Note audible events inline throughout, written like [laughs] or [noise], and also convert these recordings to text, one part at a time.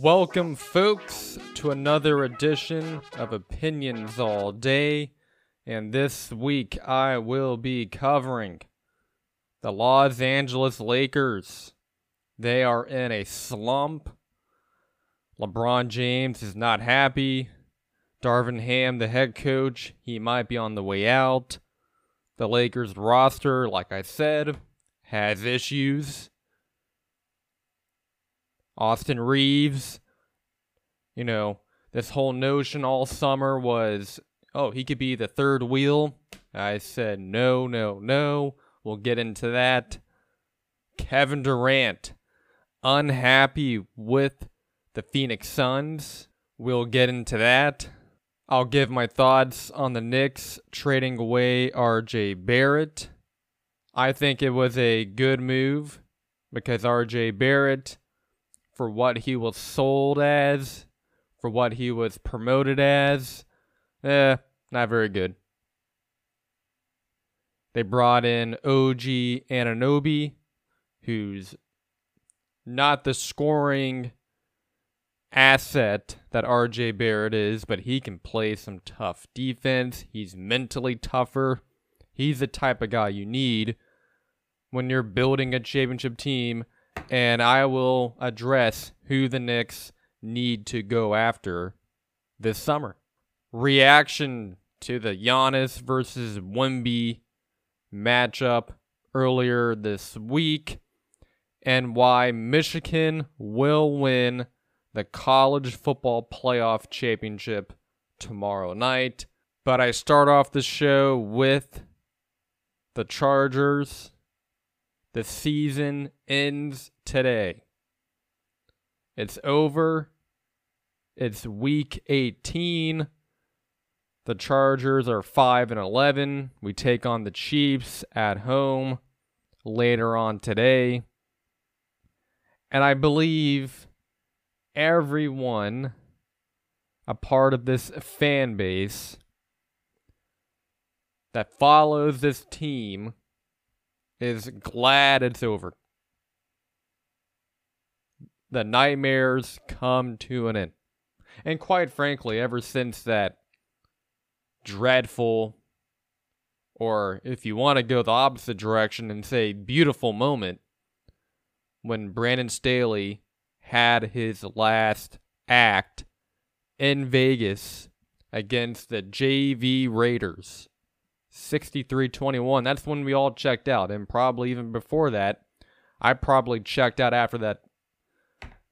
Welcome, folks, to another edition of Opinions All Day. And this week I will be covering the Los Angeles Lakers. They are in a slump. LeBron James is not happy. Darvin Ham, the head coach, he might be on the way out. The Lakers roster, like I said, has issues. Austin Reaves, you know, this whole notion all summer was, oh, he could be the third wheel. I said, no, no, no. We'll get into that. Kevin Durant, unhappy with the Phoenix Suns. We'll get into that. I'll give my thoughts on the Knicks trading away RJ Barrett. I think it was a good move because RJ Barrett, for what he was sold as, for what he was promoted as, eh, not very good. They brought in OG Anunoby, who's not the scoring asset that RJ Barrett is, but he can play some tough defense. He's mentally tougher. He's the type of guy you need when you're building a championship team. And I will address who the Knicks need to go after this summer. Reaction to the Giannis versus Wemby matchup earlier this week and why Michigan will win the college football playoff championship tomorrow night. But I start off the show with the Chargers. The season ends today. It's over. It's week 18. The Chargers are 5 and 11. We take on the Chiefs at home later on today. And I believe everyone a part of this fan base that follows this team is glad it's over. The nightmares come to an end. And quite frankly, ever since that dreadful, or if you want to go the opposite direction and say beautiful moment, when Brandon Staley had his last act in Vegas against the JV Raiders. 63 21. That's when we all checked out. And probably even before that, I probably checked out after that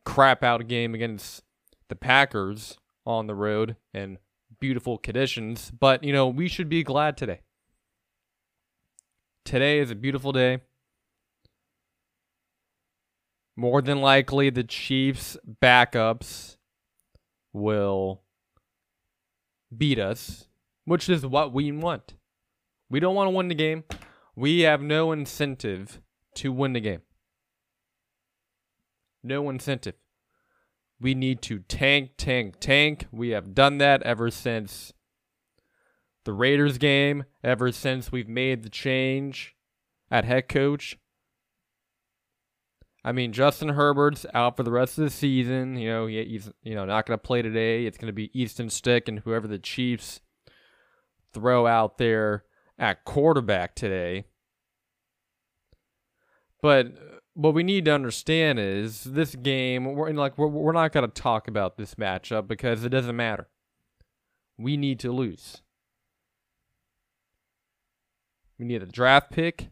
crap out game against the Packers on the road in beautiful conditions. But, you know, we should be glad today. Today is a beautiful day. More than likely, the Chiefs' backups will beat us, which is what we want. We don't want to win the game. We have no incentive to win the game. No incentive. We need to tank, tank, tank. We have done that ever since the Raiders game, ever since we've made the change at head coach. I mean, Justin Herbert's out for the rest of the season. You know, he, he's you know not going to play today. It's going to be Easton Stick and whoever the Chiefs throw out there at quarterback today. But what we need to understand is this game. We're like we're, we're not going to talk about this matchup because it doesn't matter. We need to lose. We need a draft pick.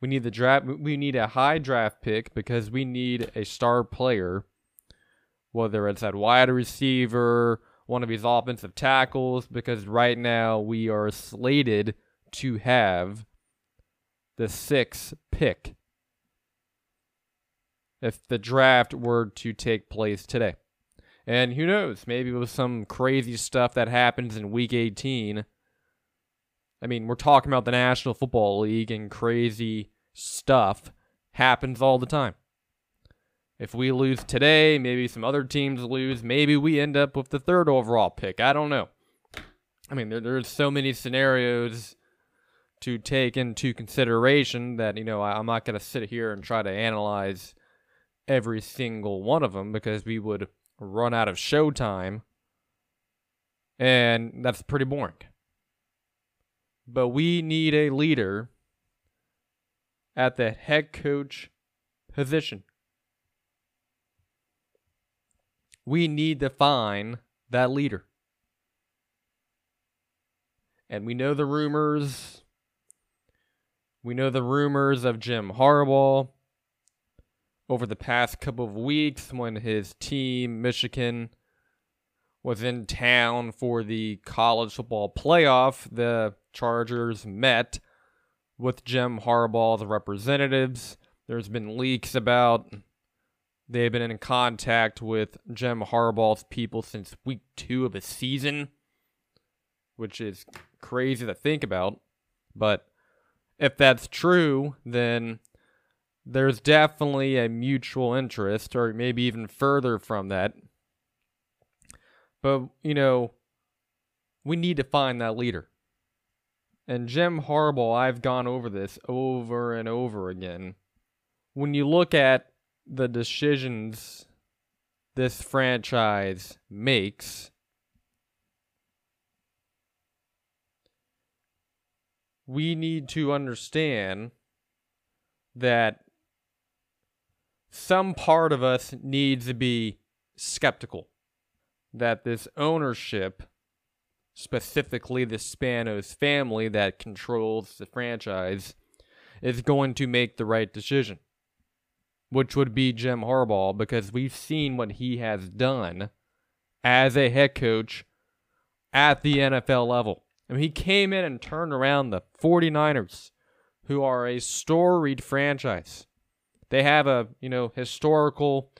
We need the draft. We need a high draft pick because we need a star player, whether it's at wide receiver, one of his offensive tackles. Because right now we are slated to have the sixth pick if the draft were to take place today. And who knows? Maybe with some crazy stuff that happens in Week 18 I mean, we're talking about the National Football League and crazy stuff happens all the time. If we lose today, maybe some other teams lose. Maybe we end up with the third overall pick. I don't know. I mean, there, there's so many scenarios to take into consideration that, you know, I, I'm not going to sit here and try to analyze every single one of them because we would run out of showtime. And that's pretty boring. But we need a leader at the head coach position. We need to find that leader. And we know the rumors. We know the rumors of Jim Harbaugh over the past couple of weeks when his team, Michigan, was in town for the college football playoff. The Chargers met with Jim Harbaugh's representatives. There's been leaks about they've been in contact with Jim Harbaugh's people since week two of the season, which is crazy to think about. But if that's true, then there's definitely a mutual interest, or maybe even further from that. But, you know, we need to find that leader. And Jim Harbaugh, I've gone over this over and over again. When you look at the decisions this franchise makes, we need to understand that some part of us needs to be skeptical that this ownership specifically the Spanos family that controls the franchise, is going to make the right decision, which would be Jim Harbaugh, because we've seen what he has done as a head coach at the NFL level. I mean, he came in and turned around the 49ers, who are a storied franchise. They have a, you know, historical,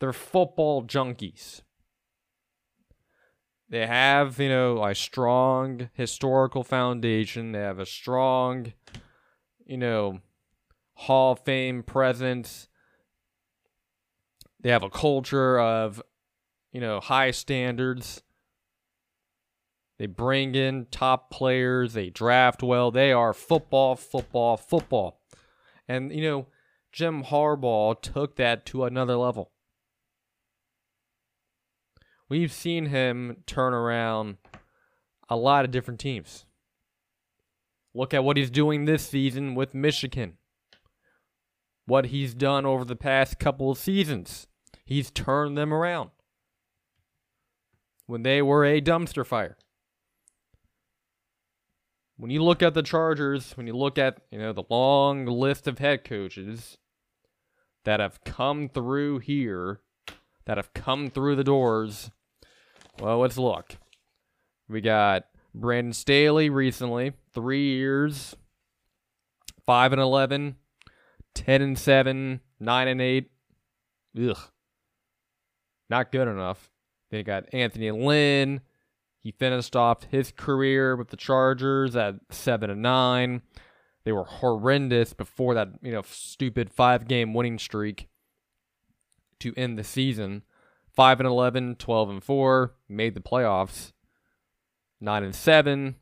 they're football junkies. They have, you know, a strong historical foundation. They have a strong, you know, Hall of Fame presence. They have a culture of, you know, high standards. They bring in top players. They draft well. They are football, football, football. And, you know, Jim Harbaugh took that to another level. We've seen him turn around a lot of different teams. Look at what he's doing this season with Michigan. What he's done over the past couple of seasons. He's turned them around. When they were a dumpster fire. When you look at the Chargers, when you look at, you know, the long list of head coaches that have come through here, that have come through the doors well, let's look. We got Brandon Staley recently, three years, five and 11, 10 and 7, 9 and 8. Ugh. Not good enough. Then you got Anthony Lynn. He finished off his career with the Chargers at 7 and 9. They were horrendous before that, you know, stupid five game winning streak to end the season. 5 and 11, 12 and 4, made the playoffs. 9 and 7.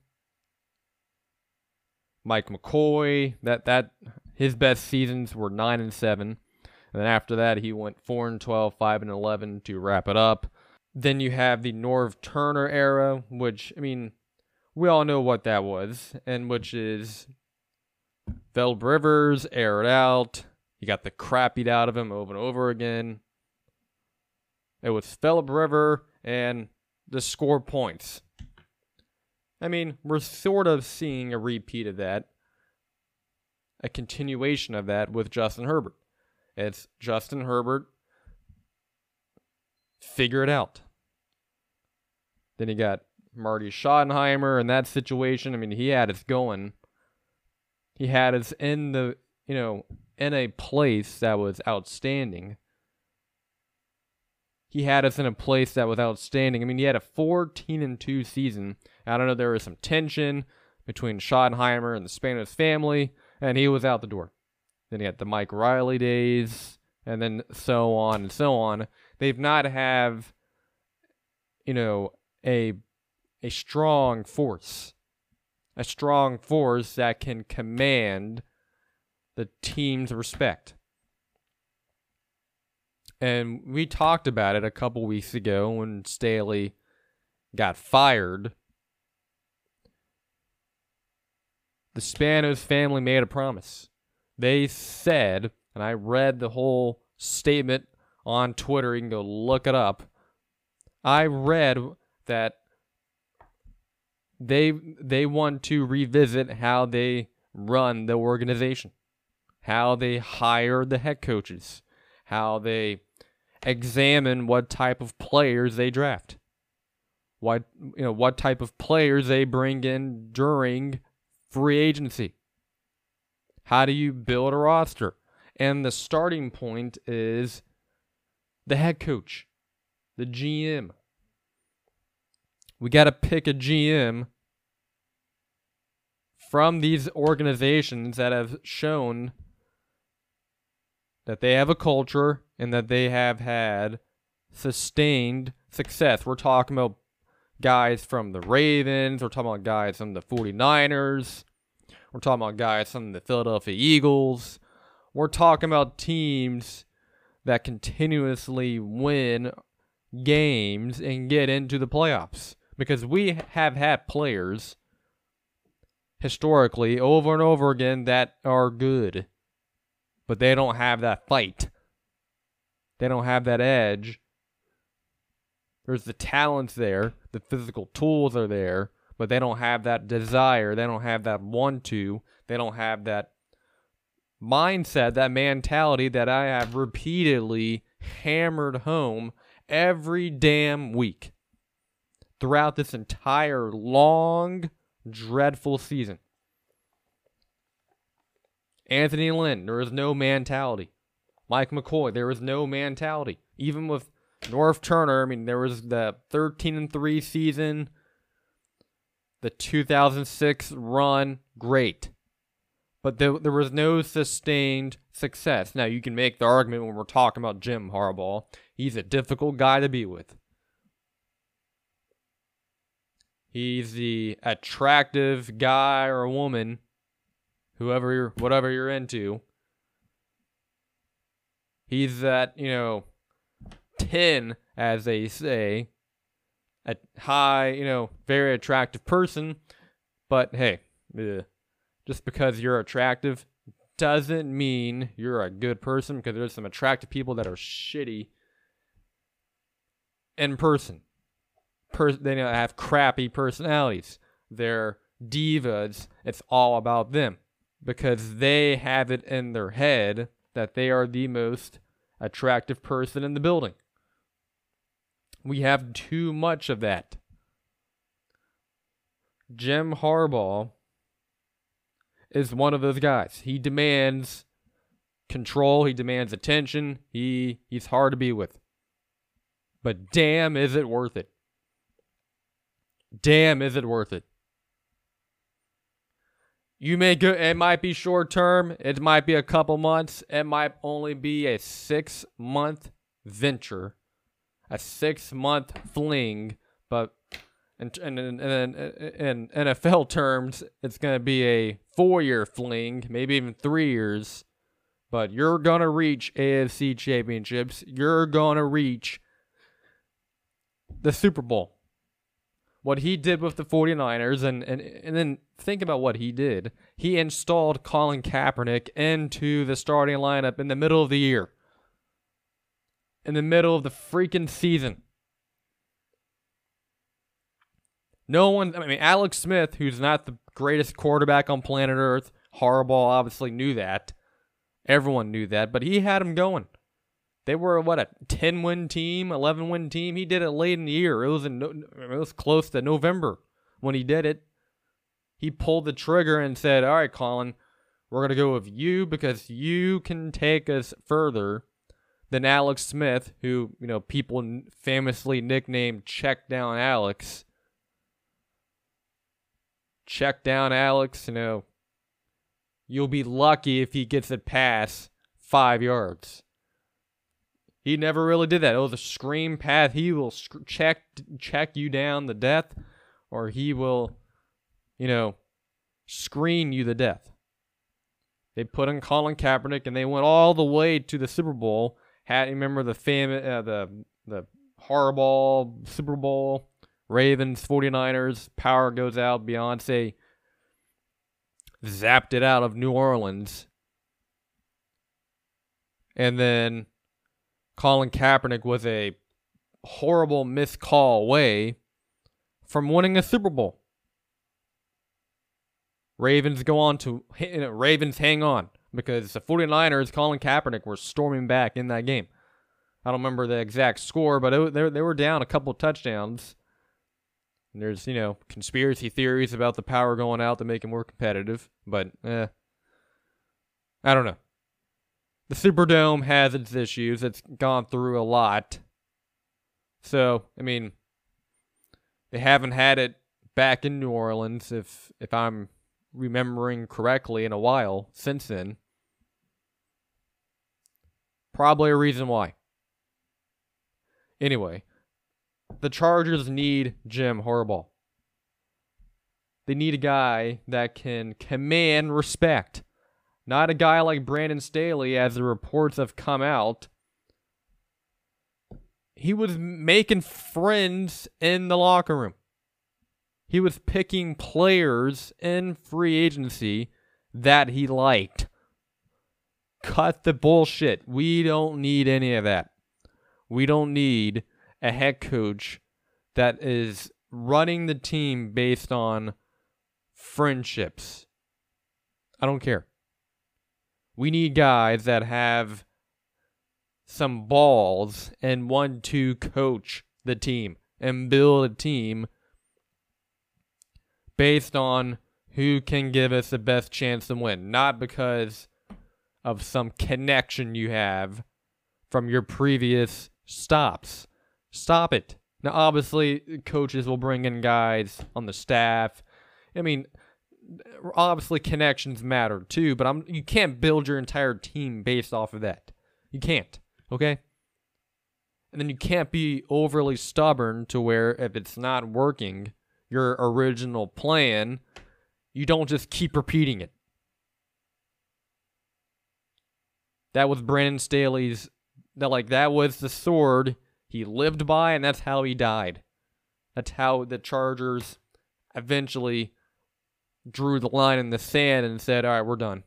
Mike McCoy, that that his best seasons were 9 and 7. And then after that he went 4 and 12, 5 and 11 to wrap it up. Then you have the Norv Turner era, which I mean, we all know what that was, and which is Philip Rivers aired out. He got the crap beat out of him over and over again. It was Philip River and the score points. I mean, we're sort of seeing a repeat of that, a continuation of that with Justin Herbert. It's Justin Herbert, figure it out. Then you got Marty Schottenheimer in that situation. I mean, he had us going. He had us in the, you know, in a place that was outstanding he had us in a place that was outstanding. I mean, he had a 14 and 2 season. I don't know, there was some tension between Schottenheimer and the Spanos family, and he was out the door. Then he had the Mike Riley days, and then so on and so on. They've not have, you know, a a strong force, a strong force that can command the team's respect. And we talked about it a couple weeks ago when Staley got fired. The Spanos family made a promise. They said, and I read the whole statement on Twitter, you can go look it up. I read that they they want to revisit how they run the organization, how they hire the head coaches, how they examine what type of players they draft, what you know what type of players they bring in during free agency. How do you build a roster? And the starting point is the head coach, the GM. We got to pick a GM from these organizations that have shown that they have a culture and that they have had sustained success. We're talking about guys from the Ravens, we're talking about guys from the 49ers, we're talking about guys from the Philadelphia Eagles. We're talking about teams that continuously win games and get into the playoffs because we have had players historically over and over again that are good, but they don't have that fight. They don't have that edge. There's the talents there, the physical tools are there, but they don't have that desire. They don't have that want to. They don't have that mindset, that mentality that I have repeatedly hammered home every damn week throughout this entire long, dreadful season. Anthony Lynn, there is no mentality. Mike McCoy, there is no mentality. Even with Norv Turner, I mean, there was the 13 and 3 season, the 2006 run, great. But there, there was no sustained success. Now, you can make the argument when we're talking about Jim Harbaugh. He's a difficult guy to be with. He's the attractive guy or woman, whoever you're, whatever you're into. He's that, you know, 10, as they say, a high, you know, very attractive person. But hey, ugh, just because you're attractive doesn't mean you're a good person because there's some attractive people that are shitty in person per- they have crappy personalities. They're divas. It's all about them because they have it in their head that they are the most attractive person in the building. We have too much of that. Jim Harbaugh is one of those guys. He demands control, he demands attention. He he's hard to be with. But damn is it worth it damn, is it worth it? You may go, it might be short term, it might be a couple months, it might only be a six month venture, a six month fling, but in, in, in, in, NFL terms, it's going to be a four year fling, maybe even three years. But you're going to reach AFC championships. You're going to reach the Super Bowl what he did with the 49ers and, and, and then think about what he did. He installed Colin Kaepernick into the starting lineup in the middle of the year. In the middle of the freaking season. No one, I mean, Alex Smith, who's not the greatest quarterback on planet Earth, Harbaugh obviously knew that. Everyone knew that, but he had him going. They were what a ten win team, eleven win team. He did it late in the year. It was in it was close to November when he did it. He pulled the trigger and said, "All right, Colin, we're gonna go with you because you can take us further than Alex Smith, who you know people famously nicknamed Check Down Alex." Check down Alex, you know, you'll be lucky if he gets it past five yards. He never really did that. Oh, the screen pass. He will sc- check check you down the death, or he will, you know, screen you the death. They put in Colin Kaepernick, and they went all the way to the Super Bowl, Had remember the fam uh, the the Harbaugh Super Bowl, Ravens 49ers, power goes out, Beyonce zapped it out of New Orleans. And then Colin Kaepernick was a horrible missed call away from winning a Super Bowl. Ravens go on to Ravens hang on because the 49ers, Colin Kaepernick, were storming back in that game. I don't remember the exact score, but it, they, they were down a couple touchdowns. And there's, you know, conspiracy theories about the power going out to make it more competitive, but eh. I don't know. The Superdome has its issues. It's gone through a lot. So, I mean, they haven't had it back in New Orleans if if I'm remembering correctly in a while since then. Probably a reason why. Anyway, the Chargers need Jim Harbaugh. They need a guy that can command respect. Not a guy like Brandon Staley, as the reports have come out. He was making friends in the locker room. He was picking players in free agency that he liked. Cut the bullshit. We don't need any of that. We don't need a head coach that is running the team based on friendships. I don't care. We need guys that have some balls and want to coach the team and build a team based on who can give us the best chance to win, not because of some connection you have from your previous stops. Stop it. Now, obviously, coaches will bring in guys on the staff. I mean, obviously, connections matter too, but I'm you can't build your entire team based off of that. You can't. Okay. And then you can't be overly stubborn to where if it's not working, your original plan, you don't just keep repeating it. That was Brandon Staley's that like that was the sword he lived by and that's how he died. That's how the Chargers eventually drew the line in the sand and said, "All right, we're done.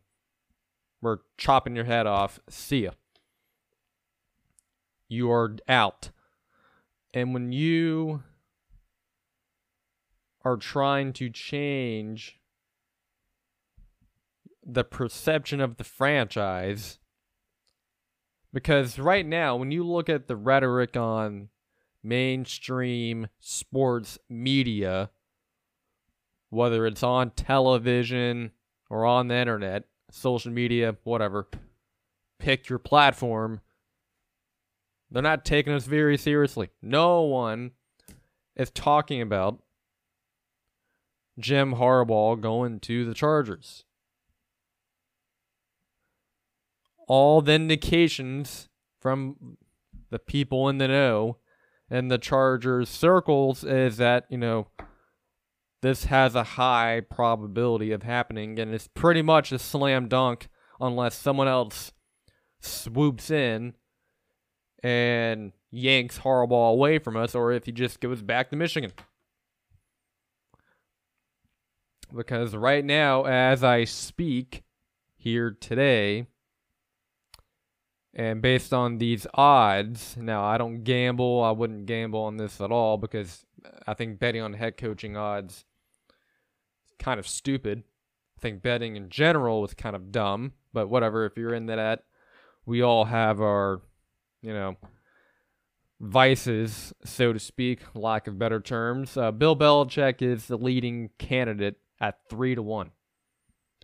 We're chopping your head off. See ya. You are out." And when you are trying to change the perception of the franchise because right now, when you look at the rhetoric on mainstream sports media, whether it's on television or on the internet, social media, whatever, pick your platform. They're not taking us very seriously. No one is talking about Jim Harbaugh going to the Chargers. all the indications from the people in the know and the Chargers circles is that, you know, this has a high probability of happening and it's pretty much a slam dunk unless someone else swoops in and yanks Harbaugh away from us or if he just goes back to Michigan. Because right now, as I speak here today, and based on these odds, now I don't gamble. I wouldn't gamble on this at all because I think betting on head coaching odds is kind of stupid. I think betting in general is kind of dumb, but whatever. If you're into that, we all have our, you know, vices, so to speak, lack of better terms. Uh, Bill Belichick is the leading candidate at three to one.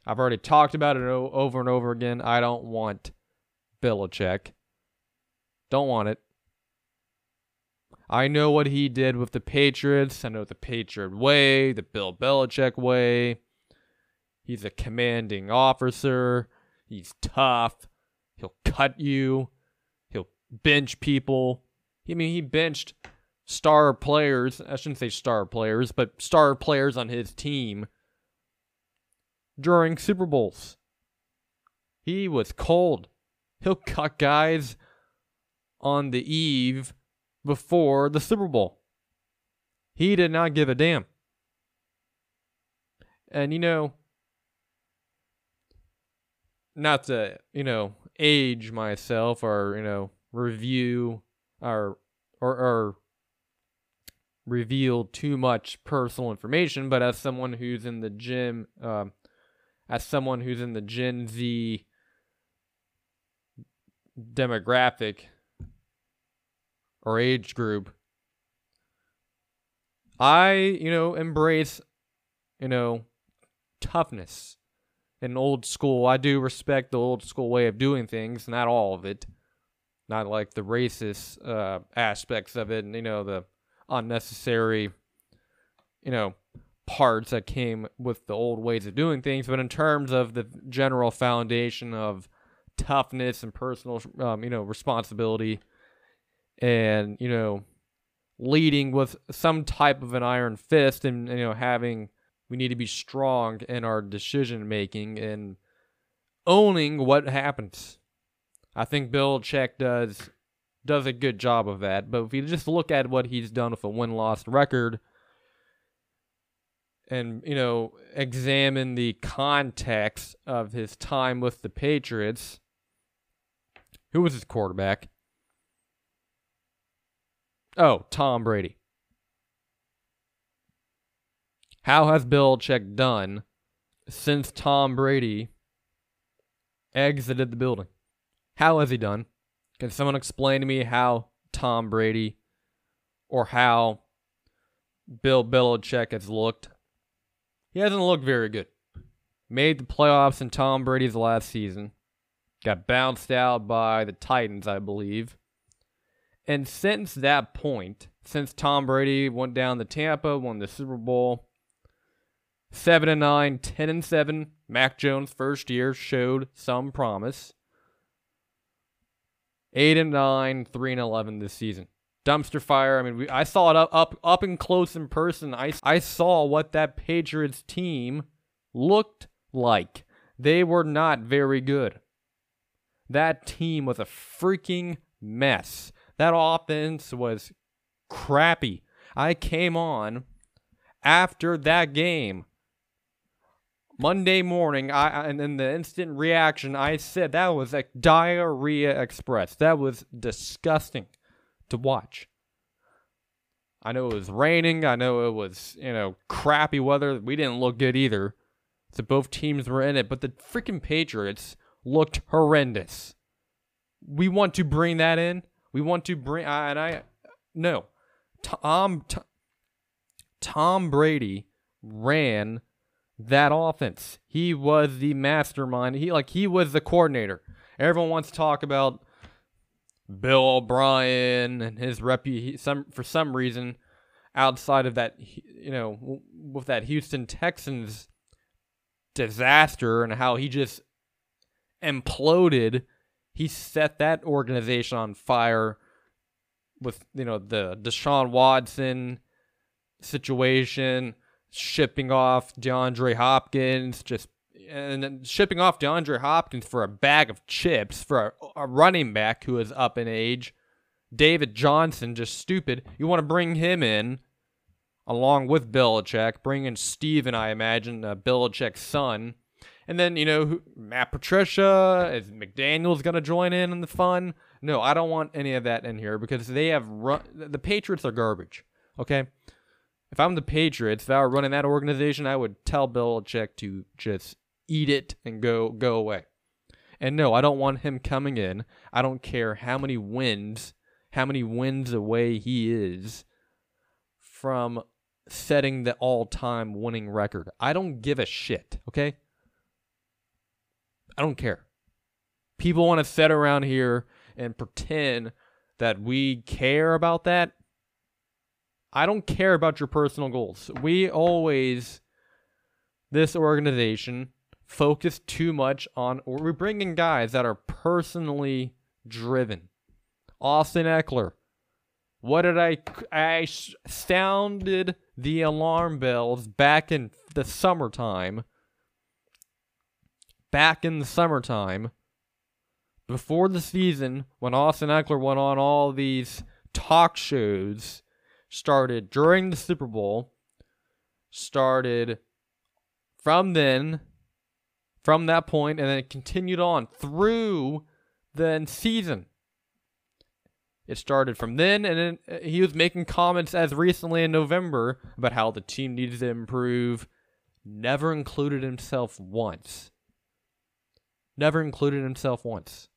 I've already talked about it over and over again. I don't want Belichick. Don't want it. I know what he did with the Patriots. I know the Patriot way, the Bill Belichick way. He's a commanding officer. He's tough. He'll cut you. He'll bench people. I mean, he benched star players. I shouldn't say star players, but star players on his team during Super Bowls. He was cold. He'll cut guys on the eve before the Super Bowl. He did not give a damn. And you know, not to, you know, age myself or, you know, review or or, or reveal too much personal information, but as someone who's in the gym, um, as someone who's in the Gen Z demographic or age group, I, you know, embrace, you know, toughness and old school. I do respect the old school way of doing things, not all of it. Not like the racist uh, aspects of it and, you know, the unnecessary, you know, parts that came with the old ways of doing things. But in terms of the general foundation of toughness and personal, um, you know, responsibility and, you know, leading with some type of an iron fist and, you know, having, we need to be strong in our decision making and owning what happens. I think Bill Belichick does does a good job of that. But if you just look at what he's done with a win loss record and, you know, examine the context of his time with the Patriots, who was his quarterback? Oh, Tom Brady. How has Bill Belichick done since Tom Brady exited the building? How has he done? Can someone explain to me how Tom Brady or how Bill Belichick has looked? He hasn't looked very good. Made the playoffs in Tom Brady's last season. Got bounced out by the Titans, I believe. And since that point, since Tom Brady went down to Tampa, won the Super Bowl, 7 and 9, 10 and 7, Mac Jones first year showed some promise. Eight and nine, three and eleven this season. Dumpster fire. I mean, we, I saw it up, up, up and close in person. I, I saw what that Patriots team looked like. They were not very good. That team was a freaking mess. That offense was crappy. I came on after that game Monday morning, I and in the instant reaction, I said that was a diarrhea express. That was disgusting to watch. I know it was raining. I know it was you know crappy weather. We didn't look good either. So both teams were in it, but the freaking Patriots looked horrendous. We want to bring that in. We want to bring and I no. Tom um, Tom Brady ran that offense. He was the mastermind. He like he was the coordinator. Everyone wants to talk about Bill O'Brien and his repu some for some reason outside of that you know with that Houston Texans disaster and how he just imploded. He set that organization on fire with you know the Deshaun Watson situation shipping off DeAndre Hopkins, just and shipping off DeAndre Hopkins for a bag of chips for a, a, running back who is up in age. David Johnson, just stupid. You want to bring him in along with Belichick, bring in Steven, I imagine, uh, Belichick's son. And then, you know, Matt Patricia, is McDaniels going to join in in the fun? No, I don't want any of that in here because they have run. The Patriots are garbage. Okay? if I'm the Patriots, if I were running that organization, I would tell Belichick to just eat it and go go away. And no, I don't want him coming in. I don't care how many wins, how many wins away he is from setting the all-time winning record. I don't give a shit, okay? I don't care. People want to sit around here and pretend that we care about that. I don't care about your personal goals. We always, this organization, focus too much on, or we're bringing guys that are personally driven. Austin Ekeler. What did I, I sounded the alarm bells back in the summertime. Back in the summertime before the season, when Austin Ekeler went on all these talk shows, started during the Super Bowl, started from then, from that point, and then it continued on through the season. It started from then, and then uh, he was making comments as recently in November about how the team needed to improve. Never included himself once. Never included himself once.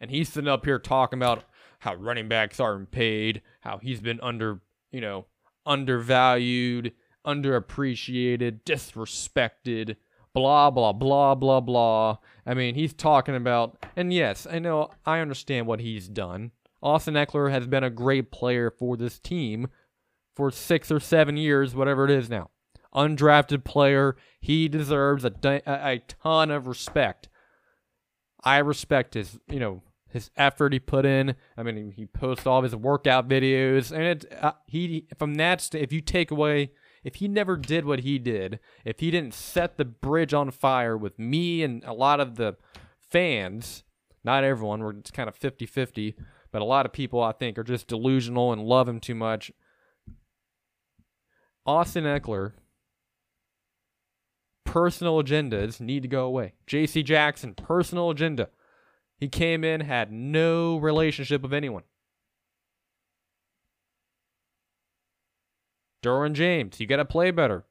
And he's sitting up here talking about how running backs aren't paid, how he's been under, you know, undervalued, underappreciated, disrespected, blah, blah, blah, blah, blah. I mean, he's talking about, and yes, I know, I understand what he's done. Austin Ekeler has been a great player for this team for six or seven years, whatever it is now. Undrafted player, he deserves a, a ton of respect. I respect his, you know, his effort he put in. I mean, he posts all of his workout videos, and it uh, he from that st- if you take away if he never did what he did, if he didn't set the bridge on fire with me and a lot of the fans, not everyone, we're it's kind of 50-50, but a lot of people I think are just delusional and love him too much. Austin Ekeler personal agendas need to go away. JC Jackson, personal agenda. He came in, had no relationship with anyone. Derwin James, you got to play better.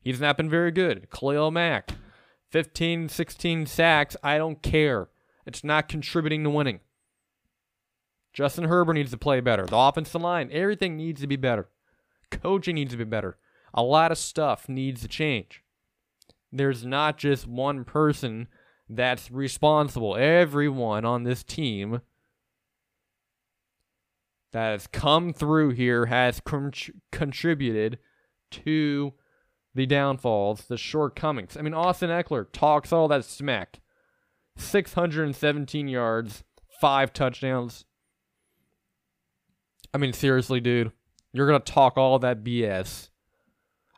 He's not been very good. Khalil Mack, 15, 16 sacks. I don't care. It's not contributing to winning. Justin Herbert needs to play better. The offensive line, everything needs to be better. Coaching needs to be better. A lot of stuff needs to change. There's not just one person that's responsible. Everyone on this team that has come through here has con- contributed to the downfalls, the shortcomings. I mean, Austin Ekeler talks all that smack 617 yards, five touchdowns. I mean, seriously, dude, you're going to talk all that BS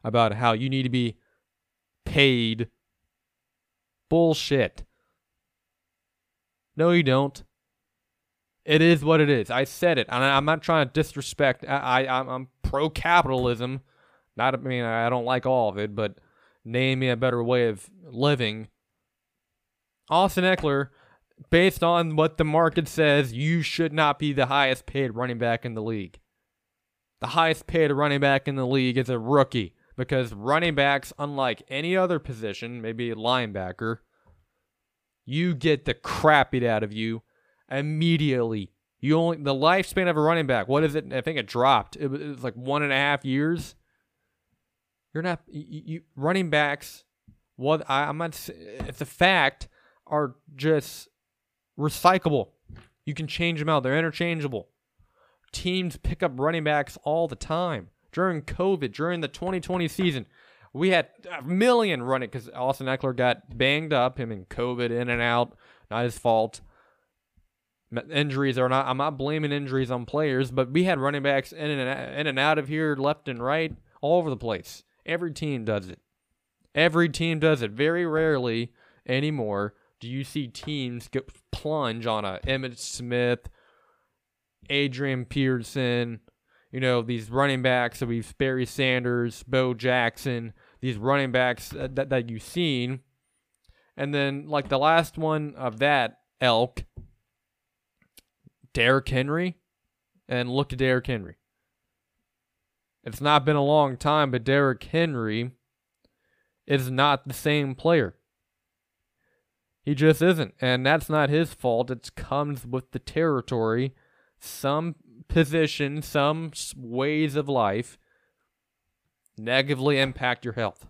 about how you need to be paid. Bullshit. No, you don't. It is what it is. I said it, and I'm not trying to disrespect. I, I I'm pro capitalism. Not, I mean, I don't like all of it, but name me a better way of living. Austin Ekeler, based on what the market says, you should not be the highest paid running back in the league. The highest paid running back in the league is a rookie because running backs, unlike any other position, maybe linebacker, you get the crap beat out of you immediately. You only the lifespan of a running back. What is it? I think it dropped. It was, it was like one and a half years. You're not you, you running backs. What I, I'm not. It's a fact. Are just recyclable. You can change them out. They're interchangeable. Teams pick up running backs all the time. During COVID, during the 2020 season, we had a million running because Austin Ekeler got banged up. Him and COVID in and out. Not his fault injuries are not. I'm not blaming injuries on players, but we had running backs in and in and out of here, left and right, all over the place. Every team does it. Every team does it. Very rarely anymore do you see teams get plunge on a Emmitt Smith, Adrian Peterson, you know these running backs that we've Barry Sanders, Bo Jackson, these running backs that that you've seen, and then like the last one of that elk Derrick Henry and look at Derrick Henry. It's not been a long time, but Derrick Henry is not the same player. He just isn't. And that's not his fault. It comes with the territory. Some positions, some ways of life negatively impact your health.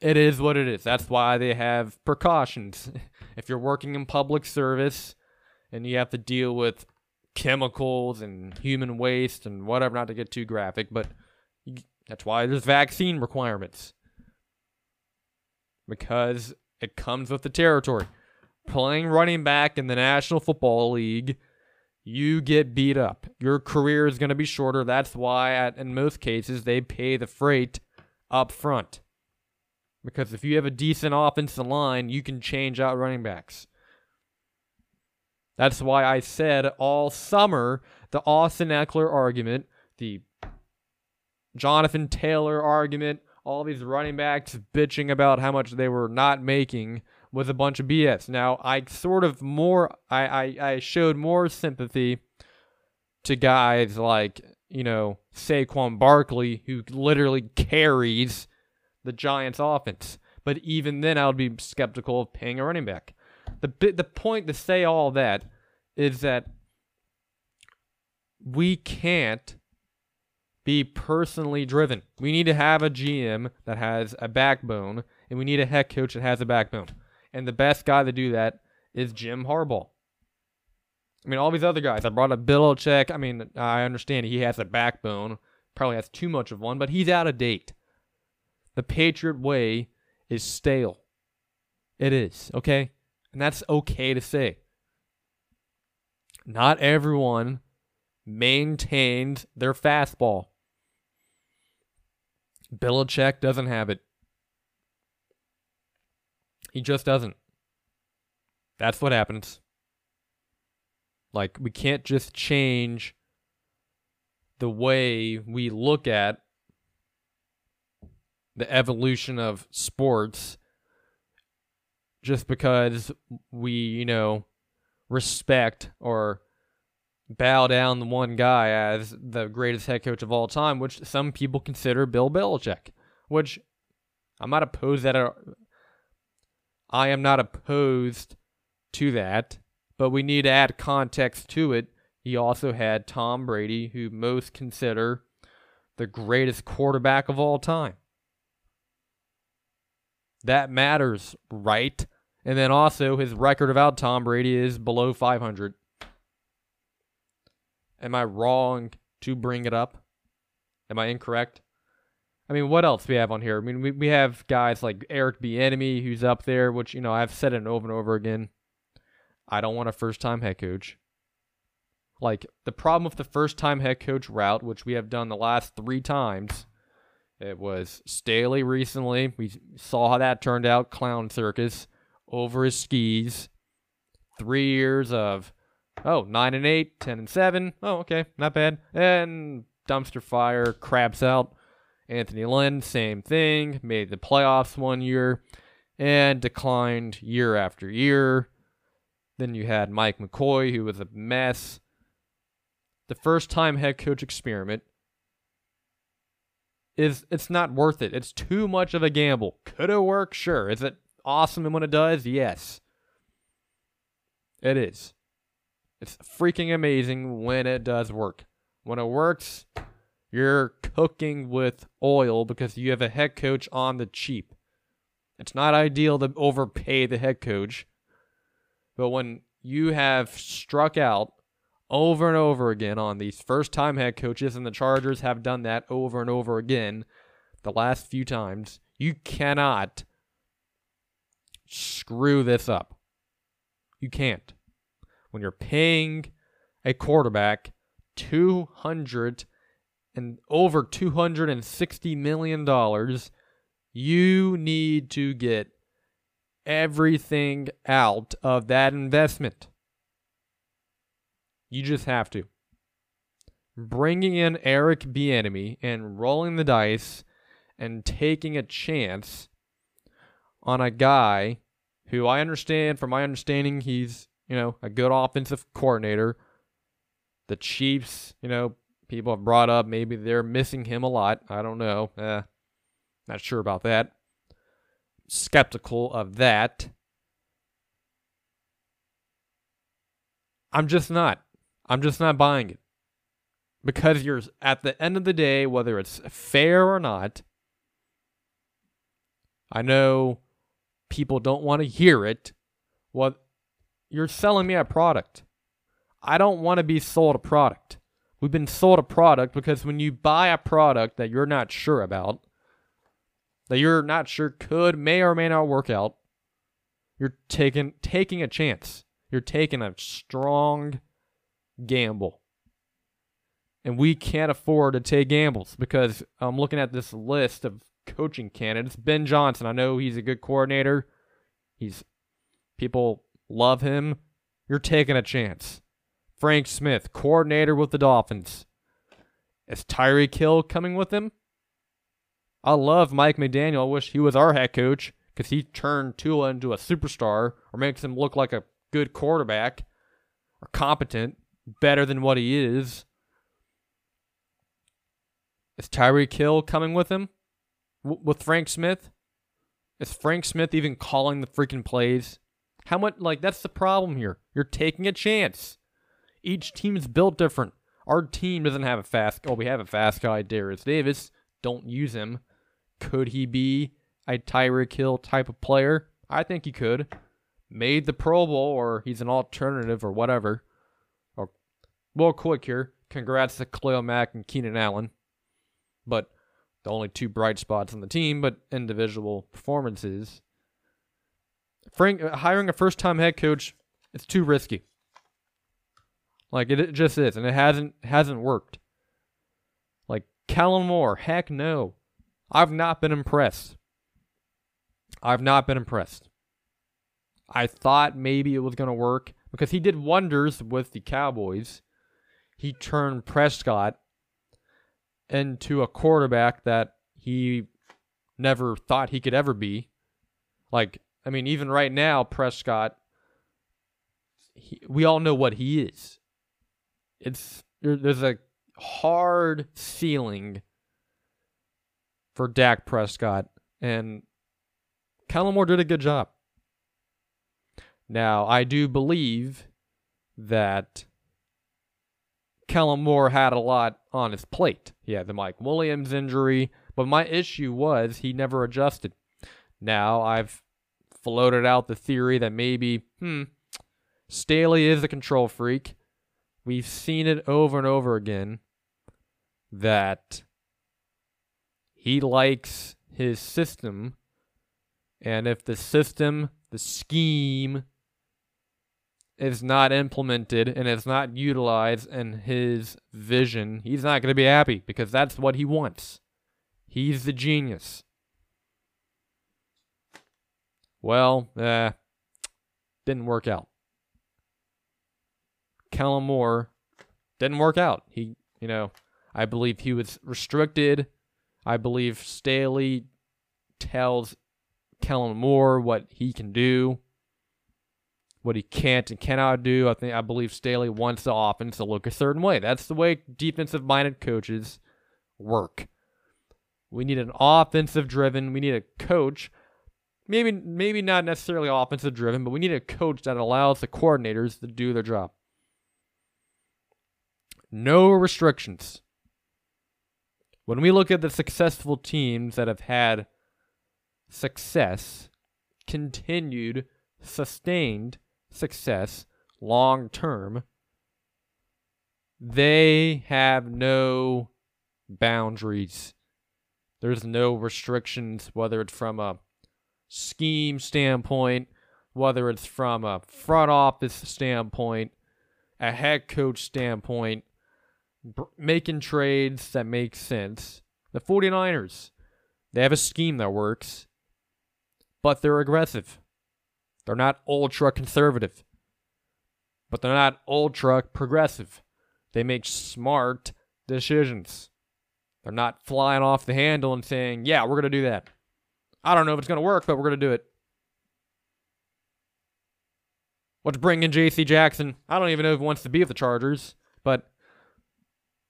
It is what it is. That's why they have precautions. [laughs] if you're working in public service, and you have to deal with chemicals and human waste and whatever, not to get too graphic, but that's why there's vaccine requirements. Because it comes with the territory. Playing running back in the National Football League, you get beat up. Your career is going to be shorter. That's why, at, in most cases, they pay the freight up front. Because if you have a decent offensive line, you can change out running backs. That's why I said all summer the Austin Ekeler argument, the Jonathan Taylor argument, all these running backs bitching about how much they were not making was a bunch of BS. Now, I sort of more, I, I, I showed more sympathy to guys like, you know, Saquon Barkley, who literally carries the Giants offense. But even then, I would be skeptical of paying a running back. The, the point to say all that is that we can't be personally driven. We need to have a GM that has a backbone, and we need a head coach that has a backbone. And the best guy to do that is Jim Harbaugh. I mean, all these other guys. I brought up Bill Belichick. I mean, I understand he has a backbone, probably has too much of one, but he's out of date. The Patriot way is stale. It is, okay? And that's okay to say. Not everyone maintains their fastball. Belichick doesn't have it. He just doesn't. That's what happens. Like, we can't just change the way we look at the evolution of sports just because we, you know, respect or bow down the one guy as the greatest head coach of all time, which some people consider Bill Belichick, which I'm not opposed that I am not opposed to that, but we need to add context to it. He also had Tom Brady, who most consider the greatest quarterback of all time. That matters, right? And then also his record without Tom Brady is below 500. Am I wrong to bring it up? Am I incorrect? I mean, what else we have on here? I mean, we, we have guys like Eric Bieniemy who's up there, which you know I've said it over and over again. I don't want a first-time head coach. Like the problem with the first-time head coach route, which we have done the last three times, it was Staley recently. We saw how that turned out. Clown circus over his skis. Three years of oh nine and eight, ten and seven. Oh, okay, not bad. And dumpster fire, craps out. Anthony Lynn, same thing. Made the playoffs one year and declined year after year. Then you had Mike McCoy, who was a mess. The first time head coach experiment is it's not worth it. It's too much of a gamble. Could it work? Sure. Is it awesome and when it does? Yes. It is. It's freaking amazing when it does work. When it works, you're cooking with oil because you have a head coach on the cheap. It's not ideal to overpay the head coach. But when you have struck out over and over again on these first time head coaches, and the Chargers have done that over and over again the last few times, you cannot screw this up. You can't. When you're paying a quarterback 200 and over 260 million dollars, you need to get everything out of that investment. You just have to. Bringing in Eric Bieniemy and rolling the dice and taking a chance on a guy who I understand, from my understanding, he's, you know, a good offensive coordinator. The Chiefs, you know, people have brought up maybe they're missing him a lot. I don't know. Eh, not sure about that. Skeptical of that. I'm just not. I'm just not buying it. Because you're at the end of the day, whether it's fair or not, I know people don't want to hear it. Well, you're selling me a product. I don't want to be sold a product. We've been sold a product because when you buy a product that you're not sure about, that you're not sure could, may or may not work out, you're taking taking a chance. You're taking a strong gamble. And we can't afford to take gambles because I'm looking at this list of coaching candidates. Ben Johnson, I know he's a good coordinator. He's people love him. You're taking a chance. Frank Smith, coordinator with the Dolphins. Is Tyreek Hill coming with him? I love Mike McDaniel. I wish he was our head coach because he turned Tua into a superstar or makes him look like a good quarterback or competent, better than what he is. Is Tyreek Hill coming with him? W- with Frank Smith? Is Frank Smith even calling the freaking plays? How much, like, that's the problem here. You're taking a chance. Each team's built different. Our team doesn't have a fast, oh, we have a fast guy, Derius Davis. Don't use him. Could he be a Tyreek Hill type of player? I think he could. Made the Pro Bowl, or he's an alternative, or whatever. Or, well, quick here. Congrats to Khalil Mack and Keenan Allen. But the only two bright spots on the team, but individual performances. Frank hiring a first-time head coach, it's too risky. Like it, it just is, and it hasn't hasn't worked. Like Kellen Moore, heck no. I've not been impressed. I've not been impressed. I thought maybe it was going to work because he did wonders with the Cowboys. He turned Prescott into a quarterback that he never thought he could ever be. Like, I mean, even right now, Prescott, he, we all know what he is. It's there's a hard ceiling for Dak Prescott, and Kellen Moore did a good job. Now, I do believe that Kellen Moore had a lot on his plate. He had the Mike Williams injury, but my issue was he never adjusted. Now, I've floated out the theory that maybe, hmm, Staley is a control freak. We've seen it over and over again that he likes his system. And if the system, the scheme, is not implemented and is not utilized in his vision, he's not going to be happy because that's what he wants. He's the genius. Well, uh, didn't work out. Kellen Moore didn't work out. He, you know, I believe he was restricted. I believe Staley tells Kellen Moore what he can do what he can't and cannot do. I think I believe Staley wants the offense to look a certain way. That's the way defensive minded coaches work. We need an offensive driven, we need a coach. Maybe maybe not necessarily offensive driven, but we need a coach that allows the coordinators to do their job. No restrictions. When we look at the successful teams that have had success, continued, sustained success long term, they have no boundaries. There's no restrictions, whether it's from a scheme standpoint, whether it's from a front office standpoint, a head coach standpoint, making trades that make sense. The 49ers, they have a scheme that works, but they're aggressive. They're not ultra conservative, but they're not ultra progressive. They make smart decisions. They're not flying off the handle and saying, yeah, we're going to do that. I don't know if it's going to work, but we're going to do it. Let's bring in J.C. Jackson. I don't even know if he wants to be with the Chargers, but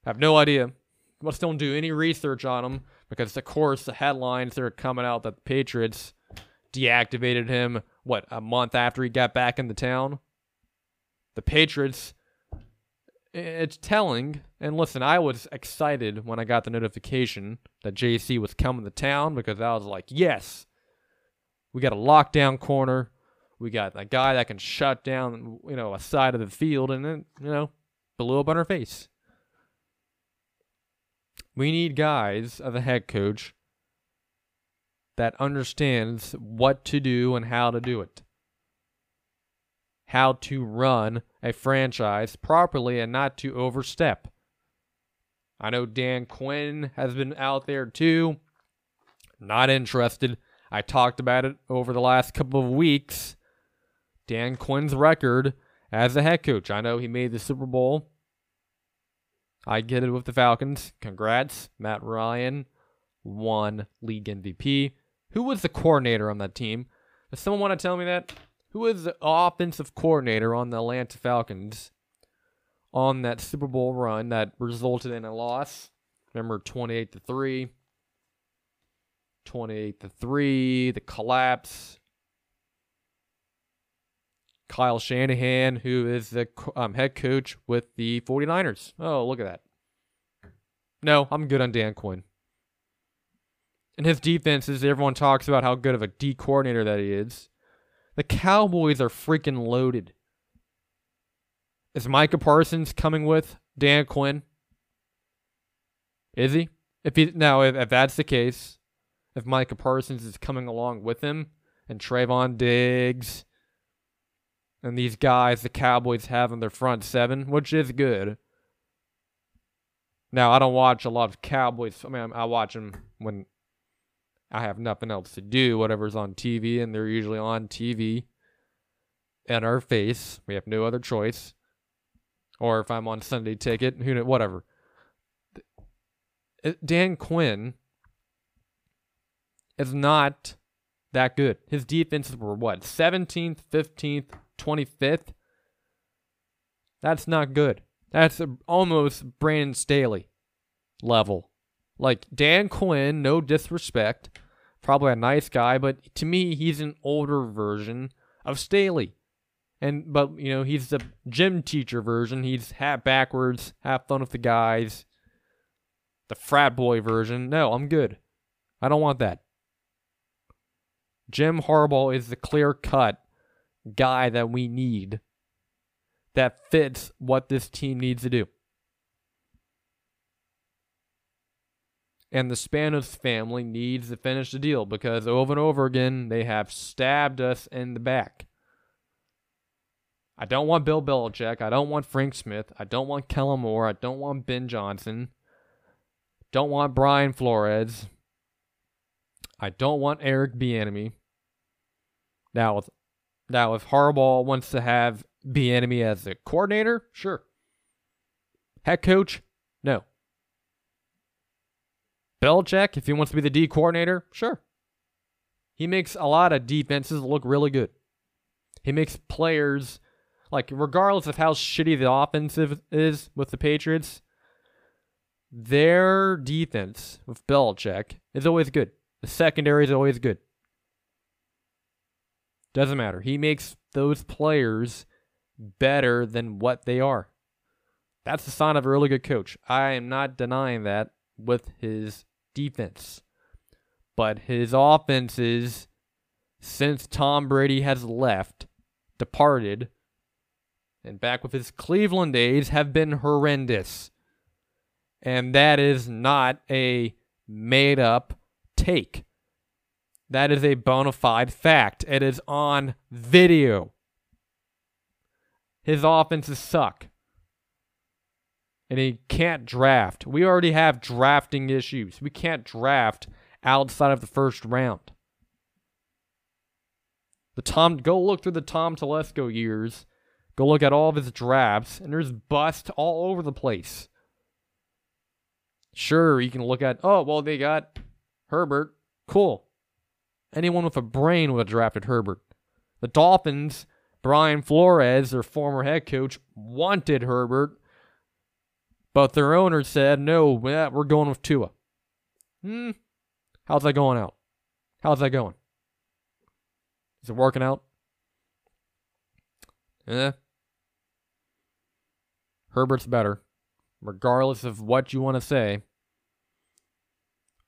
I have no idea. Let's don't do any research on him because, of course, the headlines that are coming out that the Patriots deactivated him what, a month after he got back in the town? The Patriots, it's telling. And listen, I was excited when I got the notification that JC was coming to town because I was like, yes, we got a lockdown corner. We got a guy that can shut down, you know, a side of the field, and then, you know, blew up on our face. We need guys of a head coach that understands what to do and how to do it. How to run a franchise properly and not to overstep. I know Dan Quinn has been out there too. Not interested. I talked about it over the last couple of weeks. Dan Quinn's record as a head coach. I know he made the Super Bowl. I get it with the Falcons. Congrats. Matt Ryan won league MVP. Who was the coordinator on that team? Does someone want to tell me that? Who was the offensive coordinator on the Atlanta Falcons on that Super Bowl run that resulted in a loss? Remember 28 to 3. 28 to 3, the collapse. Kyle Shanahan, who is the um, head coach with the 49ers. Oh, look at that. No, I'm good on Dan Quinn. And his defenses, everyone talks about how good of a D coordinator that he is. The Cowboys are freaking loaded. Is Micah Parsons coming with Dan Quinn? Is he? If he now, if, if that's the case, if Micah Parsons is coming along with him, and Trevon Diggs, and these guys the Cowboys have in their front seven, which is good. Now I don't watch a lot of Cowboys. I mean, I watch them when I have nothing else to do, whatever's on TV, and they're usually on TV in our face. We have no other choice. Or if I'm on Sunday Ticket, who know, whatever. Dan Quinn is not that good. His defenses were what? 17th, 15th, 25th. That's not good. That's almost Brandon Staley level. Like Dan Quinn, no disrespect, probably a nice guy, but to me, he's an older version of Staley. And but you know, he's the gym teacher version. He's half backwards, have fun with the guys. The frat boy version. No, I'm good. I don't want that. Jim Harbaugh is the clear cut guy that we need that fits what this team needs to do. And the Spanos family needs to finish the deal because over and over again they have stabbed us in the back. I don't want Bill Belichick. I don't want Frank Smith. I don't want Kellen Moore. I don't want Ben Johnson. Don't want Brian Flores. I don't want Eric Bieniemy. Now, with now, if Harbaugh wants to have Bieniemy as the coordinator, sure. Head coach, no. Belichick, if he wants to be the D coordinator, sure. He makes a lot of defenses look really good. He makes players, like, regardless of how shitty the offensive is with the Patriots, their defense with Belichick is always good. The secondary is always good. Doesn't matter. He makes those players better than what they are. That's the sign of a really good coach. I am not denying that with his defense. But his offenses, since Tom Brady has left, departed, and back with his Cleveland days, have been horrendous. And that is not a made up take. That is a bona fide fact. It is on video. His offenses suck. And he can't draft. We already have drafting issues. We can't draft outside of the first round. The Tom go look through the Tom Telesco years. Go look at all of his drafts, and there's bust all over the place. Sure, you can look at, oh, well, they got Herbert. Cool. Anyone with a brain would have drafted Herbert. The Dolphins, Brian Flores, their former head coach, wanted Herbert, but their owner said, no, we're going with Tua. Hmm. How's that going out? How's that going? Is it working out? Eh. Herbert's better. Regardless of what you want to say,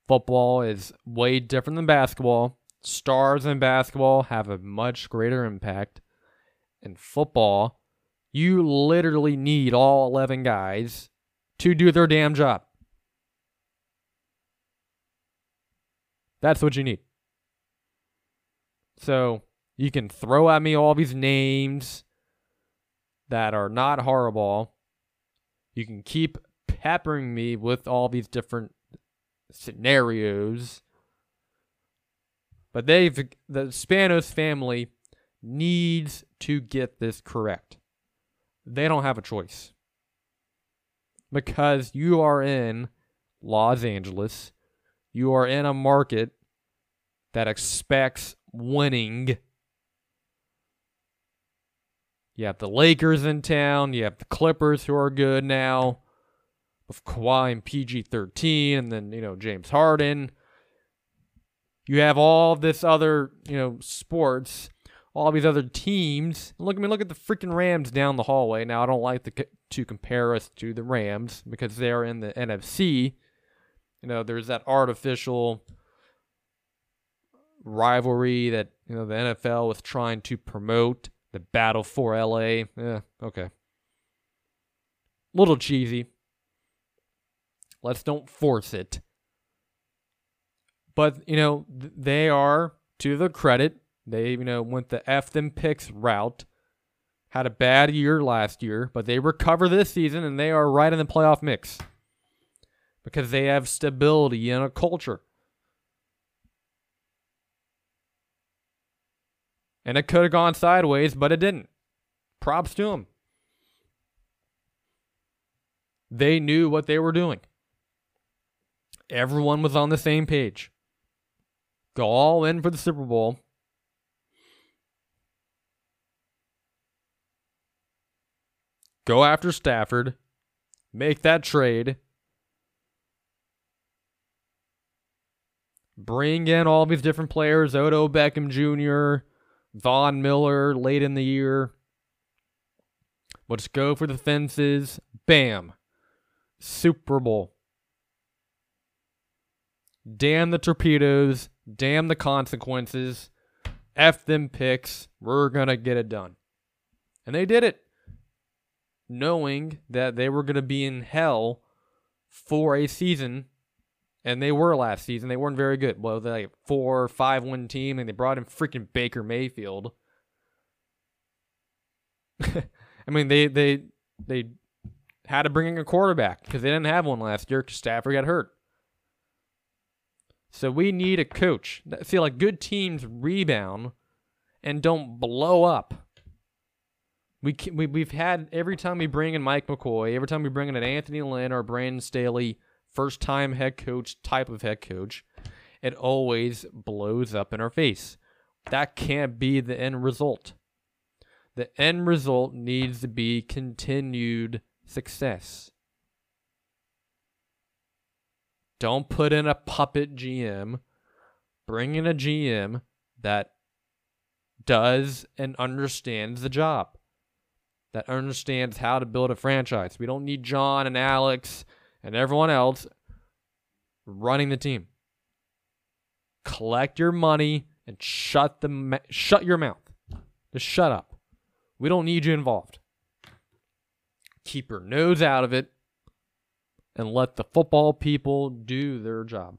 football is way different than basketball stars in basketball have a much greater impact. In football, you literally need all 11 guys to do their damn job. That's what you need. So you can throw at me all these names that are not horrible. You can keep peppering me with all these different scenarios but they've the Spanos family needs to get this correct. they don't have a choice. Because you are in Los Angeles, you are in a market that expects winning. You have the Lakers in town, you have the Clippers who are good now, with Kawhi and PG 13, and then, you know, James Harden. You have all this other, you know, sports all these other teams. Look, I mean, look at the freaking Rams down the hallway. Now, I don't like to to compare us to the Rams because they are in the NFC. You know, there's that artificial rivalry that you know the NFL was trying to promote the battle for LA. Yeah, okay. Little cheesy. Let's don't force it. But, you know, they are, to their credit, they, you know, went the F them picks route. Had a bad year last year, but they recover this season and they are right in the playoff mix. Because they have stability and a culture. And it could have gone sideways, but it didn't. Props to them. They knew what they were doing. Everyone was on the same page. Go all in for the Super Bowl. Go after Stafford. Make that trade. Bring in all these different players Odell Beckham Jr., Von Miller late in the year. Let's go for the fences. Bam. Super Bowl. Damn the torpedoes. Damn the consequences. F them picks. We're going to get it done. And they did it knowing that they were going to be in hell for a season, and they were last season. They weren't very good. Well, they like four, five win team, and they brought in freaking Baker Mayfield. [laughs] I mean, they they they had to bring in a quarterback because they didn't have one last year because Stafford got hurt. So we need a coach. See, like good teams rebound and don't blow up. We, we we've had every time we bring in Mike McCoy, every time we bring in an Anthony Lynn or Brandon Staley, first time head coach type of head coach, it always blows up in our face. That can't be the end result. The end result needs to be continued success. Don't put in a puppet GM. Bring in a GM that does and understands the job that understands how to build a franchise. We don't need John and Alex and everyone else running the team. Collect your money and shut the ma- shut your mouth. Just shut up. We don't need you involved. Keep your nose out of it and let the football people do their job.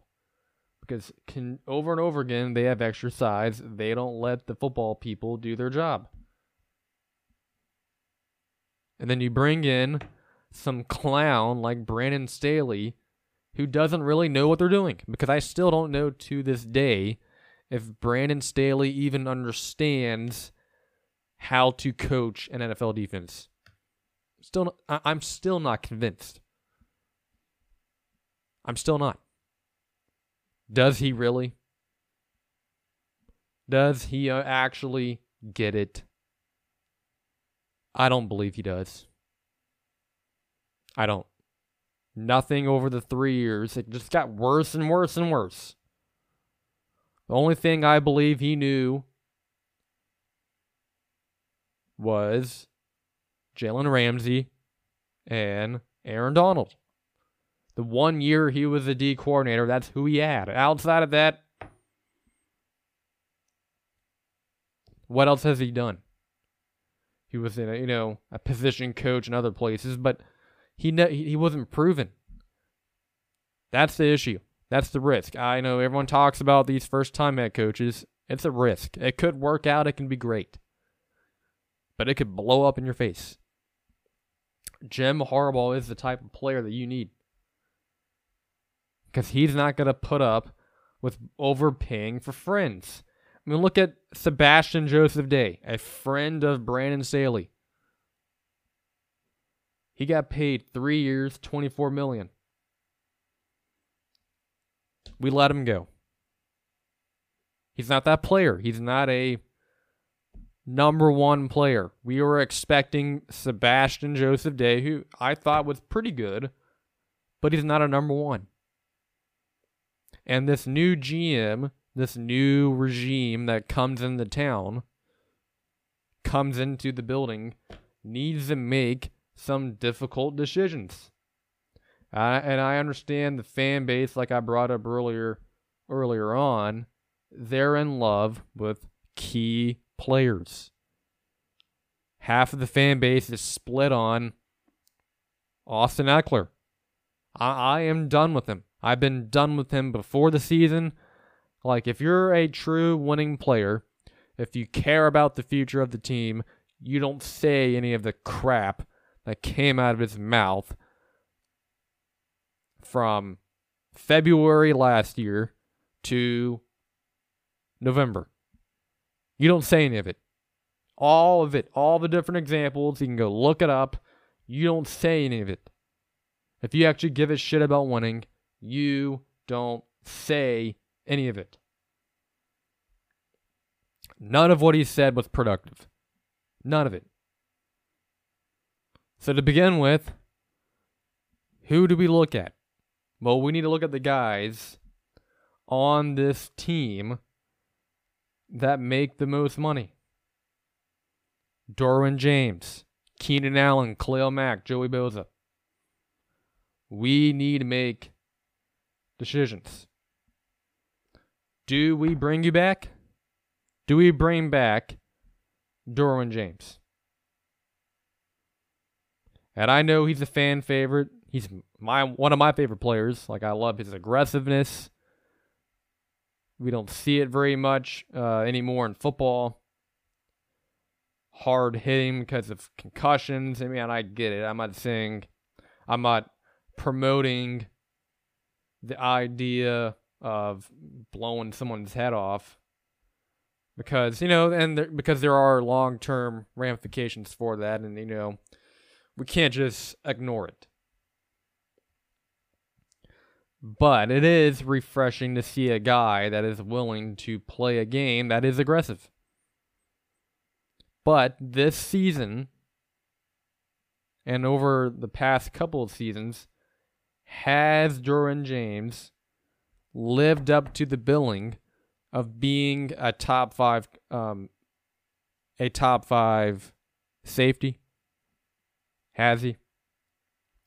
Because can over and over again they have exercise, they don't let the football people do their job and then you bring in some clown like Brandon Staley who doesn't really know what they're doing because I still don't know to this day if Brandon Staley even understands how to coach an NFL defense. Still, I'm still not convinced. I'm still not. Does he really? Does he uh, actually get it? I don't believe he does. I don't. Nothing over the three years. It just got worse and worse and worse. The only thing I believe he knew was Jalen Ramsey and Aaron Donald. The one year he was a D coordinator, that's who he had. Outside of that, what else has he done? He was in a, you know a position coach in other places, but he ne- he wasn't proven. That's the issue. That's the risk. I know everyone talks about these first time head coaches. It's a risk. It could work out. It can be great, but it could blow up in your face. Jim Harbaugh is the type of player that you need because he's not going to put up with overpaying for friends. I mean, look at Sebastian Joseph Day, a friend of Brandon Staley. He got paid three years, 24 million. We let him go. He's not that player. He's not a number one player. We were expecting Sebastian Joseph Day, who I thought was pretty good, but he's not a number one. And this new GM, this new regime that comes into town, comes into the building, needs to make some difficult decisions. Uh, and I understand the fan base, like I brought up earlier, earlier on, they're in love with key players. Half of the fan base is split on Austin Ekeler. I, I am done with him. I've been done with him before the season. Like, if you're a true winning player, if you care about the future of the team, you don't say any of the crap that came out of his mouth from February last year to November. You don't say any of it. All of it, all the different examples, you can go look it up. You don't say any of it. If you actually give a shit about winning, you don't say any of it. None of what he said was productive. None of it. So, to begin with, who do we look at? Well, we need to look at the guys on this team that make the most money. Derwin James, Keenan Allen, Khalil Mack, Joey Bosa. We need to make decisions. Do we bring you back? Do we bring back Derwin James? And I know he's a fan favorite. He's my one of my favorite players. Like I love his aggressiveness. We don't see it very much uh, anymore in football. Hard hitting because of concussions. I mean, I get it. I'm not saying, I'm not promoting the idea of blowing someone's head off because you know, and there, because there are long term ramifications for that, and you know, we can't just ignore it. But it is refreshing to see a guy that is willing to play a game that is aggressive. But this season, and over the past couple of seasons, has Derwin James lived up to the billing of being a top five, um, a top five safety? Has he?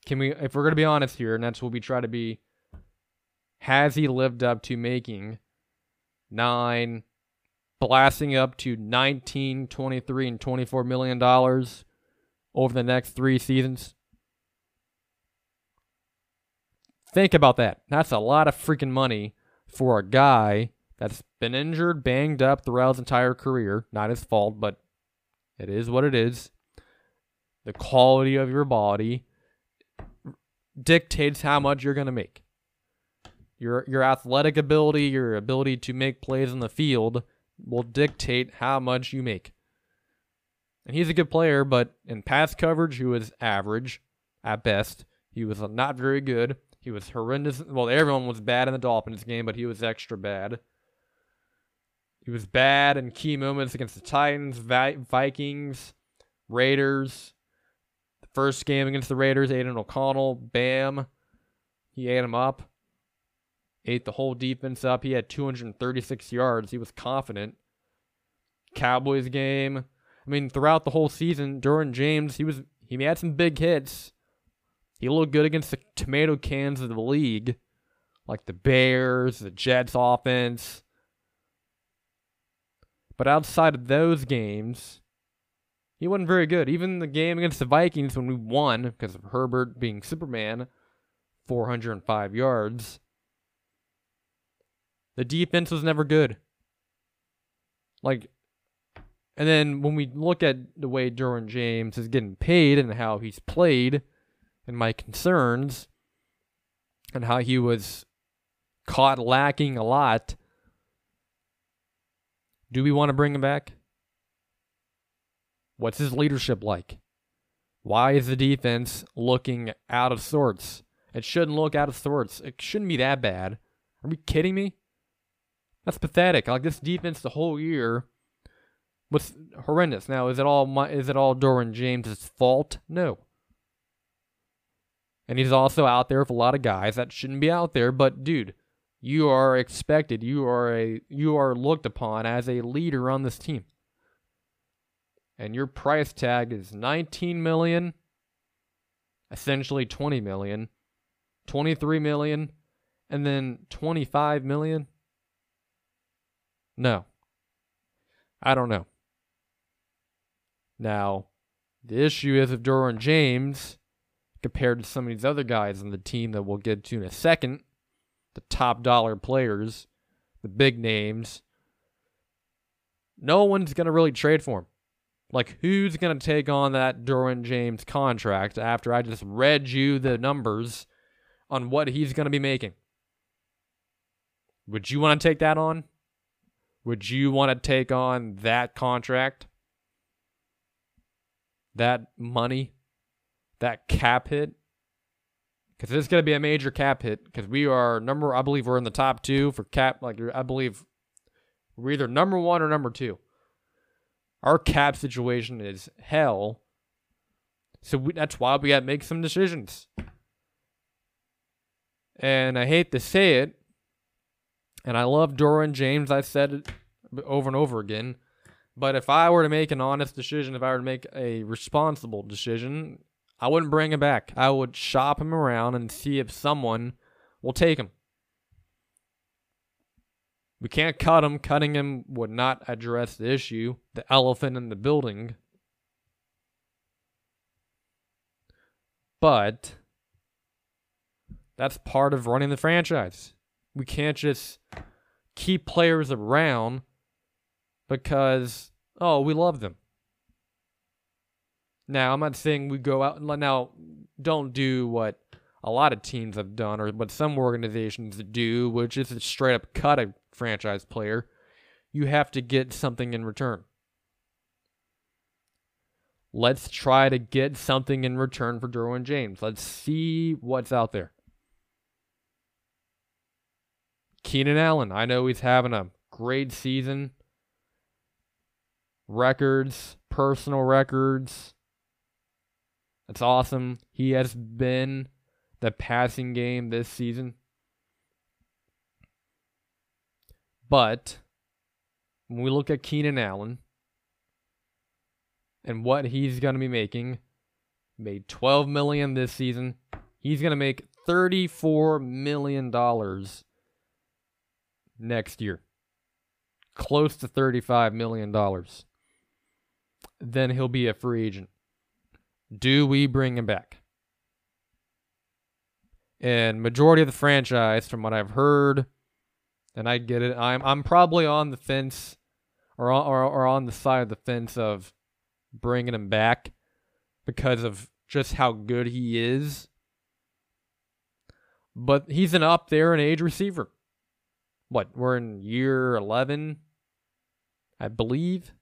Can we, if we're to be honest here, and that's what we try to be has he lived up to making nine, blasting up to 19, 23, and 24 million dollars over the next three seasons? Think about that. That's a lot of freaking money for a guy that's been injured, banged up throughout his entire career. Not his fault, but it is what it is. The quality of your body dictates how much you're going to make. Your your athletic ability, your ability to make plays in the field will dictate how much you make. And he's a good player, but in pass coverage, he was average at best. He was not very good. He was horrendous. Well, everyone was bad in the Dolphins game, but he was extra bad. He was bad in key moments against the Titans, Vikings, Raiders. The first game against the Raiders, Aidan O'Connell, bam, he ate him up ate the whole defense up. He had 236 yards. He was confident. Cowboys game. I mean, throughout the whole season, Derwin James, he was he had some big hits. He looked good against the tomato cans of the league, like the Bears, the Jets offense. But outside of those games, he wasn't very good. Even the game against the Vikings when we won because of Herbert being Superman, 405 yards. The defense was never good. Like, and then when we look at the way Derwin James is getting paid and how he's played, and my concerns, and how he was caught lacking a lot, do we want to bring him back? What's his leadership like? Why is the defense looking out of sorts? It shouldn't look out of sorts. It shouldn't be that bad. Are we kidding me? That's pathetic. Like this defense the whole year was horrendous. Now, is it all my, is it all Derwin James's fault? No. And he's also out there with a lot of guys that shouldn't be out there, but dude, you are expected, you are a you are looked upon as a leader on this team. And your price tag is 19 million, essentially 20 million, 23 million, and then 25 million. No. I don't know. Now, the issue is if Derwin James, compared to some of these other guys on the team that we'll get to in a second, the top dollar players, the big names, no one's going to really trade for him. Like, who's going to take on that Derwin James contract after I just read you the numbers on what he's going to be making? Would you want to take that on? Would you want to take on that contract? That money? That cap hit? Because it's going to be a major cap hit because we are number, I believe we're in the top two for cap. Like, I believe we're either number one or number two. Our cap situation is hell. So we, that's why we got to make some decisions. And I hate to say it, and I love Derwin James. I've said it over and over again. But if I were to make an honest decision, if I were to make a responsible decision, I wouldn't bring him back. I would shop him around and see if someone will take him. We can't cut him. Cutting him would not address the issue, the elephant in the building. But that's part of running the franchise. We can't just keep players around because, oh, we love them. Now, I'm not saying we go out and now. Don't do what a lot of teams have done, or what some organizations do, which is to straight up cut a franchise player. You have to get something in return. Let's try to get something in return for Derwin James. Let's see what's out there. Keenan Allen, I know he's having a great season. Records, personal records. That's awesome. He has been the passing game this season. But when we look at Keenan Allen and what he's going to be making, made 12 million this season. He's going to make 34 million dollars next year. Close to 35 million dollars. Then he'll be a free agent. Do we bring him back? And majority of the franchise, from what I've heard, and I get it, I'm I'm probably on the fence, or or, or on the side of the fence of bringing him back because of just how good he is. But he's an up there in age receiver. What, we're in year 11, I believe?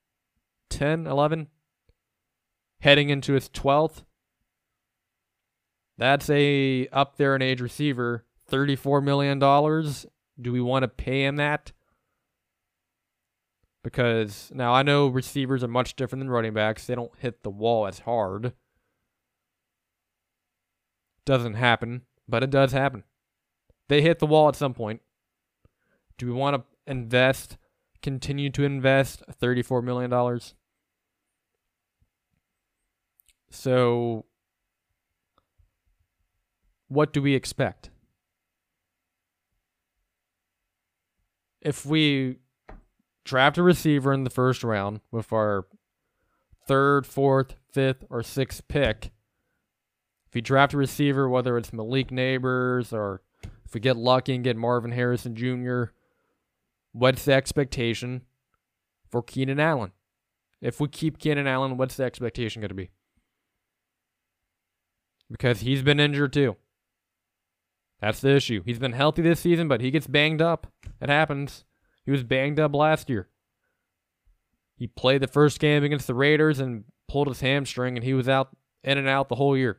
10, 11? Heading into his 12th. That's a up there in age receiver. $34 million. Do we want to pay him that? Because now I know receivers are much different than running backs. They don't hit the wall as hard. Doesn't happen, but it does happen. They hit the wall at some point. Do we want to invest, continue to invest $34 million? So, what do we expect? If we draft a receiver in the first round with our third, fourth, fifth, or sixth pick, if we draft a receiver, whether it's Malik Nabers or if we get lucky and get Marvin Harrison Jr., what's the expectation for Keenan Allen? If we keep Keenan Allen, what's the expectation going to be? Because he's been injured too. That's the issue. He's been healthy this season, but he gets banged up. It happens. He was banged up last year. He played the first game against the Raiders and pulled his hamstring, and he was out in and out the whole year.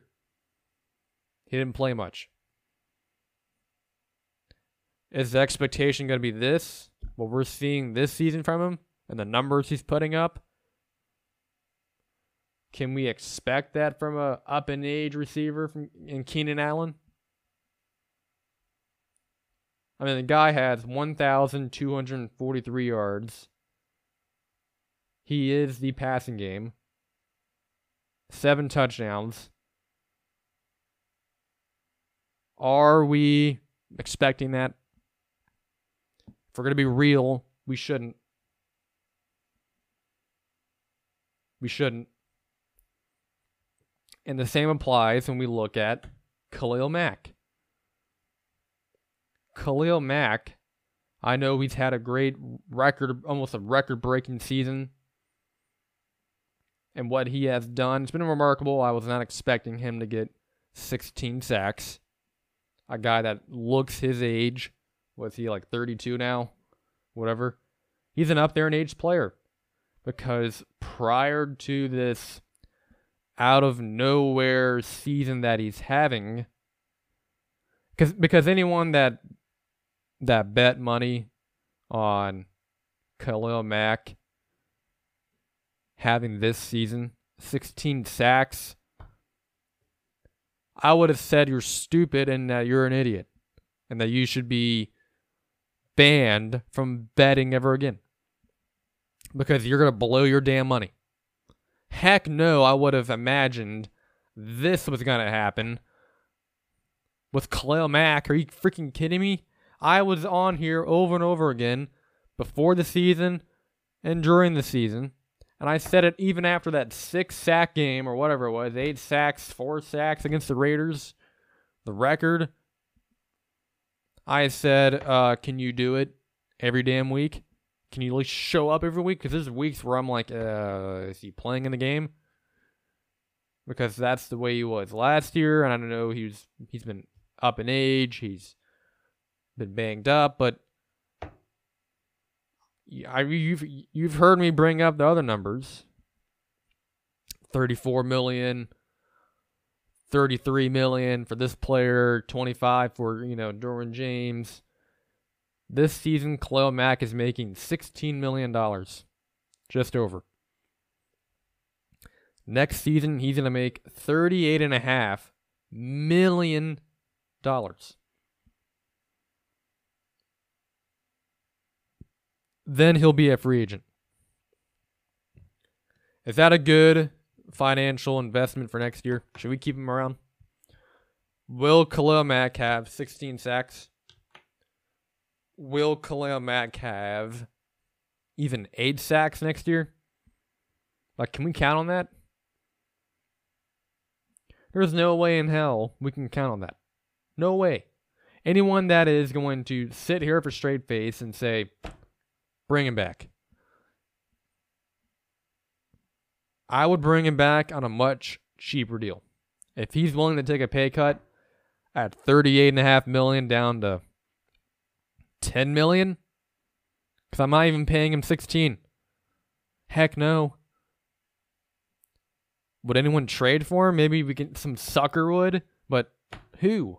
He didn't play much. Is the expectation going to be this? What we're seeing this season from him and the numbers he's putting up? Can we expect that from a up in age receiver from in Keenan Allen? I mean, the guy has 1,243 yards. He is the passing game. Seven touchdowns. Are we expecting that? If we're going to be real, we shouldn't. We shouldn't. And the same applies when we look at Khalil Mack. Khalil Mack, I know he's had a great record, almost a record breaking season. And what he has done, it's been remarkable. I was not expecting him to get 16 sacks. A guy that looks his age. Was he like 32 now? Whatever. He's an up there in age player. Because prior to this out of nowhere season that he's having, because because anyone that that bet money on Khalil Mack having this season 16 sacks, I would have said you're stupid and that you're an idiot and that you should be banned from betting ever again because you're going to blow your damn money. Heck no, I would have imagined this was going to happen with Khalil Mack. Are you freaking kidding me? I was on here over and over again before the season and during the season. And I said it even after that six sack game or whatever it was eight sacks, four sacks against the Raiders, the record. I said, uh, can you do it every damn week? Can you at least show up every week? Because there's weeks where I'm like, uh, is he playing in the game? Because that's the way he was last year, and I don't know. He's he's been up in age. He's been banged up, but I you've you've heard me bring up the other numbers. 34 million 33 million for this player, 25 for, you know, Derwin James. This season Khalil Mack is making 16 million dollars. Just over. Next season he's going to make 38 and a half million dollars. then he'll be a free agent. Is that a good financial investment for next year? Should we keep him around? Will Khalil Mack have 16 sacks? Will Khalil Mack have even eight sacks next year? Like, can we count on that? There's no way in hell we can count on that. No way. Anyone that is going to sit here for straight face and say, Bring him back. I would bring him back on a much cheaper deal. If he's willing to take a pay cut at 38.5 million down to 10 million, because I'm not even paying him 16. Heck no. Would anyone trade for him? Maybe we can some sucker would, but who?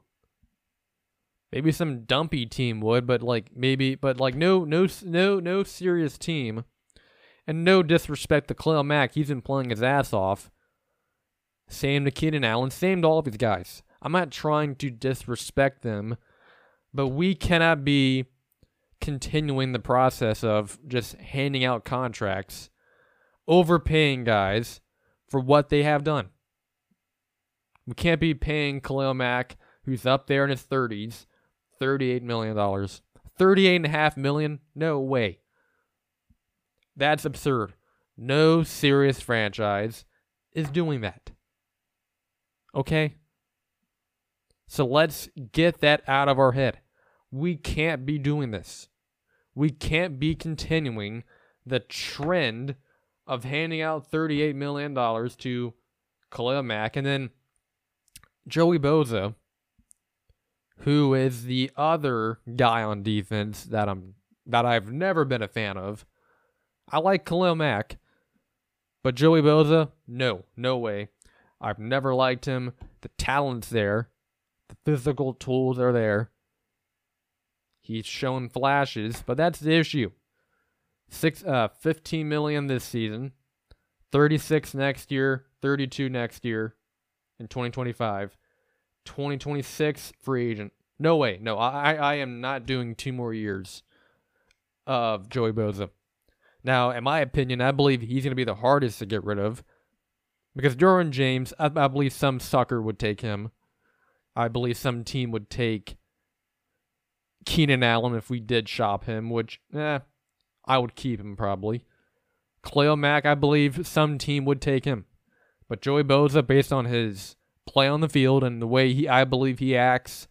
Maybe some dumpy team would, but like maybe, but like no, no, no, no serious team. And no disrespect to Khalil Mack, he's been playing his ass off. Same to Keenan Allen, same to all of these guys. I'm not trying to disrespect them, but we cannot be continuing the process of just handing out contracts, overpaying guys for what they have done. We can't be paying Khalil Mack, who's up there in his 30s, $38 million. 38.5 million? No way. That's absurd. No serious franchise is doing that. Okay? So let's get that out of our head. We can't be doing this. We can't be continuing the trend of handing out $38 million to Khalil Mack and then Joey Bosa who is the other guy on defense that I'm that I've never been a fan of. I like Khalil Mack, but Joey Bosa, no, no way. I've never liked him. The talent's there, the physical tools are there. He's shown flashes, but that's the issue. Six, uh, 15 million this season, 36 next year, 32 next year, in 2025, 2026 free agent. No way, no, I, I am not doing two more years of Joey Bosa. Now, in my opinion, I believe he's going to be the hardest to get rid of because Derwin James, I, I believe some sucker would take him. I believe some team would take Keenan Allen if we did shop him, which, eh, I would keep him probably. Khalil Mack, I believe some team would take him. But Joey Bosa, based on his play on the field and the way he, I believe he acts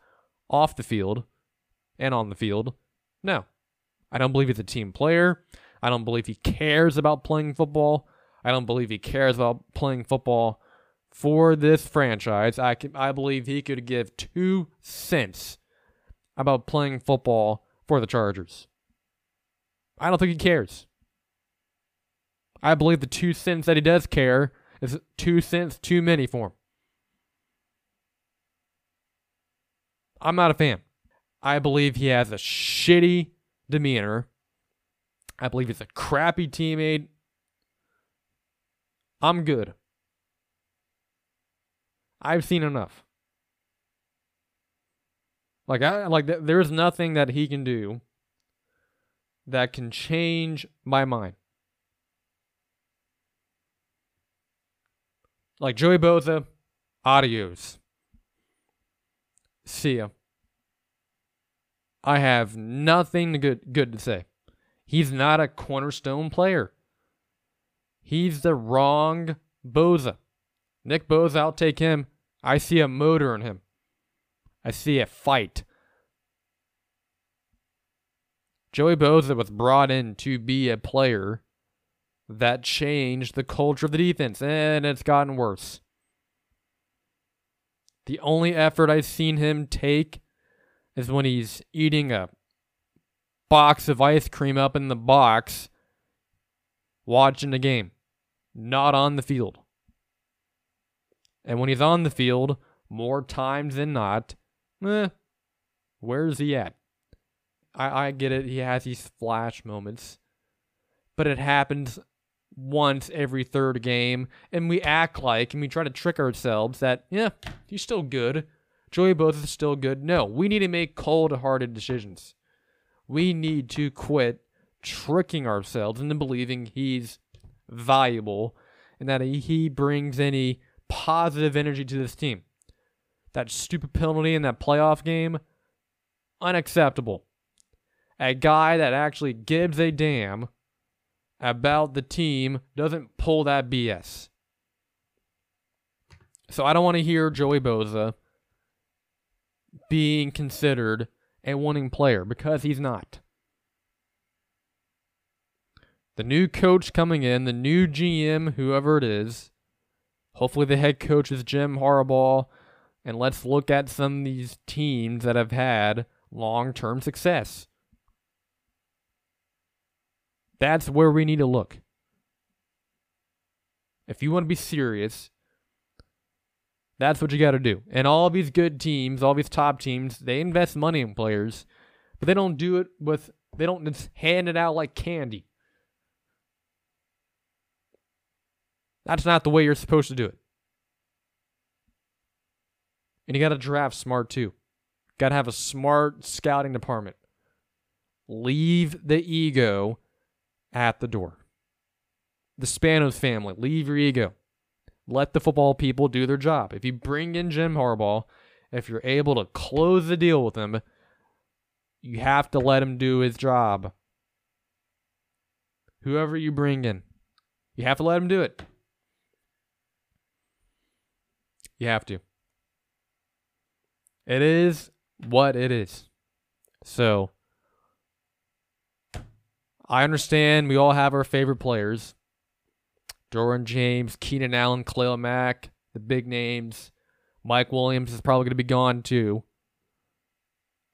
off the field and on the field, no. I don't believe he's a team player. I don't believe he cares about playing football. I don't believe he cares about playing football for this franchise. I can, I believe he could give two cents about playing football for the Chargers. I don't think he cares. I believe the two cents that he does care is two cents too many for him. I'm not a fan. I believe he has a shitty demeanor. I believe he's a crappy teammate. I'm good. I've seen enough. Like I like th- there's nothing that he can do that can change my mind. Like Joey Bosa, adios. See ya. I have nothing good good to say. He's not a cornerstone player. He's the wrong Bosa. Nick Bosa, I'll take him. I see a motor in him. I see a fight. Joey Bosa was brought in to be a player that changed the culture of the defense, and it's gotten worse. The only effort I've seen him take is when he's eating a box of ice cream up in the box watching the game, not on the field. And when he's on the field, more times than not, eh, where's he at? I, I get it, he has these flash moments, but it happens once every third game, and we act like and we try to trick ourselves that, yeah, he's still good. Joey Bosa is still good. No, we need to make cold hearted decisions. We need to quit tricking ourselves into believing he's valuable and that he brings any positive energy to this team. That stupid penalty in that playoff game, unacceptable. A guy that actually gives a damn about the team doesn't pull that BS. So I don't want to hear Joey Bosa being considered a winning player because he's not. The new coach coming in, the new GM, whoever it is, hopefully the head coach is Jim Harbaugh, and let's look at some of these teams that have had long term success. That's where we need to look. If you want to be serious, that's what you got to do. And all these good teams, all these top teams, they invest money in players, but they don't do it with, they don't just hand it out like candy. That's not the way you're supposed to do it. And you got to draft smart too. Got to have a smart scouting department. Leave the ego at the door. The Spanos family, leave your ego. Let the football people do their job. If you bring in Jim Harbaugh, if you're able to close the deal with him, you have to let him do his job. Whoever you bring in, you have to let him do it. You have to. It is what it is. So, I understand we all have our favorite players. Derwin James, Keenan Allen, Khalil Mack, the big names. Mike Williams is probably going to be gone too.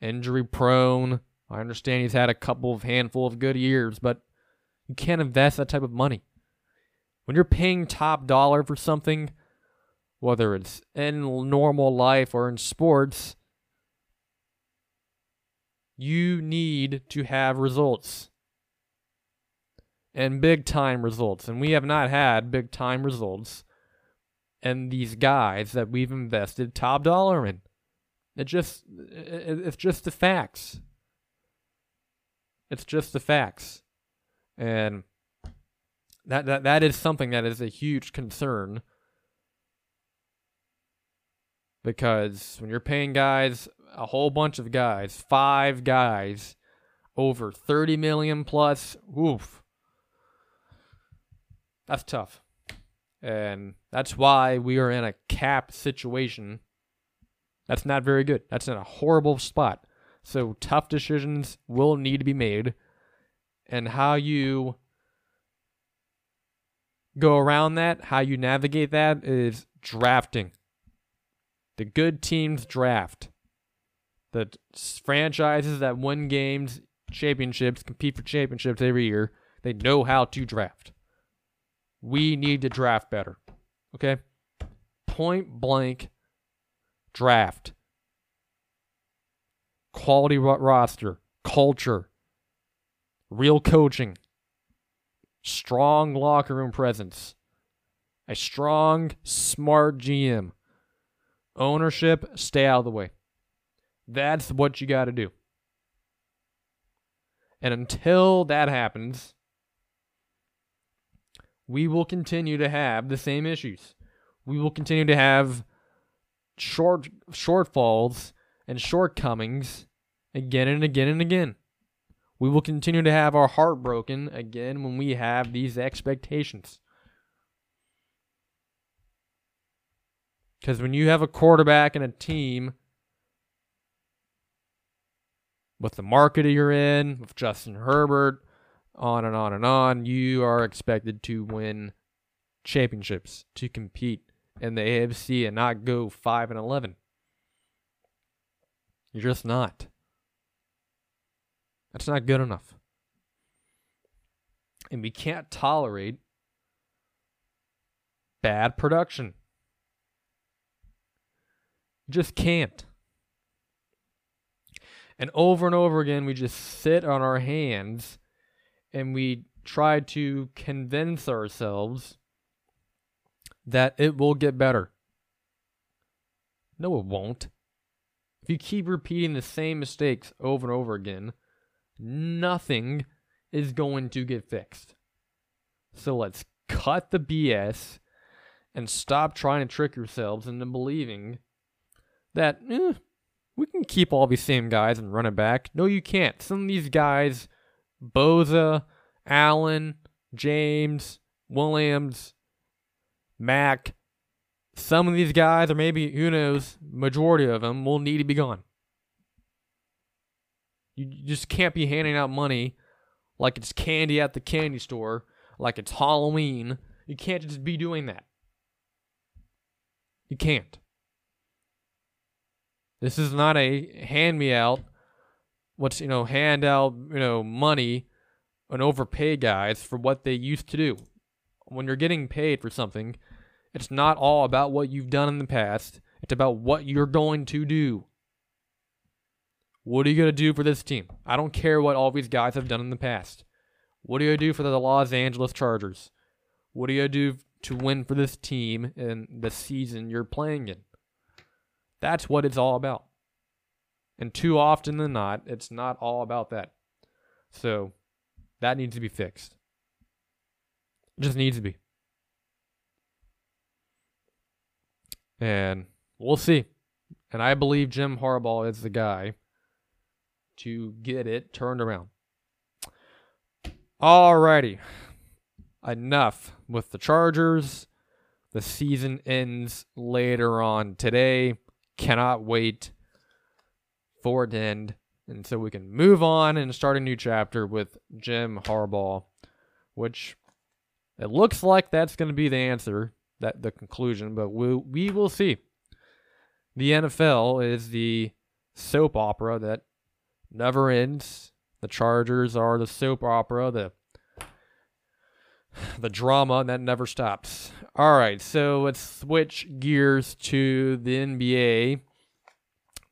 Injury prone. I understand he's had a couple of handful of good years, but you can't invest that type of money. When you're paying top dollar for something, whether it's in normal life or in sports, you need to have results and big time results. And we have not had big time results and these guys that we've invested top dollar in. It just it's just the facts. It's just the facts. And that that that is something that is a huge concern because when you're paying guys a whole bunch of guys, five guys over 30 million plus, oof. That's tough. And that's why we are in a cap situation. That's not very good. That's in a horrible spot. So tough decisions will need to be made. And how you go around that, how you navigate that is drafting. The good teams draft. The franchises that win games, championships, compete for championships every year, they know how to draft. We need to draft better. Okay? Point blank draft. Quality roster, culture, real coaching, strong locker room presence, a strong, smart GM, ownership, stay out of the way. That's what you got to do. And until that happens, we will continue to have the same issues. We will continue to have short shortfalls and shortcomings again and again and again. We will continue to have our heart broken again when we have these expectations. Because when you have a quarterback and a team with the market you're in, with Justin Herbert, on and on and on. You are expected to win championships, to compete in the AFC and not go 5 and 11. You're just not. That's not good enough. And we can't tolerate bad production. Just can't. And over and over again, we just sit on our hands and we try to convince ourselves that it will get better. No, it won't. If you keep repeating the same mistakes over and over again, nothing is going to get fixed. So let's cut the BS and stop trying to trick yourselves into believing that eh, we can keep all these same guys and run it back. No, you can't. Some of these guys, Bosa, Allen, James, Williams, Mack. Some of these guys, or maybe who knows, majority of them will need to be gone. You just can't be handing out money like it's candy at the candy store, like it's Halloween. You can't just be doing that. You can't. This is not a hand me out what's you know hand out you know money and overpay guys for what they used to do. When you're getting paid for something, it's not all about what you've done in the past. It's about what you're going to do. What are you going to do for this team? I don't care what all these guys have done in the past. What are you going to do for the Los Angeles Chargers? What are you going to do to win for this team in the season you're playing in? That's what it's all about. And too often than not, it's not all about that. So that needs to be fixed. It just needs to be. And we'll see. And I believe Jim Harbaugh is the guy to get it turned around. Alrighty. Enough with the Chargers. The season ends later on today. Cannot wait for it to end. And so we can move on and start a new chapter with Jim Harbaugh, which it looks like that's going to be the answer, that the conclusion, but we we will see. The NFL is the soap opera that never ends. The Chargers are the soap opera, the the drama that never stops. All right, so let's switch gears to the NBA.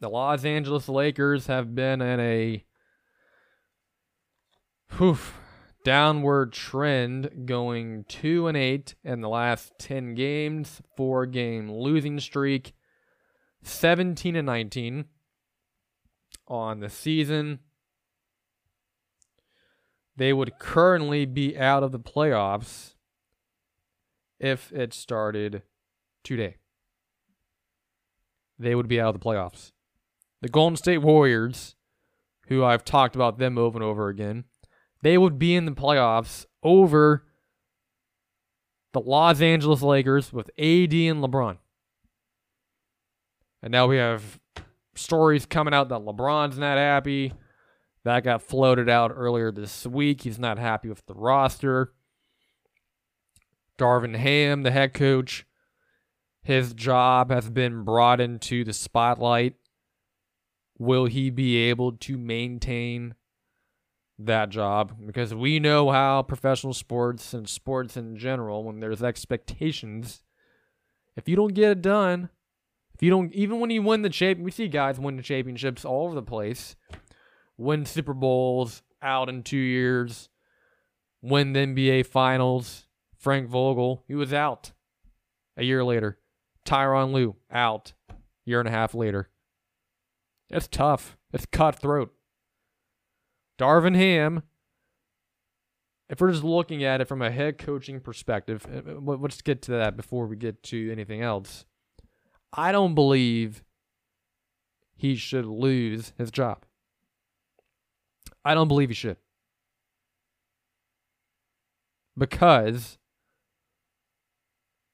The Los Angeles Lakers have been in a whew, downward trend, going two and eight in the last ten games, four game losing streak, seventeen and nineteen on the season they would currently be out of the playoffs if it started today. They would be out of the playoffs. The Golden State Warriors, who I've talked about them over and over again, they would be in the playoffs over the Los Angeles Lakers with AD and LeBron. And now we have stories coming out that LeBron's not happy. That got floated out earlier this week. He's not happy with the roster. Darvin Ham, the head coach, his job has been brought into the spotlight. Will he be able to maintain that job? Because we know how professional sports and sports in general, when there's expectations, if you don't get it done, if you don't, even when you win the champ, we see guys win the championships all over the place win Super Bowls out in two years, win the NBA Finals. Frank Vogel, he was out a year later. Tyronn Lue, out year and a half later. It's tough. It's cutthroat. Darvin Ham, if we're just looking at it from a head coaching perspective, uh, uh, let's get to that before we get to anything else. I don't believe he should lose his job. I don't believe he should. Because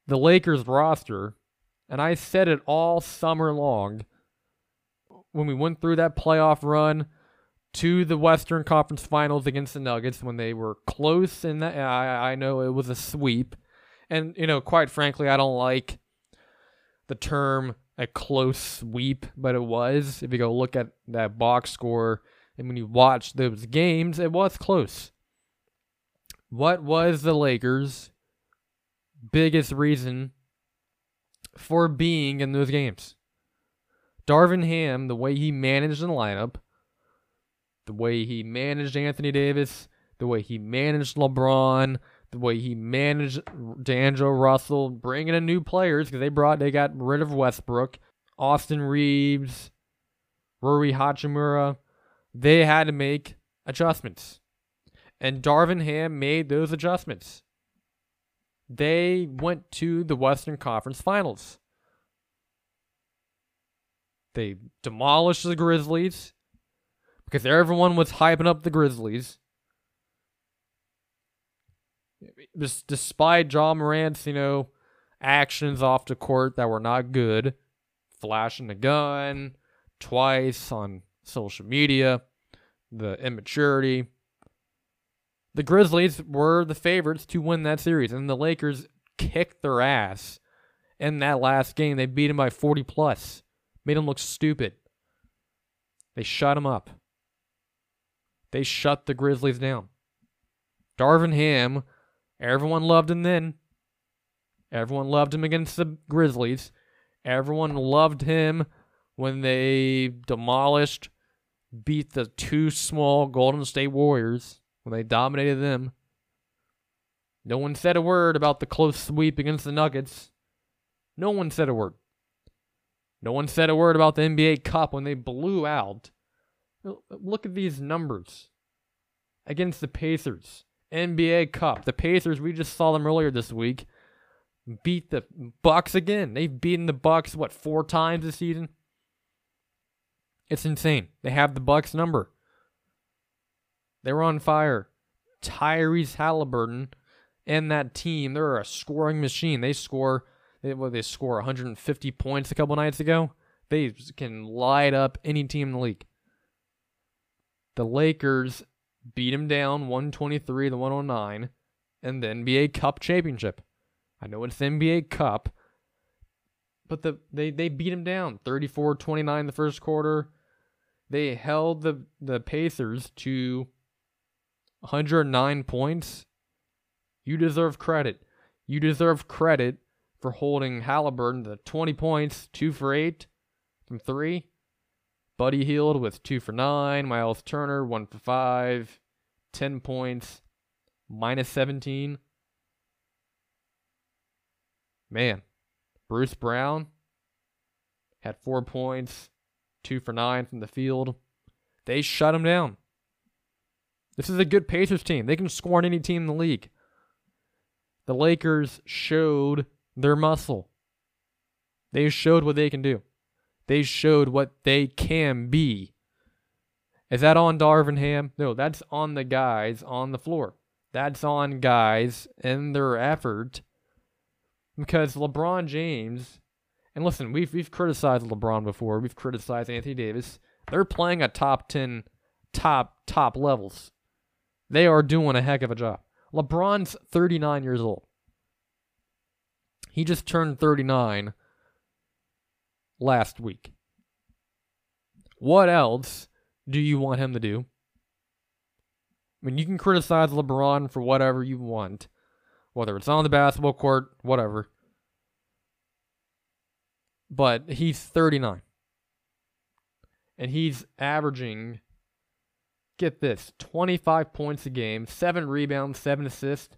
the Lakers roster, and I said it all summer long when we went through that playoff run to the Western Conference Finals against the Nuggets when they were close in that I, I know it was a sweep. And you know, quite frankly, I don't like the term a close sweep, but it was. If you go look at that box score and when you watch those games, it was close. What was the Lakers' biggest reason for being in those games? Darvin Ham, the way he managed the lineup, the way he managed Anthony Davis, the way he managed LeBron, the way he managed D'Angelo Russell, bringing in new players because they brought they got rid of Westbrook, Austin Reaves, Rui Hachimura they had to make adjustments. And Darvin Ham made those adjustments. They went to the Western Conference Finals. They demolished the Grizzlies because everyone was hyping up the Grizzlies. Despite Ja Morant's, you know, actions off the court that were not good, flashing the gun twice on social media, the immaturity. The Grizzlies were the favorites to win that series, and the Lakers kicked their ass in that last game. They beat them by 40 plus, made them look stupid. They shut them up. They shut the Grizzlies down. Darvin Ham, everyone loved him then. Everyone loved him against the Grizzlies. Everyone loved him when they demolished beat the two small Golden State Warriors when they dominated them. No one said a word about the close sweep against the Nuggets. No one said a word. No one said a word about the NBA Cup when they blew out. Look at these numbers against the Pacers. NBA Cup. The Pacers, we just saw them earlier this week, beat the Bucks again. They've beaten the Bucks what four times this season. It's insane. They have the Bucks number. They're on fire. Tyrese Halliburton and that team, they're a scoring machine. They score they, well, they score 150 points a couple nights ago. They can light up any team in the league. The Lakers beat them down 123 to 109 in the NBA Cup championship. I know it's NBA Cup, but the they they beat them down 34-29 the first quarter, they held the the Pacers to 109 points. You deserve credit. You deserve credit for holding Halliburton to 20 points, 2 for 8 from 3. Buddy Hield with 2 for 9. Myles Turner, 1 for 5. 10 points, minus 17. Man, Bruce Brown had 4 points, 2 for 9 from the field. They shut him down. This is a good Pacers team. They can score on any team in the league. The Lakers showed their muscle. They showed what they can do. They showed what they can be. Is that on Darvin Ham? No, that's on the guys on the floor. That's on guys and their effort. Because LeBron James, and listen, we've we've criticized LeBron before. We've criticized Anthony Davis. They're playing at top ten, top top levels. They are doing a heck of a job. LeBron's 39 years old. He just turned 39 last week. What else do you want him to do? I mean, you can criticize LeBron for whatever you want, whether it's on the basketball court, whatever. But he's 39. And he's averaging, get this, 25 points a game, 7 rebounds, 7 assists,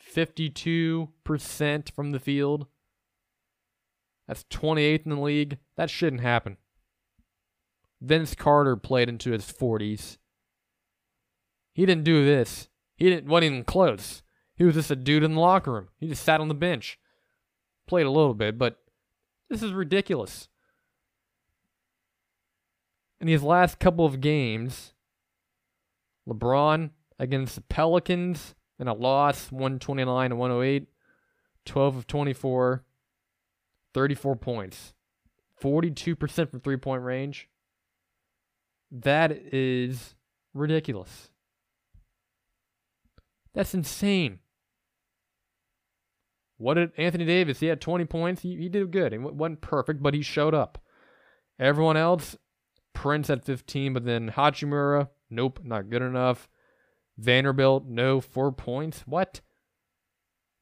52% from the field. That's 28th in the league. That shouldn't happen. Vince Carter played into his 40s. He didn't do this. He didn't wasn't even close. He was just a dude in the locker room. He just sat on the bench. Played a little bit, but this is ridiculous. In these last couple of games, LeBron against the Pelicans in a loss, 129 to 108, 12 of 24, 34 points, 42% from three point range. That is ridiculous. That's insane. What did Anthony Davis? He had 20 points. He, he did good. It wasn't perfect, but he showed up. Everyone else, Prince at 15, but then Hachimura, nope, not good enough. Vanderbilt, no, four points. What?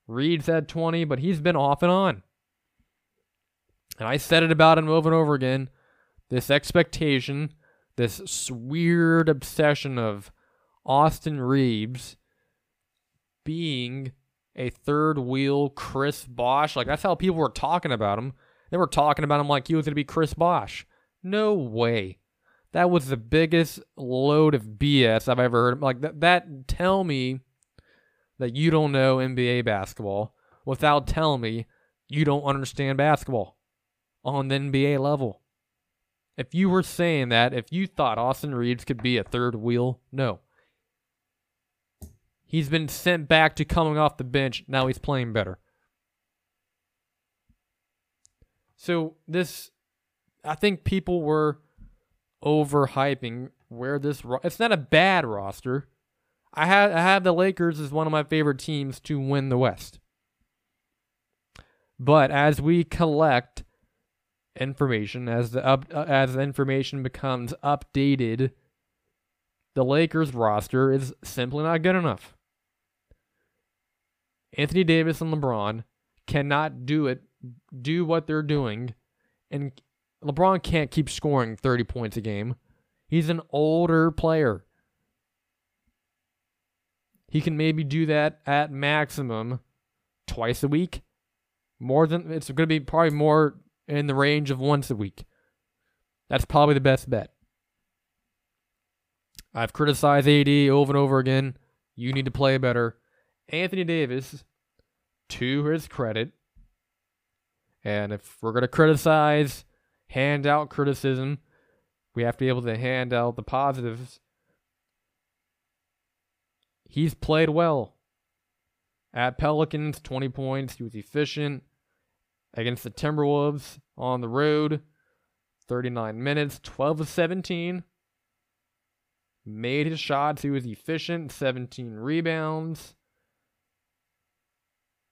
Reed's at 20, but he's been off and on. And I said it about him over and over again. This expectation this weird obsession of Austin Reaves being a third wheel Chris Bosh. Like that's how people were talking about him. They were talking about him like he was going to be Chris Bosh. No way. That was the biggest load of BS I've ever heard. Like that, that tell me that you don't know NBA basketball without telling me you don't understand basketball on the NBA level. If you were saying that, if you thought Austin Reaves could be a third wheel, no. He's been sent back to coming off the bench. Now he's playing better. So this, I think people were overhyping where this. ro- It's not a bad roster. I have I have the Lakers as one of my favorite teams to win the West. But as we collect information as the up uh, as the information becomes updated the Lakers roster is simply not good enough. Anthony Davis and LeBron cannot do it do what they're doing and LeBron can't keep scoring 30 points a game. He's an older player. He can maybe do that at maximum twice a week. More than it's going to be probably more in the range of once a week. That's probably the best bet. I've criticized AD over and over again. You need to play better. Anthony Davis, to his credit, and if we're going to criticize, hand out criticism, we have to be able to hand out the positives. He's played well. At Pelicans, 20 points. He was efficient against the Timberwolves on the road. 39 minutes, 12 of 17. Made his shots. He was efficient. 17 rebounds,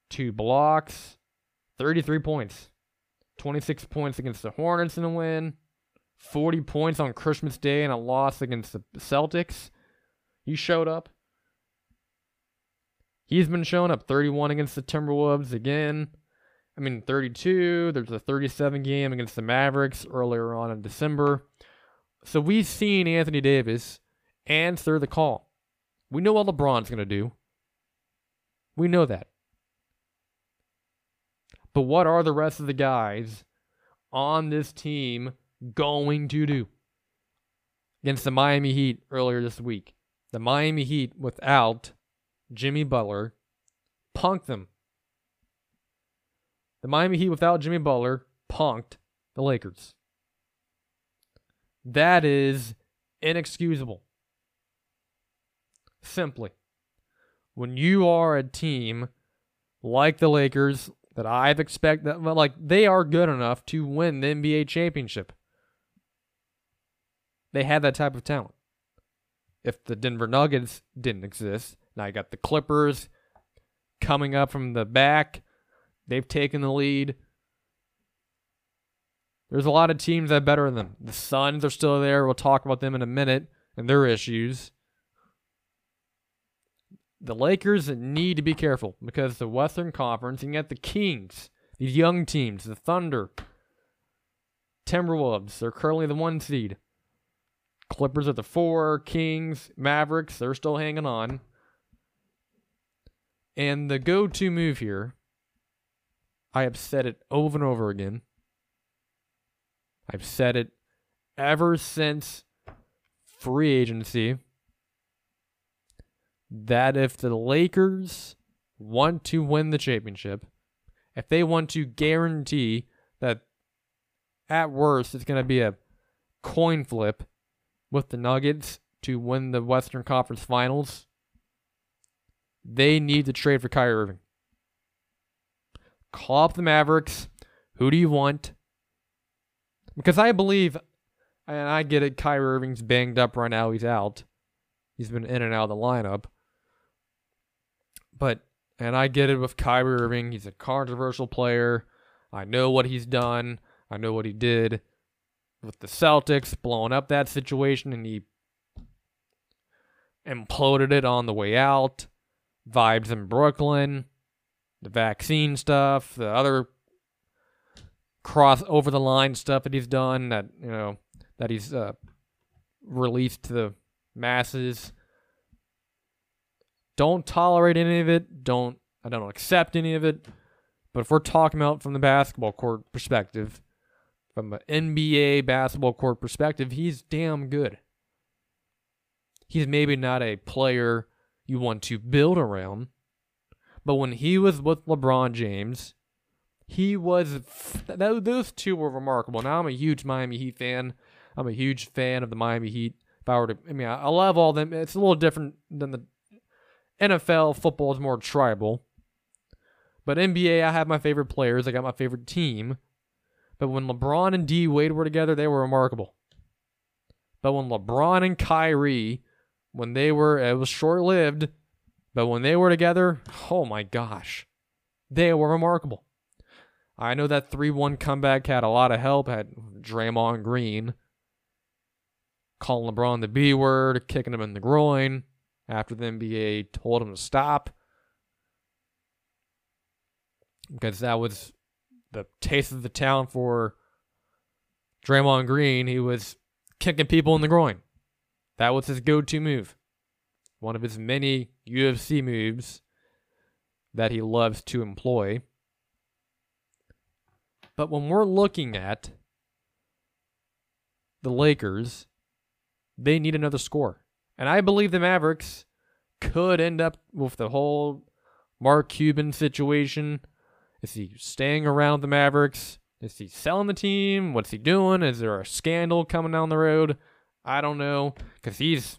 two blocks, 33 points. 26 points against the Hornets in a win. 40 points on Christmas Day in a loss against the Celtics. He showed up. He's been showing up 31 against the Timberwolves again. I mean, 32. There's a 37 game against the Mavericks earlier on in December. So we've seen Anthony Davis answer the call. We know what LeBron's going to do. We know that. But what are the rest of the guys on this team going to do? Against the Miami Heat earlier this week. The Miami Heat without Jimmy Butler punked them. The Miami Heat without Jimmy Butler punked the Lakers. That is inexcusable. Simply. When you are a team like the Lakers that I've expected, like they are good enough to win the NBA championship. They have that type of talent. If the Denver Nuggets didn't exist, now you got the Clippers coming up from the back. They've taken the lead. There's a lot of teams that are better than them. The Suns are still there. We'll talk about them in a minute and their issues. The Lakers need to be careful because the Western Conference, and yet the Kings, these young teams, the Thunder, Timberwolves, they're currently the one seed. Clippers at the four, Kings, Mavericks, they're still hanging on. And the go to move here, I have said it over and over again. I've said it ever since free agency that if the Lakers want to win the championship, if they want to guarantee that at worst it's going to be a coin flip with the Nuggets to win the Western Conference Finals, they need to trade for Kyrie Irving. Call up the Mavericks. Who do you want? Because I believe, and I get it, Kyrie Irving's banged up right now. He's out. He's been in and out of the lineup. But, and I get it with Kyrie Irving. He's a controversial player. I know what he's done. I know what he did with the Celtics, blowing up that situation, and he imploded it on the way out vibes in Brooklyn, the vaccine stuff, the other cross over the line stuff that he's done that you know that he's uh, released to the masses. Don't tolerate any of it. Don't I don't accept any of it. But if we're talking about from the basketball court perspective, from an NBA basketball court perspective, he's damn good. He's maybe not a player you want to build around. But when he was with LeBron James, he was those two were remarkable. Now I'm a huge Miami Heat fan. I'm a huge fan of the Miami Heat. If I were to, I mean, I love all them. It's a little different than the NFL. Football is more tribal. But NBA, I have my favorite players. I got my favorite team. But when LeBron and D Wade were together, they were remarkable. But when LeBron and Kyrie when they were, it was short lived, but when they were together, oh my gosh, they were remarkable. I know that 3 1 comeback had a lot of help, had Draymond Green calling LeBron the B word, kicking him in the groin after the NBA told him to stop. Because that was the taste of the town for Draymond Green. He was kicking people in the groin. That was his go to move. One of his many UFC moves that he loves to employ. But when we're looking at the Lakers, they need another score. And I believe the Mavericks could end up with the whole Mark Cuban situation. Is he staying around the Mavericks? Is he selling the team? What's he doing? Is there a scandal coming down the road? I don't know because he's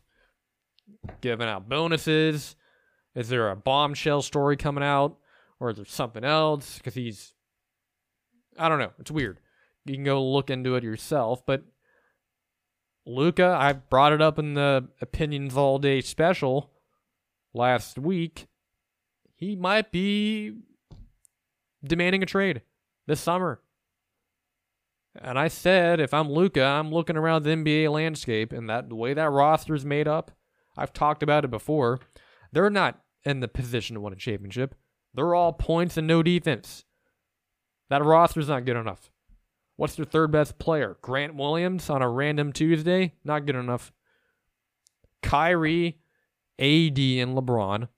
giving out bonuses. Is there a bombshell story coming out, or is there something else? Because he's, I don't know. It's weird. You can go look into it yourself. But Luka, I brought it up in the opinions all day special last week. He might be demanding a trade this summer. And I said, if I'm Luka, I'm looking around the NBA landscape and that the way that roster is made up, I've talked about it before. They're not in the position to win a championship. They're all points and no defense. That roster's not good enough. What's their third best player? Grant Williams on a random Tuesday? Not good enough. Kyrie, AD, and LeBron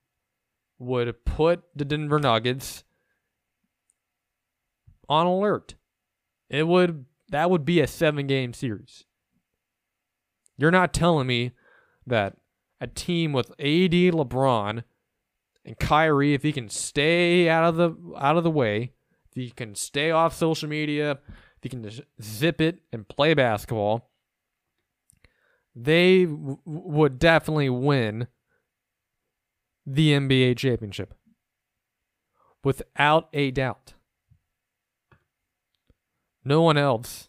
would put the Denver Nuggets on alert. It would that would be a seven game series. You're not telling me that a team with AD, LeBron, and Kyrie, if he can stay out of the out of the way, if he can stay off social media, he can just zip it and play basketball, they w- would definitely win the NBA championship without a doubt. No one else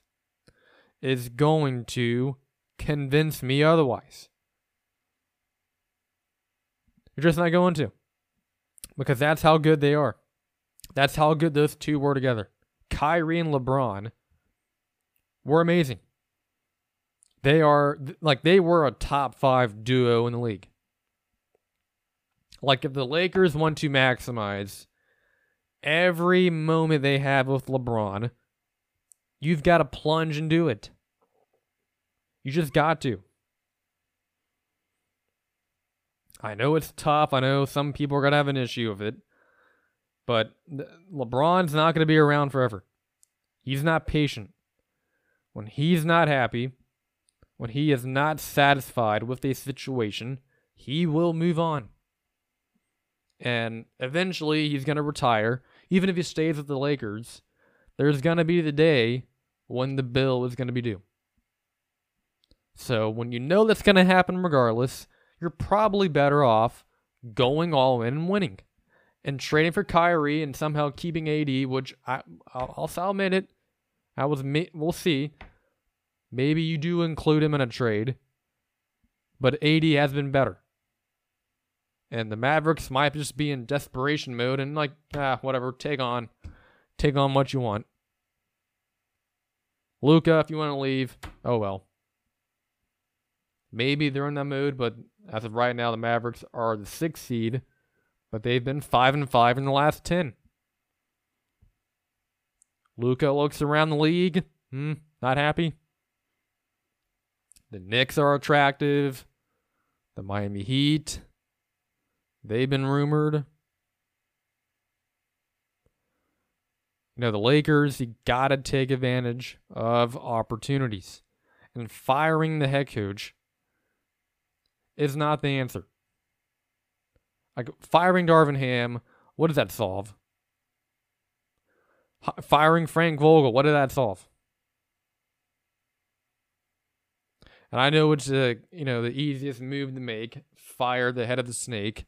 is going to convince me otherwise. You're just not going to. Because that's how good they are. That's how good those two were together. Kyrie and LeBron were amazing. They are like they were a top 5 duo in the league. Like if the Lakers want to maximize every moment they have with LeBron, you've got to plunge and do it. You just got to. I know it's tough. I know some people are going to have an issue with it. But LeBron's not going to be around forever. He's not patient. When he's not happy, when he is not satisfied with a situation, he will move on. And eventually he's going to retire. Even if he stays with the Lakers, there's going to be the day when the bill is going to be due. So when you know that's going to happen regardless, you're probably better off going all in and winning and trading for Kyrie and somehow keeping AD, which I, I'll, I'll admit it. I was, we'll see. Maybe you do include him in a trade, but AD has been better. And the Mavericks might just be in desperation mode and like, ah, whatever, take on, take on what you want. Luka, if you want to leave, oh well. Maybe they're in that mood, but as of right now, the Mavericks are the sixth seed, but they've been five and five in the last ten. Luka looks around the league. Hmm, not happy. The Knicks are attractive. The Miami Heat. They've been rumored. You know, the Lakers, you got to take advantage of opportunities. And firing the head coach is not the answer. Like firing Darvin Ham, what does that solve? Firing Frank Vogel, what did that solve? And I know it's the you know the easiest move to make, fire the head of the snake.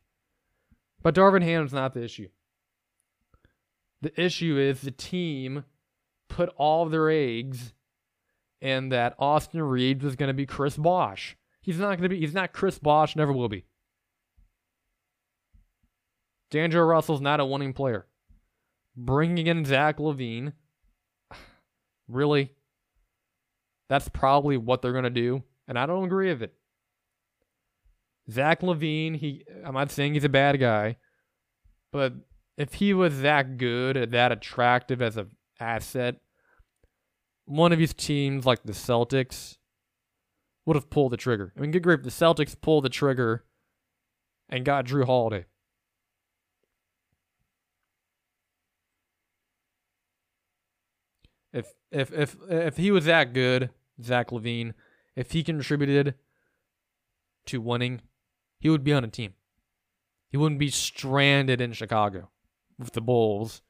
But Darvin Ham's not the issue. The issue is the team put all their eggs in that Austin Reaves was going to be Chris Bosh. He's not going to be. He's not Chris Bosh. Never will be. D'Angelo Russell's not a winning player. Bringing in Zach LaVine. [sighs] really, that's probably what they're going to do, and I don't agree with it. Zach LaVine, he, I'm not saying he's a bad guy, but if he was that good, that attractive as an asset, one of his teams like the Celtics would have pulled the trigger. I mean, good grief, the Celtics pulled the trigger and got Jrue Holiday. If if if if he was that good, Zach LaVine, if he contributed to winning, he would be on a team. He wouldn't be stranded in Chicago with the Bulls,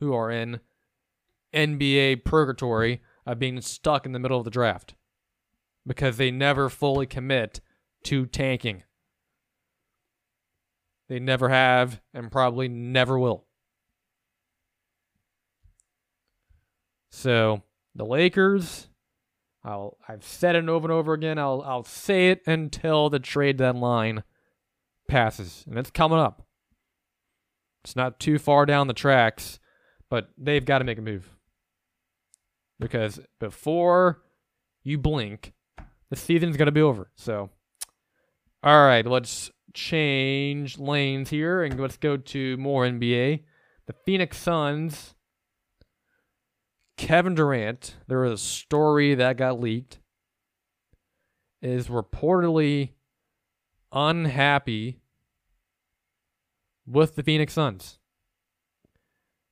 who are in NBA purgatory of being stuck in the middle of the draft because they never fully commit to tanking. They never have and probably never will. So, the Lakers, I'll I've said it over and over again. I'll I'll say it until the trade deadline passes, and it's coming up. It's not too far down the tracks, but they've got to make a move. Because before you blink, the season's to be over. So, all right, let's change lanes here and let's go to more NBA. The Phoenix Suns, Kevin Durant, there was a story that got leaked, is reportedly unhappy with the Phoenix Suns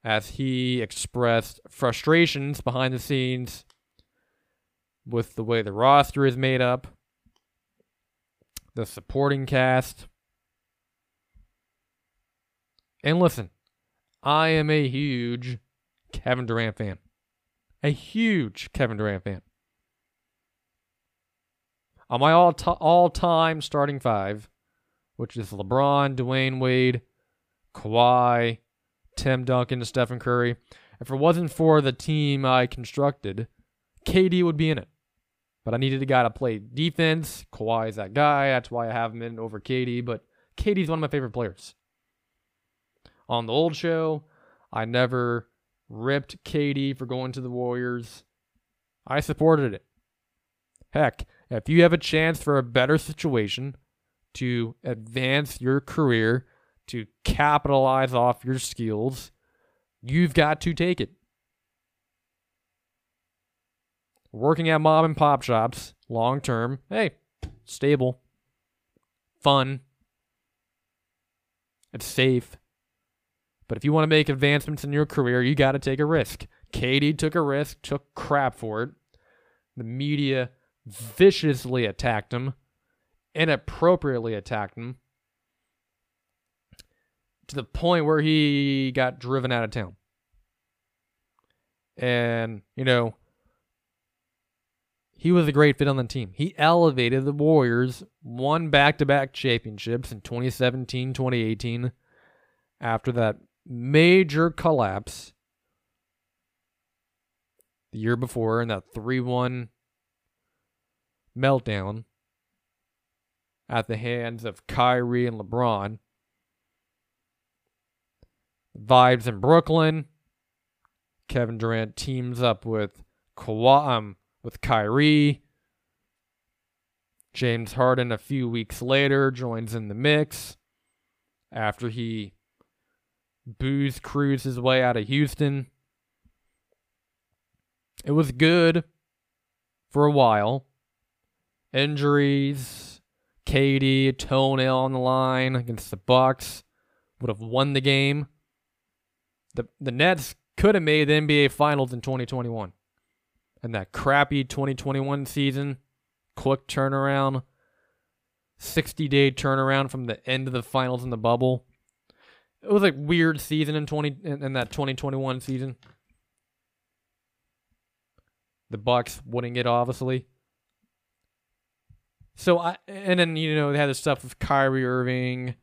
as he expressed frustrations behind the scenes with the way the roster is made up, the supporting cast. And listen, I am a huge Kevin Durant fan. A huge Kevin Durant fan. On my all t- all time starting five, which is LeBron, Dwyane Wade, Kawhi, Tim Duncan, Stephen Curry. If it wasn't for the team I constructed, KD would be in it. But I needed a guy to play defense. Kawhi is that guy. That's why I have him in over KD. But KD's one of my favorite players. On the old show, I never ripped KD for going to the Warriors. I supported it. Heck, if you have a chance for a better situation to advance your career, to capitalize off your skills, you've got to take it. Working at mom and pop shops, long term, hey, stable, fun, it's safe. But if you want to make advancements in your career, you got to take a risk. KD took a risk, took crap for it. The media viciously attacked him, inappropriately attacked him to the point where he got driven out of town. And, you know, he was a great fit on the team. He elevated the Warriors, won back to back championships in 2017, 2018, after that major collapse the year before in that 3 1 meltdown at the hands of Kyrie and LeBron vibes in Brooklyn. Kevin Durant teams up with Kawhi, um, with Kyrie. James Harden a few weeks later joins in the mix after he booze cruised his way out of Houston. It was good for a while. Injuries, KD, toenail on the line against the Bucks would have won the game the the Nets could have made the NBA Finals in 2021. And that crappy 2021 season, quick turnaround, 60 day turnaround from the end of the finals in the bubble. It was like weird season in 20 in, in that 2021 season. The Bucks winning it obviously. So I and then you know they had the stuff with Kyrie Irving,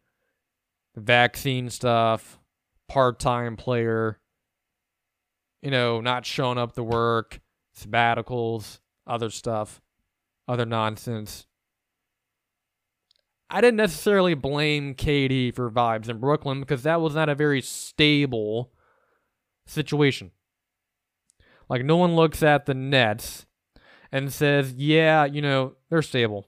the vaccine stuff part time player, you know, not showing up to work, sabbaticals, other stuff, other nonsense. I didn't necessarily blame KD for vibes in Brooklyn because that was not a very stable situation. Like, no one looks at the Nets and says, yeah, you know, they're stable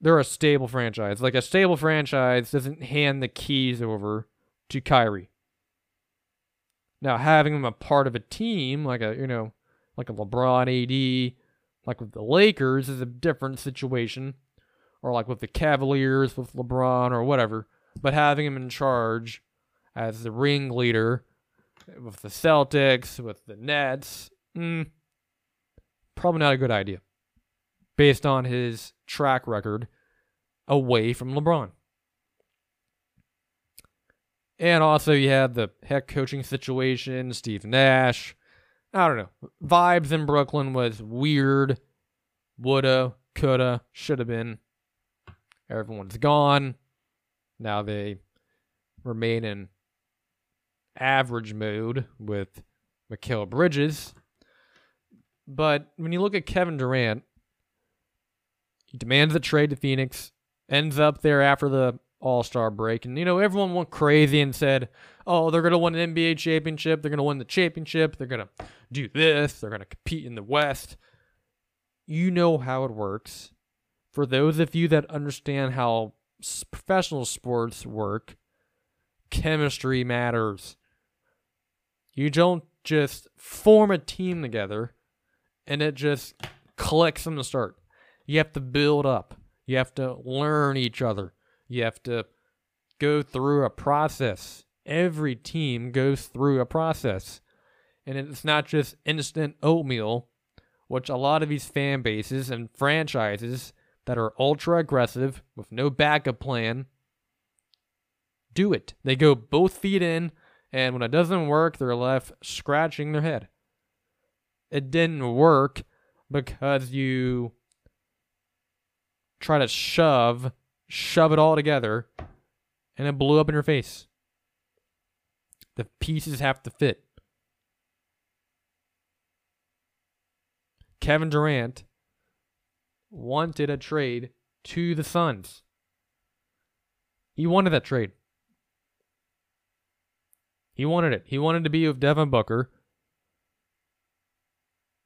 they're a stable franchise. Like a stable franchise doesn't hand the keys over to Kyrie. Now having him a part of a team like a you know like a LeBron AD like with the Lakers is a different situation or like with the Cavaliers with LeBron or whatever, but having him in charge as the ringleader with the Celtics, with the Nets, mm, probably not a good idea based on his track record away from LeBron. And also, you have the head coaching situation, Steve Nash. I don't know. Vibes in Brooklyn was weird. Woulda, coulda, shoulda been. Everyone's gone. Now they remain in average mode with Mikal Bridges. But when you look at Kevin Durant, he demands a trade to Phoenix, ends up there after the All Star break. And, you know, everyone went crazy and said, oh, they're going to win an NBA championship. They're going to win the championship. They're going to do this. They're going to compete in the West. You know how it works for those of you that understand how professional sports work, chemistry matters. You don't just form a team together and it just clicks from the start. You have to build up. You have to learn each other. You have to go through a process. Every team goes through a process. And it's not just instant oatmeal, which a lot of these fan bases and franchises that are ultra aggressive with no backup plan do it. They go both feet in, and when it doesn't work, they're left scratching their head. It didn't work because you try to shove, shove it all together, and it blew up in your face. The pieces have to fit. Kevin Durant wanted a trade to the Suns. He wanted that trade. He wanted it. He wanted to be with Devin Booker.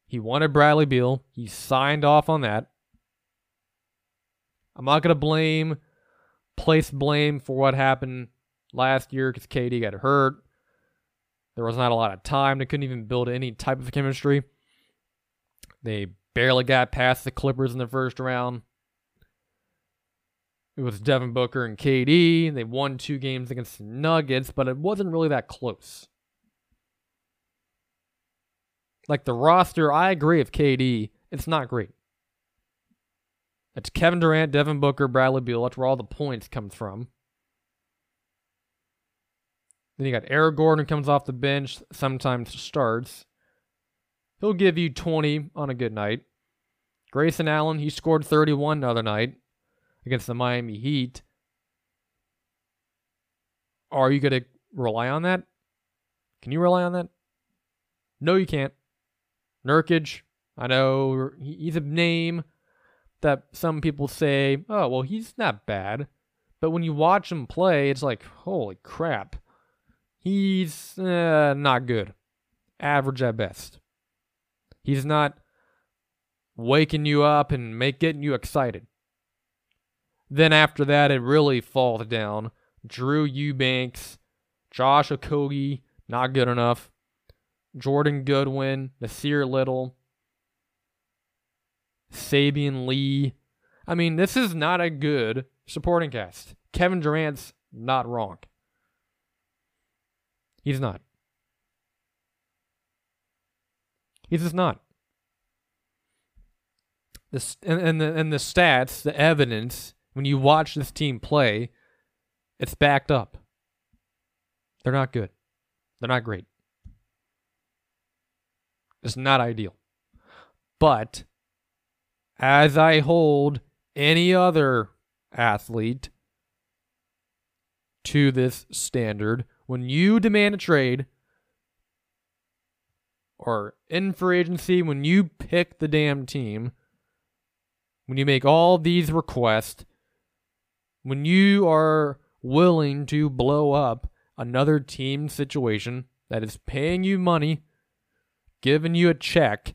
He wanted Bradley Beal. He signed off on that. I'm not to blame, place blame for what happened last year because KD got hurt. There was not a lot of time. They couldn't even build any type of chemistry. They barely got past the Clippers in the first round. It was Devin Booker and KD. And they won two games against the Nuggets, but it wasn't really that close. Like the roster, I agree with KD. It's not great. It's Kevin Durant, Devin Booker, Bradley Beal. That's where all the points come from. Then you got Eric Gordon comes off the bench, sometimes starts. He'll give you 20 on a good night. Grayson Allen, he scored 31 the other night against the Miami Heat. Are you going to rely on that? Can you rely on that? No, you can't. Nurkic, I know he's a name that some people say, oh, well, he's not bad. But when you watch him play, it's like, holy crap. He's uh, not good. Average at best. He's not waking you up and make getting you excited. Then after that, it really falls down. Drew Eubanks, Josh Okogie, not good enough. Jordan Goodwin, Nassir Little, Saben Lee. I mean, this is not a good supporting cast. Kevin Durant's not wrong. He's not. He's just not. This and, and the and the stats, the evidence, when you watch this team play, it's backed up. They're not good. They're not great. It's not ideal. But as I hold any other athlete to this standard, when you demand a trade, or in free agency when you pick the damn team, when you make all these requests, when you are willing to blow up another team situation that is paying you money, giving you a check,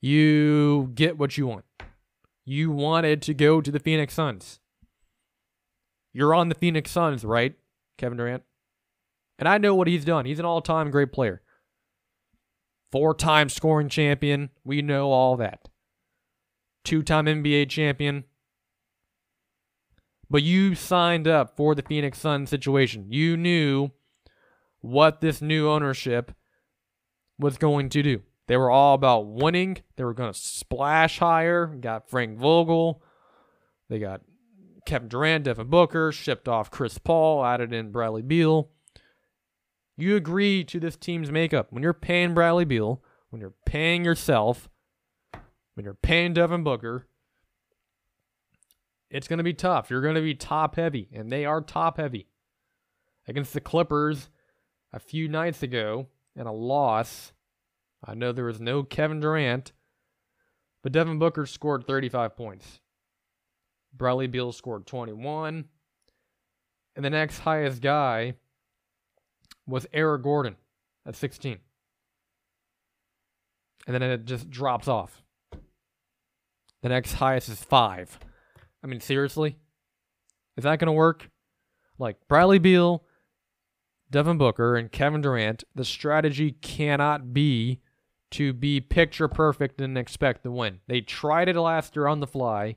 you get what you want. You wanted to go to the Phoenix Suns. You're on the Phoenix Suns, right, Kevin Durant? And I know what he's done. He's an all time great player. Four time scoring champion. We know all that. Two time NBA champion. But you signed up for the Phoenix Suns situation. You knew what this new ownership was going to do. They were all about winning. They were going to splash higher. Got Frank Vogel. They got Kevin Durant, Devin Booker, shipped off Chris Paul, added in Bradley Beal. You agree to this team's makeup. When you're paying Bradley Beal, when you're paying yourself, when you're paying Devin Booker, it's going to be tough. You're going to be top heavy, and they are top heavy. Against the Clippers a few nights ago in a loss, I know there was no Kevin Durant, but Devin Booker scored 35 points. Bradley Beal scored 21. And the next highest guy was Eric Gordon at 16. And then it just drops off. The next highest is five. I mean, seriously? Is that going to work? Like Bradley Beal, Devin Booker, and Kevin Durant, the strategy cannot be to be picture perfect and expect to win. They tried it last year on the fly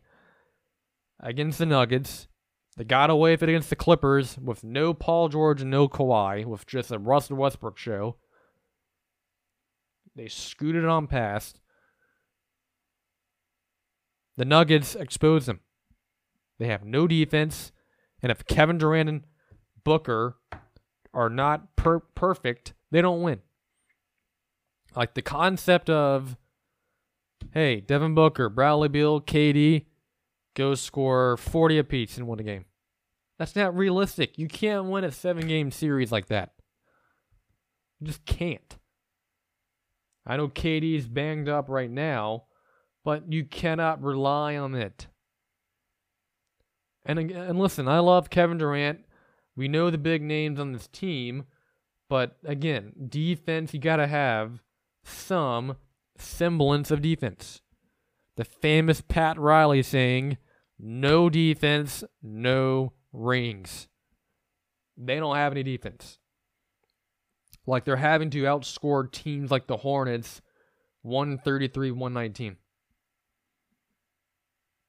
against the Nuggets. They got away with it against the Clippers with no Paul George and no Kawhi, with just a Russell Westbrook show. They scooted on past. The Nuggets exposed them. They have no defense. And if Kevin Durant and Booker are not per- perfect, they don't win. Like the concept of, hey, Devin Booker, Bradley Beal, KD, go score 40 apiece and win a game. That's not realistic. You can't win a seven game series like that. You just can't. I know KD's banged up right now, but you cannot rely on it. And and listen, I love Kevin Durant. We know the big names on this team, but again, defense you got to have some semblance of defense. The famous Pat Riley saying, "No defense, no rings." They don't have any defense. Like they're having to outscore teams like the Hornets 133 119.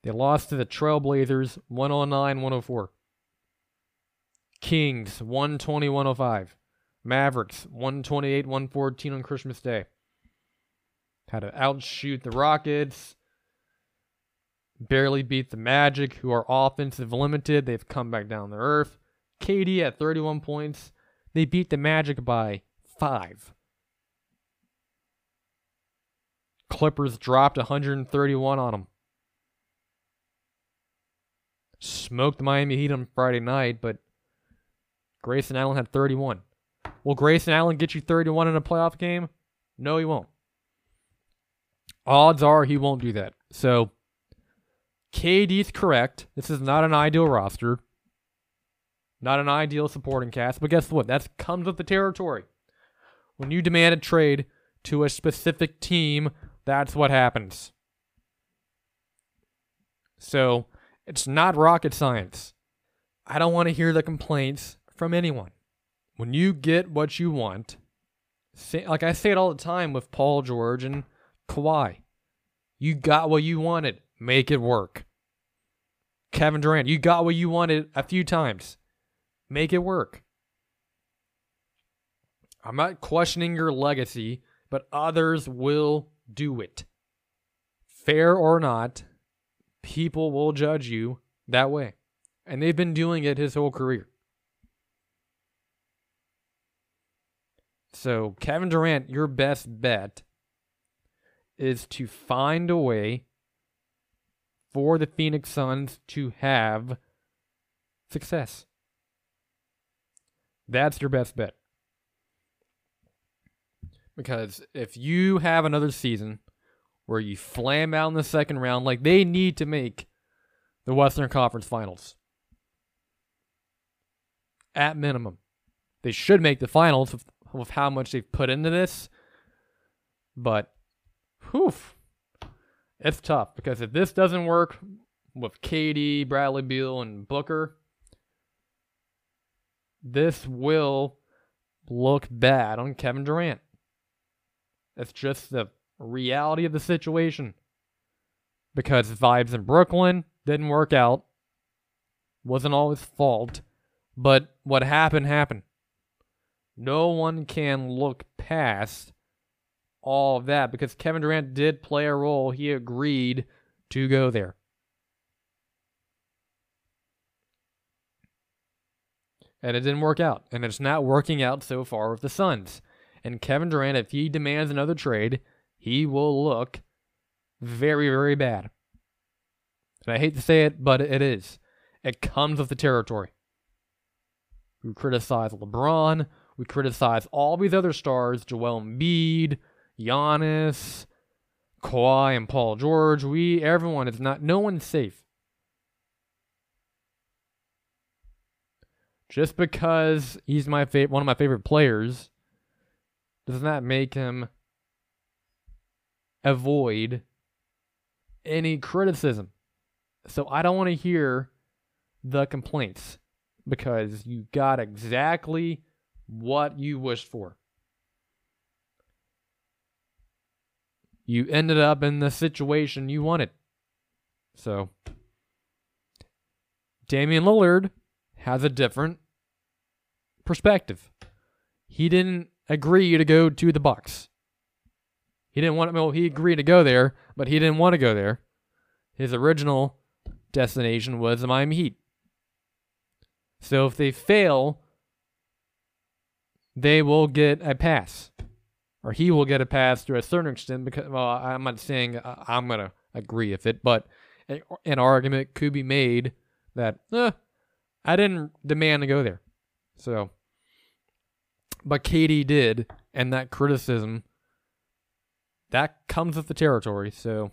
They lost to the Trailblazers 109 104. Kings 120 105. Mavericks 128 114 on Christmas Day. Had to outshoot the Rockets. Barely beat the Magic, who are offensive limited. They've come back down to earth. KD at 31 points. They beat the Magic by five. Clippers dropped 131 on them. Smoked the Miami Heat on Friday night, but Grayson Allen had 31. Will Grayson Allen get you 31 in a playoff game? No, he won't. Odds are he won't do that. So, KD's correct. This is not an ideal roster. Not an ideal supporting cast, but guess what? That comes with the territory. When you demand a trade to a specific team, that's what happens. So, it's not rocket science. I don't want to hear the complaints from anyone. When you get what you want, say, like I say it all the time with Paul George and Kawhi, you got what you wanted. Make it work. Kevin Durant, you got what you wanted a few times. Make it work. I'm not questioning your legacy, but others will do it. Fair or not, people will judge you that way. And they've been doing it his whole career. So, Kevin Durant, your best bet is to find a way for the Phoenix Suns to have success. That's your best bet. Because if you have another season where you flam out in the second round, like they need to make the Western Conference Finals. At minimum. They should make the finals with, with how much they've put into this. But, whew, it's tough because if this doesn't work with KD, Bradley Beal, and Booker, this will look bad on Kevin Durant. It's just the reality of the situation. Because vibes in Brooklyn didn't work out. Wasn't all his fault. But what happened, happened. No one can look past all of that because Kevin Durant did play a role. He agreed to go there. And it didn't work out. And it's not working out so far with the Suns. And Kevin Durant, if he demands another trade, he will look very, very bad. And I hate to say it, but it is. It comes with the territory. We criticize LeBron. We criticize all these other stars, Joel Embiid, Giannis, Kawhi, and Paul George. We, everyone is not, no one's safe. Just because he's my favorite, one of my favorite players, does not that make him avoid any criticism. So I don't want to hear the complaints because you got exactly what you wished for. You ended up in the situation you wanted. So Damian Lillard has a different perspective. He didn't agree to go to the Bucks. He didn't want well, he agreed to go there, but he didn't want to go there. His original destination was the Miami Heat. So if they fail, they will get a pass. Or he will get a pass to a certain extent because well, I'm not saying I'm going to agree with it, but an argument could be made that eh, I didn't demand to go there. So, but KD did, and that criticism that comes with the territory. So,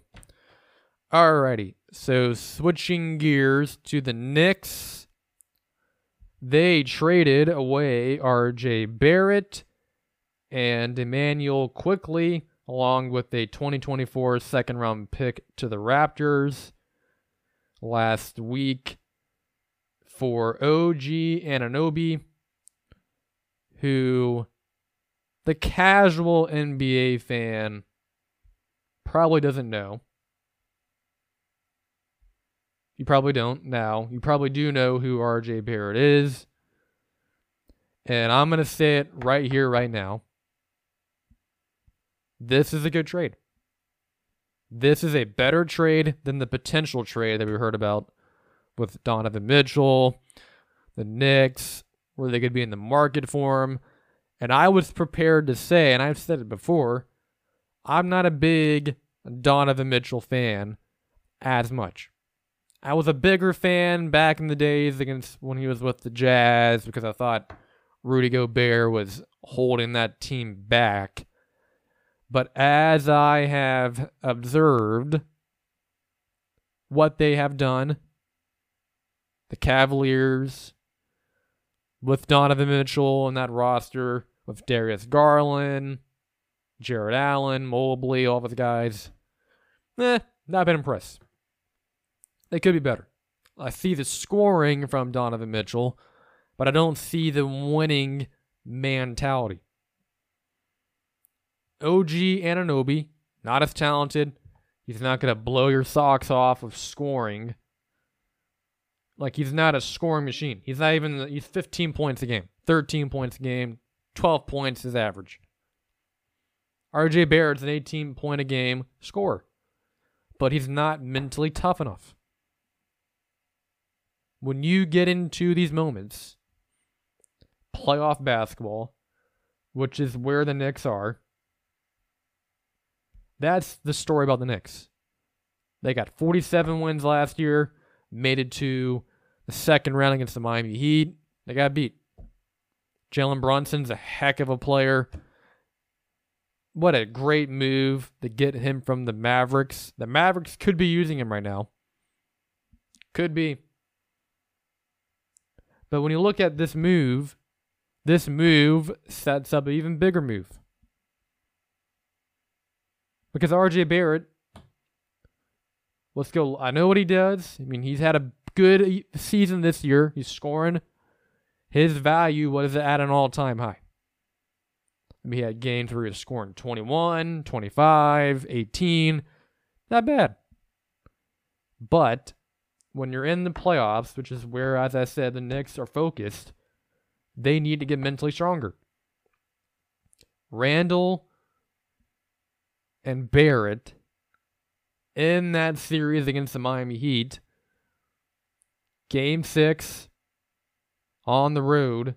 alrighty. So switching gears to the Knicks, they traded away R.J. Barrett and Immanuel Quickley, along with a 2024 second round pick to the Raptors last week for OG Anunoby, who the casual NBA fan probably doesn't know. You probably don't now. You probably do know who RJ Barrett is. And I'm going to say it right here, right now. This is a good trade. This is a better trade than the potential trade that we heard about with Donovan Mitchell, the Knicks, where they could be in the market for him. And I was prepared to say, and I've said it before, I'm not a big Donovan Mitchell fan as much. I was a bigger fan back in the days against when he was with the Jazz because I thought Rudy Gobert was holding that team back. But as I have observed what they have done the Cavaliers with Donovan Mitchell and that roster with Darius Garland, Jarrett Allen, Mobley, all those guys. Eh, not been impressed. They could be better. I see the scoring from Donovan Mitchell, but I don't see the winning mentality. OG Anunoby, not as talented. He's not going to blow your socks off of scoring. Like he's not a scoring machine. He's not even he's 15 points a game, 13 points a game, 12 points is average. RJ Barrett's an 18 point a game scorer. But he's not mentally tough enough. When you get into these moments, playoff basketball, which is where the Knicks are, that's the story about the Knicks. They got 47 wins last year, made it to the second round against the Miami Heat. They got beat. Jalen Brunson's a heck of a player. What a great move to get him from the Mavericks. The Mavericks could be using him right now. Could be. But when you look at this move, this move sets up an even bigger move. Because RJ Barrett, let's go. I know what he does. I mean, he's had a good season this year. He's scoring. His value was at an all time high. He had games where he was scoring 21, 25, 18. Not bad. But when you're in the playoffs, which is where, as I said, the Knicks are focused, they need to get mentally stronger. Randle and Barrett in that series against the Miami Heat Game six on the road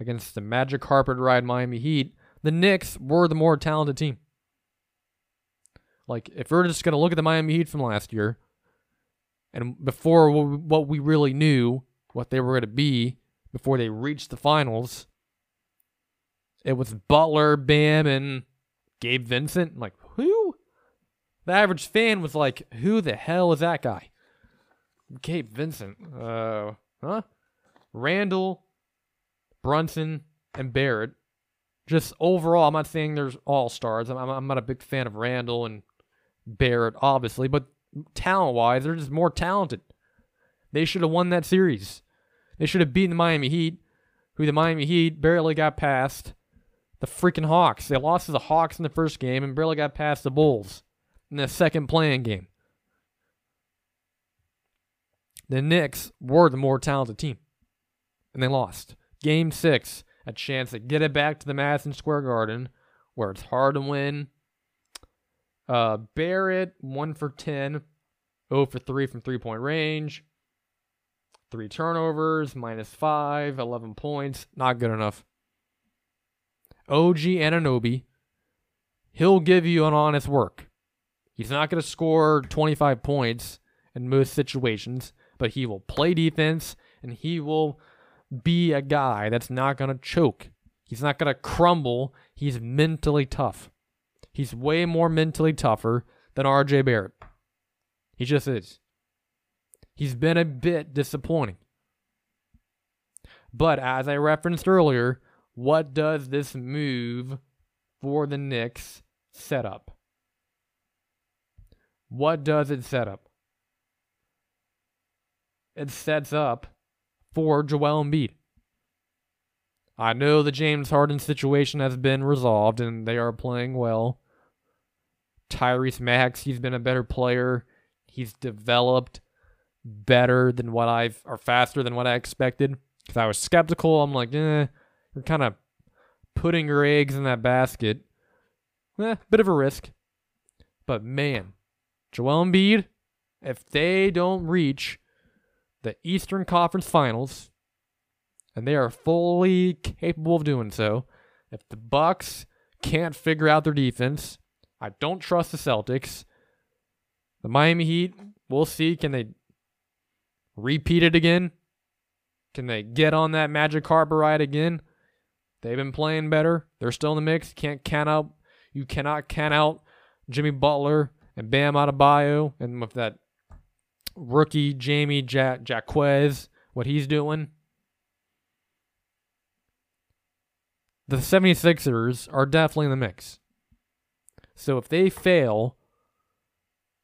against the Magic Carpet Ride Miami Heat, the Knicks were the more talented team. Like, if we're just going to look at the Miami Heat from last year, and before what we really knew, what they were going to be before they reached the finals, it was Butler, Bam, and Gabe Vincent. I'm Like, who? The average fan was like, who the hell is that guy? Gabe Vincent. Uh, huh? Randle, Brunson, and Barrett. Just overall, I'm not saying there's all stars. I'm, I'm not a big fan of Randle and Barrett, obviously, but talent wise, they're just more talented. They should have won that series. They should have beaten the Miami Heat, who the Miami Heat barely got past the freaking Hawks. They lost to the Hawks in the first game and barely got past the Bulls in the second play-in game. The Knicks were the more talented team, and they lost. Game six, a chance to get it back to the Madison Square Garden, where it's hard to win. Uh, Barrett, 1 for 10, 0 for 3 from three point range. Three turnovers, minus 5, 11 points. Not good enough. OG Anunoby, he'll give you an honest work. He's not going to score 25 points in most situations, but he will play defense and he will be a guy that's not going to choke. He's not going to crumble. He's mentally tough. He's way more mentally tougher than RJ Barrett. He just is. He's been a bit disappointing. But as I referenced earlier, what does this move for the Knicks set up? What does it set up? It sets up for Joel Embiid. I know the James Harden situation has been resolved and they are playing well. Tyrese Maxey, he's been a better player. He's developed better than what I've, or faster than what I expected. Because I was skeptical. I'm like, eh, you're kind of putting your eggs in that basket. Eh, bit of a risk. But man, Joel Embiid, if they don't reach the Eastern Conference Finals, and they are fully capable of doing so. If the Bucks can't figure out their defense, I don't trust the Celtics. The Miami Heat, we'll see. Can they repeat it again? Can they get on that magic carpet ride again? They've been playing better. They're still in the mix. You can't count out. You cannot count out Jimmy Butler and Bam Adebayo and with that rookie Jamie ja- what he's doing. The 76ers are definitely in the mix. So if they fail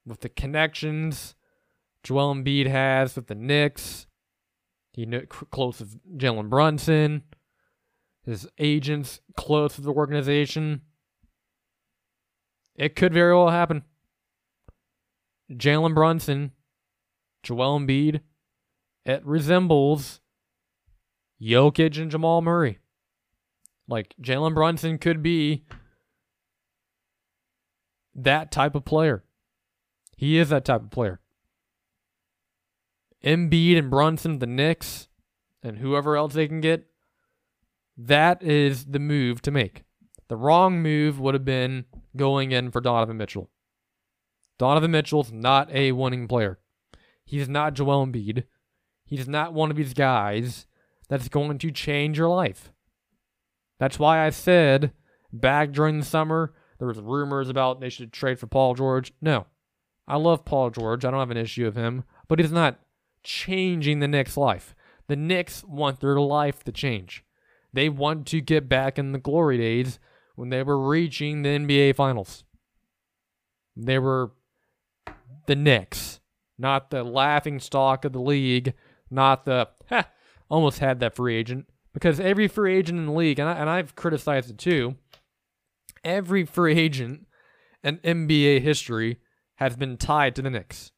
with the connections Joel Embiid has with the Knicks, he know, close with Jalen Brunson, his agents close to the organization, it could very well happen. Jalen Brunson Joel Embiid, it resembles Jokic and Jamal Murray. Like Jalen Brunson could be that type of player. He is that type of player. Embiid and Brunson, the Knicks, and whoever else they can get, that is the move to make. The wrong move would have been going in for Donovan Mitchell. Donovan Mitchell's not a winning player. He's not Joel Embiid. He's not one of these guys that's going to change your life. That's why I said back during the summer there was rumors about they should trade for Paul George. No. I love Paul George. I don't have an issue with him, but he's not changing the Knicks' life. The Knicks want their life to change. They want to get back in the glory days when they were reaching the NBA finals. They were the Knicks not the laughing stock of the league, not the [laughs] ha, almost had that free agent because every free agent in the league, and, I, and I've criticized it too, every free agent in NBA history has been tied to the Knicks.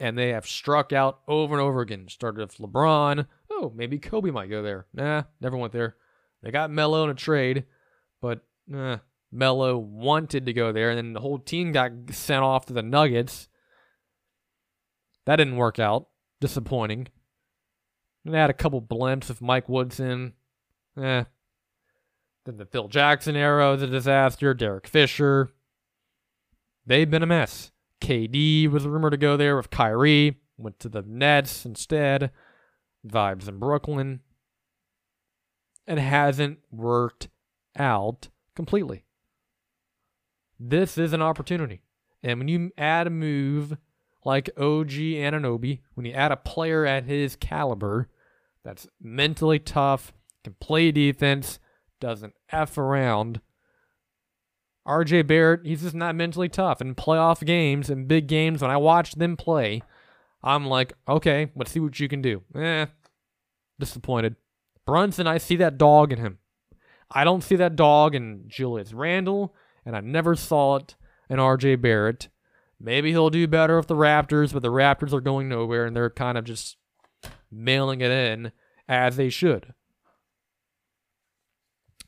And they have struck out over and over again. Started with LeBron. Oh, maybe Kobe might go there. Nah, never went there. They got Melo in a trade, but nah, Melo wanted to go there, and then the whole team got sent off to the Nuggets that didn't work out. Disappointing. And they had a couple blimps of Mike Woodson. Eh. Then the Phil Jackson era was a disaster. Derek Fisher. They've been a mess. KD was rumored to go there with Kyrie. Went to the Nets instead. Vibes in Brooklyn. It hasn't worked out completely. This is an opportunity. And when you add a move like OG Anunoby, when you add a player at his caliber that's mentally tough, can play defense, doesn't F around, RJ Barrett, he's just not mentally tough. In playoff games and big games, when I watch them play, I'm like, okay, let's see what you can do. Eh, disappointed. Brunson, I see that dog in him. I don't see that dog in Julius Randle, and I never saw it in RJ Barrett. Maybe he'll do better with the Raptors, but the Raptors are going nowhere, and they're kind of just mailing it in as they should.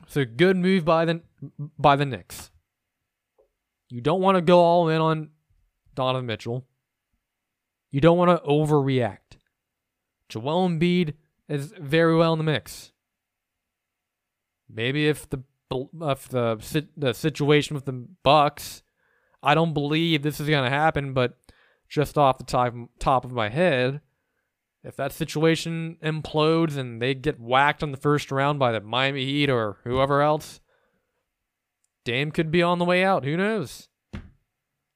So good move by the by the Knicks. You don't want to go all in on Donovan Mitchell. You don't want to overreact. Joel Embiid is very well in the mix. Maybe if the if the the situation with the Bucks, I don't believe this is going to happen, but just off the top top of my head, if that situation implodes and they get whacked on the first round by the Miami Heat or whoever else, Dame could be on the way out. Who knows?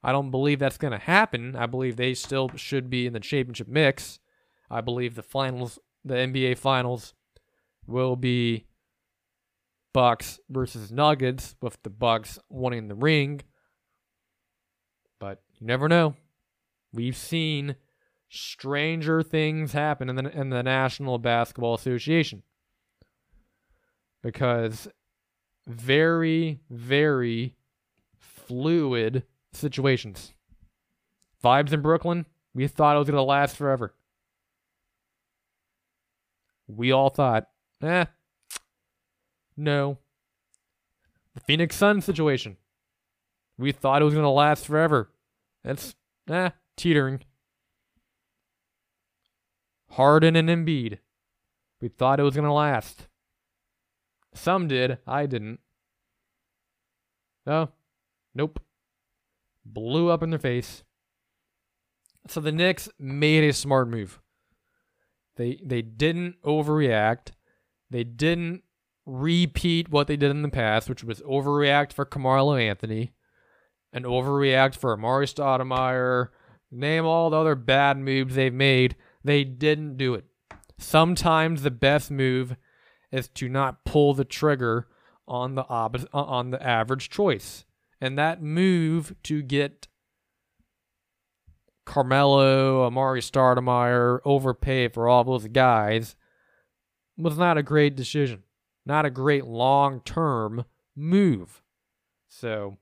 I don't believe that's going to happen. I believe they still should be in the championship mix. I believe the finals, the NBA finals, will be Bucks versus Nuggets, with the Bucks winning the ring. But you never know. We've seen stranger things happen in the in the National Basketball Association because very very fluid situations. Vibes in Brooklyn, we thought it was going to last forever. We all thought, eh, no. The Phoenix Sun situation, we thought it was going to last forever. It's, eh, teetering. Harden and Embiid. We thought it was going to last. Some did. I didn't. Oh, nope. Blew up in their face. So the Knicks made a smart move. They they didn't overreact. They didn't repeat what they did in the past, which was overreact for Carmelo Anthony and overreact for Amar'e Stoudemire. Name all the other bad moves they've made they didn't do it. Sometimes the best move is to not pull the trigger on the ob- on the average choice. And that move to get Carmelo, Amar'e Stoudemire, overpay for all those guys was not a great decision. Not a great long term move. So,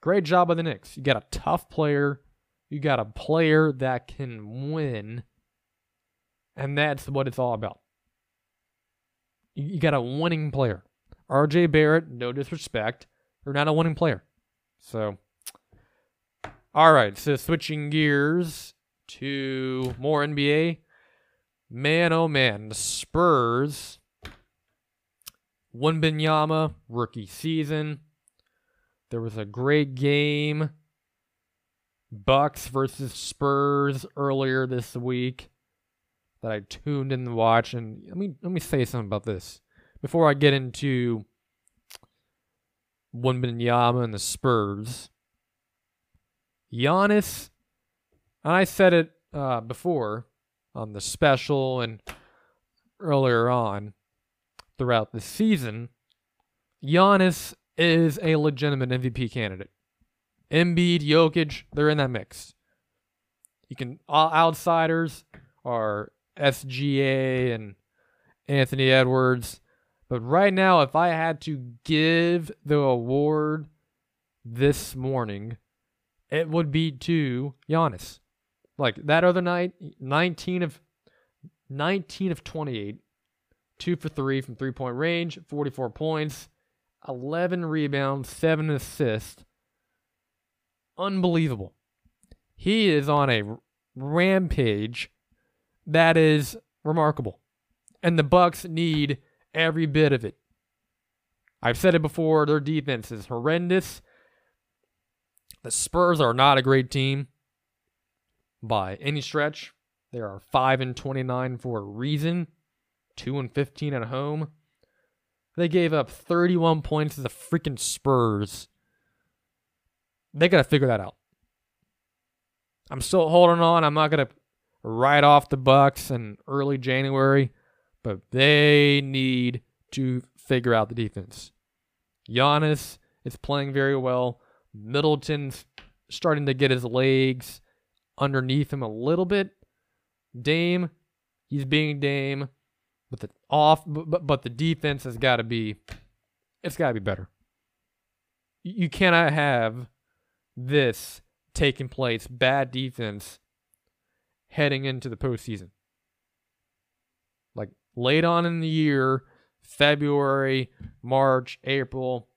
great job by the Knicks. You got a tough player you got a player that can win, and that's what it's all about. You got a winning player. RJ Barrett, no disrespect, you're not a winning player. So, all right. So switching gears to more NBA. Man, oh man, the Spurs. Wembanyama rookie season. There was a great game Bucks versus Spurs earlier this week that I tuned in to watch. And let me let me say something about this before I get into Wembanyama and the Spurs. Giannis, and I said it uh, before on the special and earlier on throughout the season. Giannis is a legitimate MVP candidate. Embiid, Jokic, they're in that mix. You can all outsiders are SGA and Anthony Edwards. But right now, if I had to give the award this morning, it would be to Giannis. Like that other night, 19 of 19 of 28, 2 for 3 from three-point range, 44 points, 11 rebounds, 7 assists unbelievable. He is on a rampage that is remarkable. And the Bucks need every bit of it. I've said it before, their defense is horrendous. The Spurs are not a great team by any stretch. They are 5 and 29 for a reason, 2 and 15 at home. They gave up 31 points to the freaking Spurs they got to figure that out. I'm still holding on. I'm not going to write off the Bucks in early January, but they need to figure out the defense. Giannis is playing very well. Middleton's starting to get his legs underneath him a little bit. Dame, he's being Dame, but the off, but, but the defense has got to be, it's got to be better. You cannot have this taking place, bad defense, heading into the postseason. Late on in the year, February, March, April,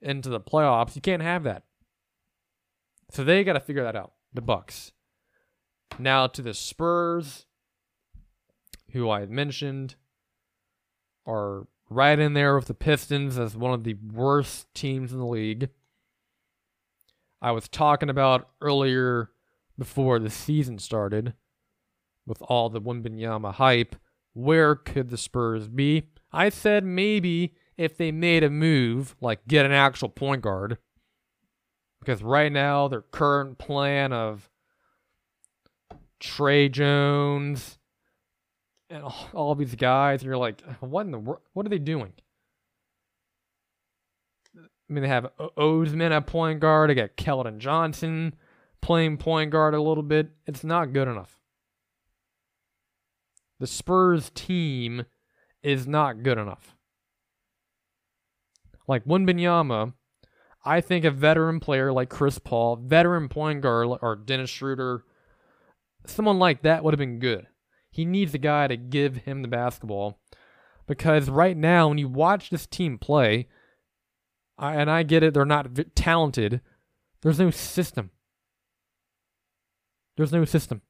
into the playoffs, you can't have that. So they got to figure that out. The Bucks. Now to the Spurs, who I mentioned, are right in there with the Pistons as one of the worst teams in the league. I was talking about earlier before the season started with all the Wembanyama hype. Where could the Spurs be? I said maybe if they made a move, like get an actual point guard. Because right now, their current plan of Tre Jones and all, these guys, you're like, what in the world? What are they doing? I mean, they have Osman at point guard. They got Keldon Johnson playing point guard a little bit. It's not good enough. The Spurs team is not good enough. Like Wembanyama, I think a veteran player like Chris Paul, veteran point guard or Dennis Schroeder, someone like that would have been good. He needs a guy to give him the basketball because right now, when you watch this team play, I, and I get it, they're not v- talented. There's no system. There's no system.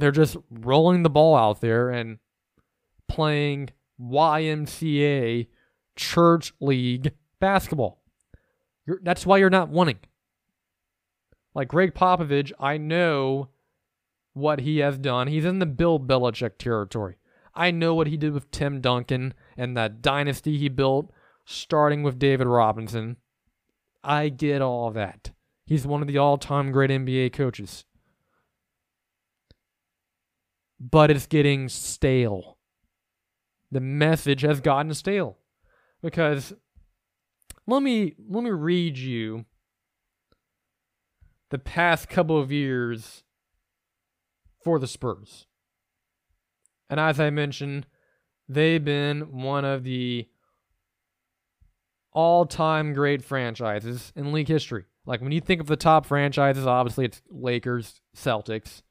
They're just rolling the ball out there and playing YMCA church league basketball. You're, that's why you're not winning. Like Gregg Popovich, I know what he has done. He's in the Bill Belichick territory. I know what he did with Tim Duncan and that dynasty he built, starting with David Robinson. I get all that. He's one of the all time great NBA coaches. But it's getting stale. The message has gotten stale. Because let me let me read you the past couple of years for the Spurs. And as I mentioned, they've been one of the all time great franchises in league history. Like when you think of the top franchises, obviously it's Lakers, Celtics.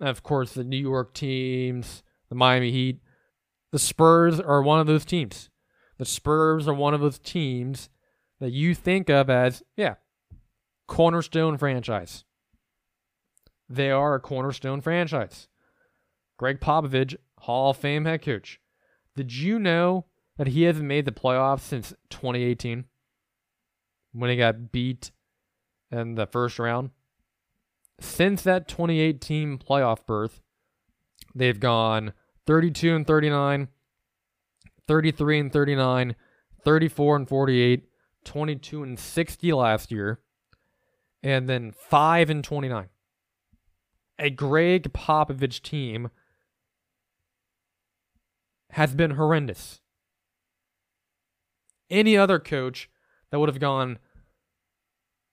Of course, the New York teams, the Miami Heat. The Spurs are one of those teams. The Spurs are one of those teams that you think of as, yeah, cornerstone franchise. They are a cornerstone franchise. Gregg Popovich, Hall of Fame head coach. Did you know that he hasn't made the playoffs since 2018 when he got beat in the first round? Since that 2018 playoff berth, they've gone 32 and 39, 33 and 39, 34 and 48, 22 and 60 last year, and then 5 and 29 a Gregg Popovich team has been horrendous. Any other coach that would have gone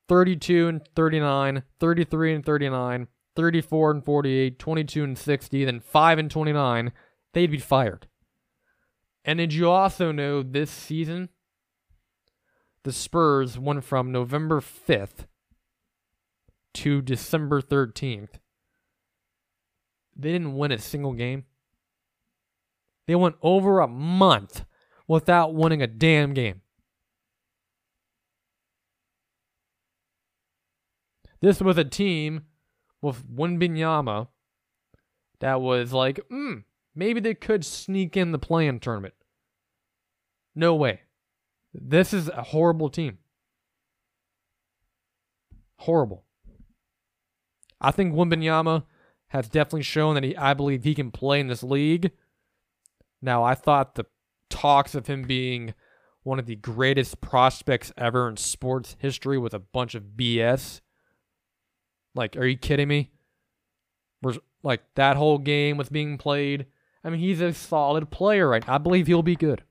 32 and 39, 33 and 39, 34 and 48, 22 and 60, then 5 and 29, they'd be fired. And did you also know this season the Spurs went from November 5th to December 13th they didn't win a single game. They went over a month without winning a damn game. This was a team with Wembanyama that was like, hmm, maybe they could sneak in the play-in tournament. No way. This is a horrible team. Horrible. I think Wembanyama has definitely shown that he, I believe he can play in this league. Now, I thought the talks of him being one of the greatest prospects ever in sports history with a bunch of BS. Like, are you kidding me? Where's like that whole game was being played. I mean, he's a solid player, right? I believe he'll be good.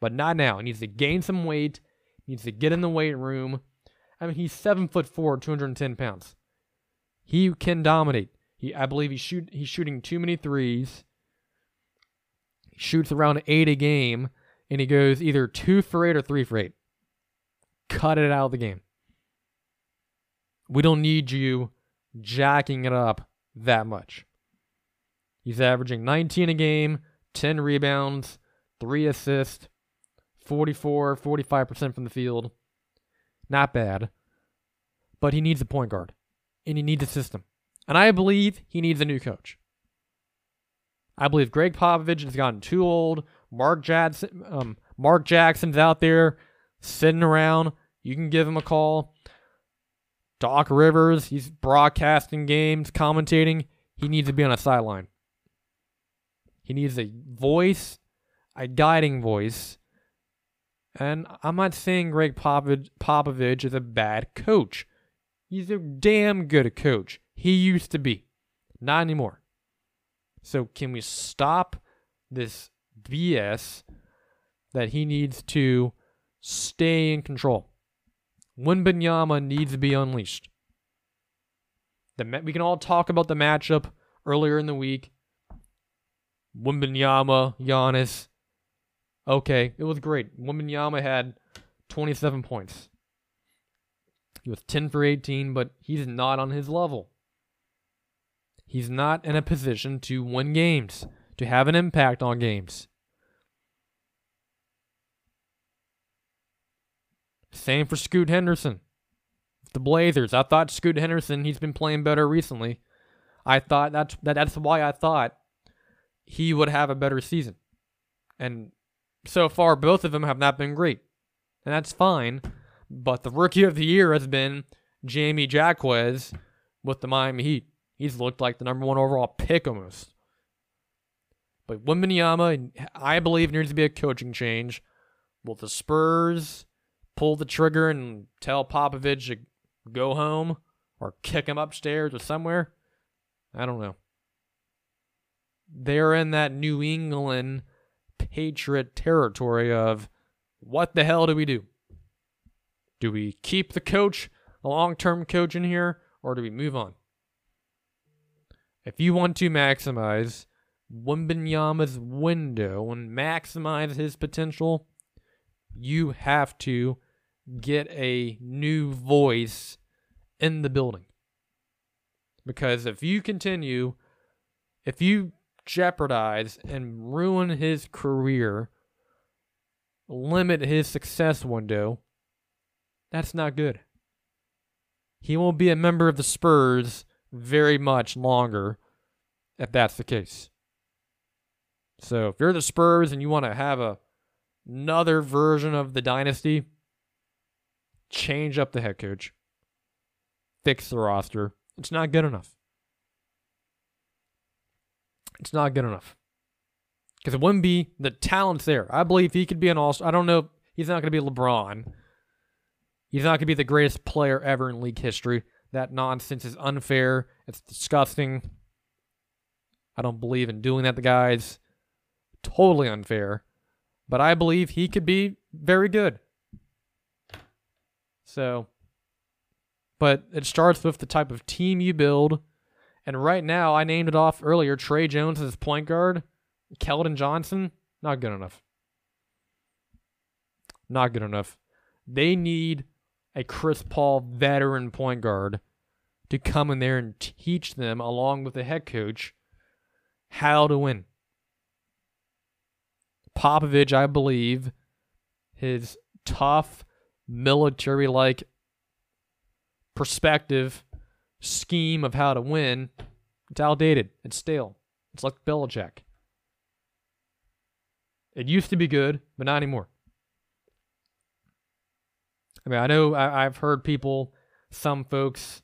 but not now. He needs to gain some weight. He needs to get in the weight room. I mean, he's seven foot four, 210 pounds. He can dominate. He, I believe, he shoot he's shooting too many threes. He shoots around eight a game, and he goes either two for eight or three for eight. Cut it out of the game. We don't need you jacking it up that much. He's averaging 19 a game, 10 rebounds, 3 assists, 44, 45% from the field. Not bad. But he needs a point guard. And he needs a system. And I believe he needs a new coach. I believe Gregg Popovich has gotten too old. Mark um, Mark Jackson's out there sitting around. You can give him a call. Doc Rivers, he's broadcasting games, commentating. He needs to be on a sideline. He needs a voice, a guiding voice. And I'm not saying Gregg Popovich is a bad coach. He's a damn good coach. He used to be. Not anymore. So can we stop this BS that he needs to stay in control? Wembanyama needs to be unleashed. The we can all talk about the matchup earlier in the week. Wembanyama, Giannis. Okay, it was great. Wembanyama had 27 points. He was 10 for 18, but he's not on his level. He's not in a position to win games, to have an impact on games. Same for Scoot Henderson. The Blazers. I thought Scoot Henderson, he's been playing better recently. I thought that's that, that's why I thought he would have a better season. And so far both of them have not been great. And that's fine. But the rookie of the year has been Jamie Jaquez with the Miami Heat. He's looked like the number one overall pick almost. But Wembanyama, I believe, needs to be a coaching change. Will the Spurs pull the trigger and tell Popovich to go home or kick him upstairs or somewhere? I don't know. They're in that New England Patriot territory of what the hell do we do? Do we keep the coach, the long term coach in here, or do we move on? If you want to maximize Wembanyama's window and maximize his potential, you have to get a new voice in the building. Because if you continue, if you jeopardize and ruin his career, limit his success window, that's not good. He won't be a member of the Spurs very much longer if that's the case. So if you're the Spurs and you want to have a another version of the dynasty, change up the head coach, fix the roster. It's not good enough. It's not good enough. Because it wouldn't be the talent's there. I believe he could be an all Star. I don't know. He's not going to be LeBron. He's not going to be the greatest player ever in league history. That nonsense is unfair. It's disgusting. I don't believe in doing that to guys. Totally unfair. But I believe he could be very good. So, but it starts with the type of team you build. And right now, I named it off earlier Tre Jones as point guard, Keldon Johnson, not good enough. Not good enough. They need a Chris Paul veteran point guard to come in there and teach them, along with the head coach, how to win. Popovich, I believe, his tough, military like perspective, scheme of how to win, it's outdated. It's stale. It's like Belichick. It used to be good, but not anymore. I mean, I know I, I've heard people, some folks,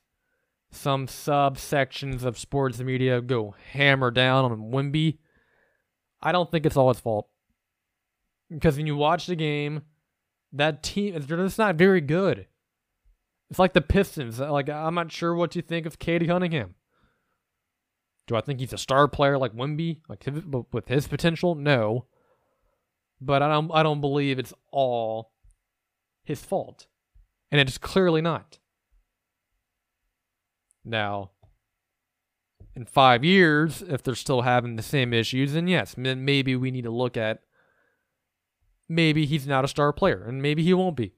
some subsections of sports media go hammer down on Wemby. I don't think it's all his fault. Because when you watch the game, that team is just not very good. It's like the Pistons. Uh, like I'm not sure what you think of Cade Cunningham. Do I think he's a star player like Wemby, like with his potential? No. but I don't I don't believe it's all his fault. And it's clearly not. Now, in five years, if they're still having the same issues, then yes, maybe we need to look at maybe he's not a star player, and maybe he won't be.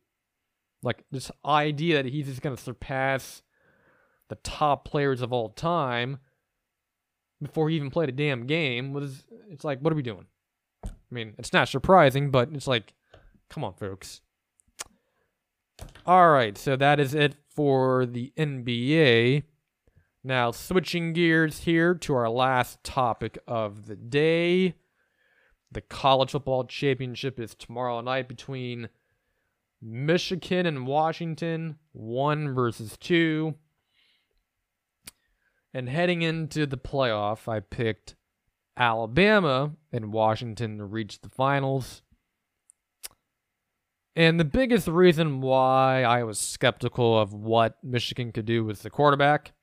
Like this idea that he's just going to surpass the top players of all time before he even played a damn game was it's like what are we doing? I mean, it's not surprising, but it's like come on, folks. All right, so that is it for the NBA. Now, switching gears here to our last topic of the day. The college football championship is tomorrow night between Michigan and Washington, one versus two. And heading into the playoff, I picked Alabama and Washington to reach the finals. And the biggest reason why I was skeptical of what Michigan could do was the quarterback.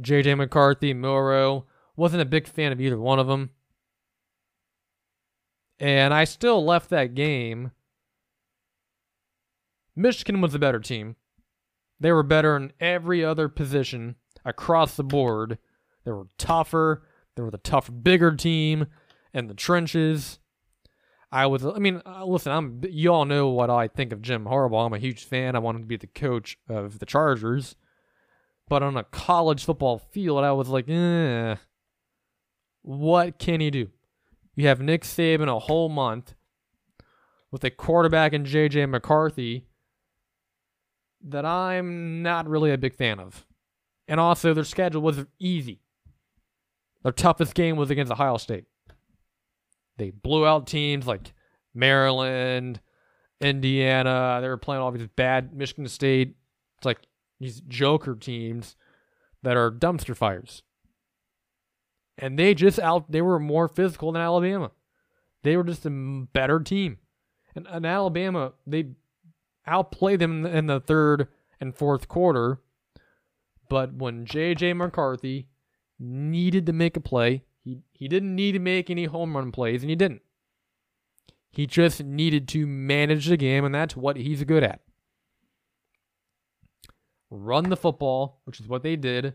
JJ McCarthy, Milroe. Wasn't a big fan of either one of them. And I still left that game. Michigan was the better team. They were better in every other position across the board. They were tougher. They were the tough, bigger team in the trenches. I was, I mean, uh, listen, I'm, you all know what I think of Jim Harbaugh. I'm a huge fan. I want him to be the coach of the Chargers. But on a college football field, I was like, eh, what can he do? You have Nick Saban a whole month with a quarterback in J.J. McCarthy that I'm not really a big fan of. And also, their schedule was easy. Their toughest game was against Ohio State. They blew out teams like Maryland, Indiana. They were playing all these bad Michigan State. It's like these joker teams that are dumpster fires. And they just out they were more physical than Alabama. They were just a better team. And, and Alabama, they outplayed them in the, third and fourth quarter. But when J.J. McCarthy needed to make a play, he, he didn't need to make any home run plays, and he didn't. He just needed to manage the game, and that's what he's good at run the football, which is what they did.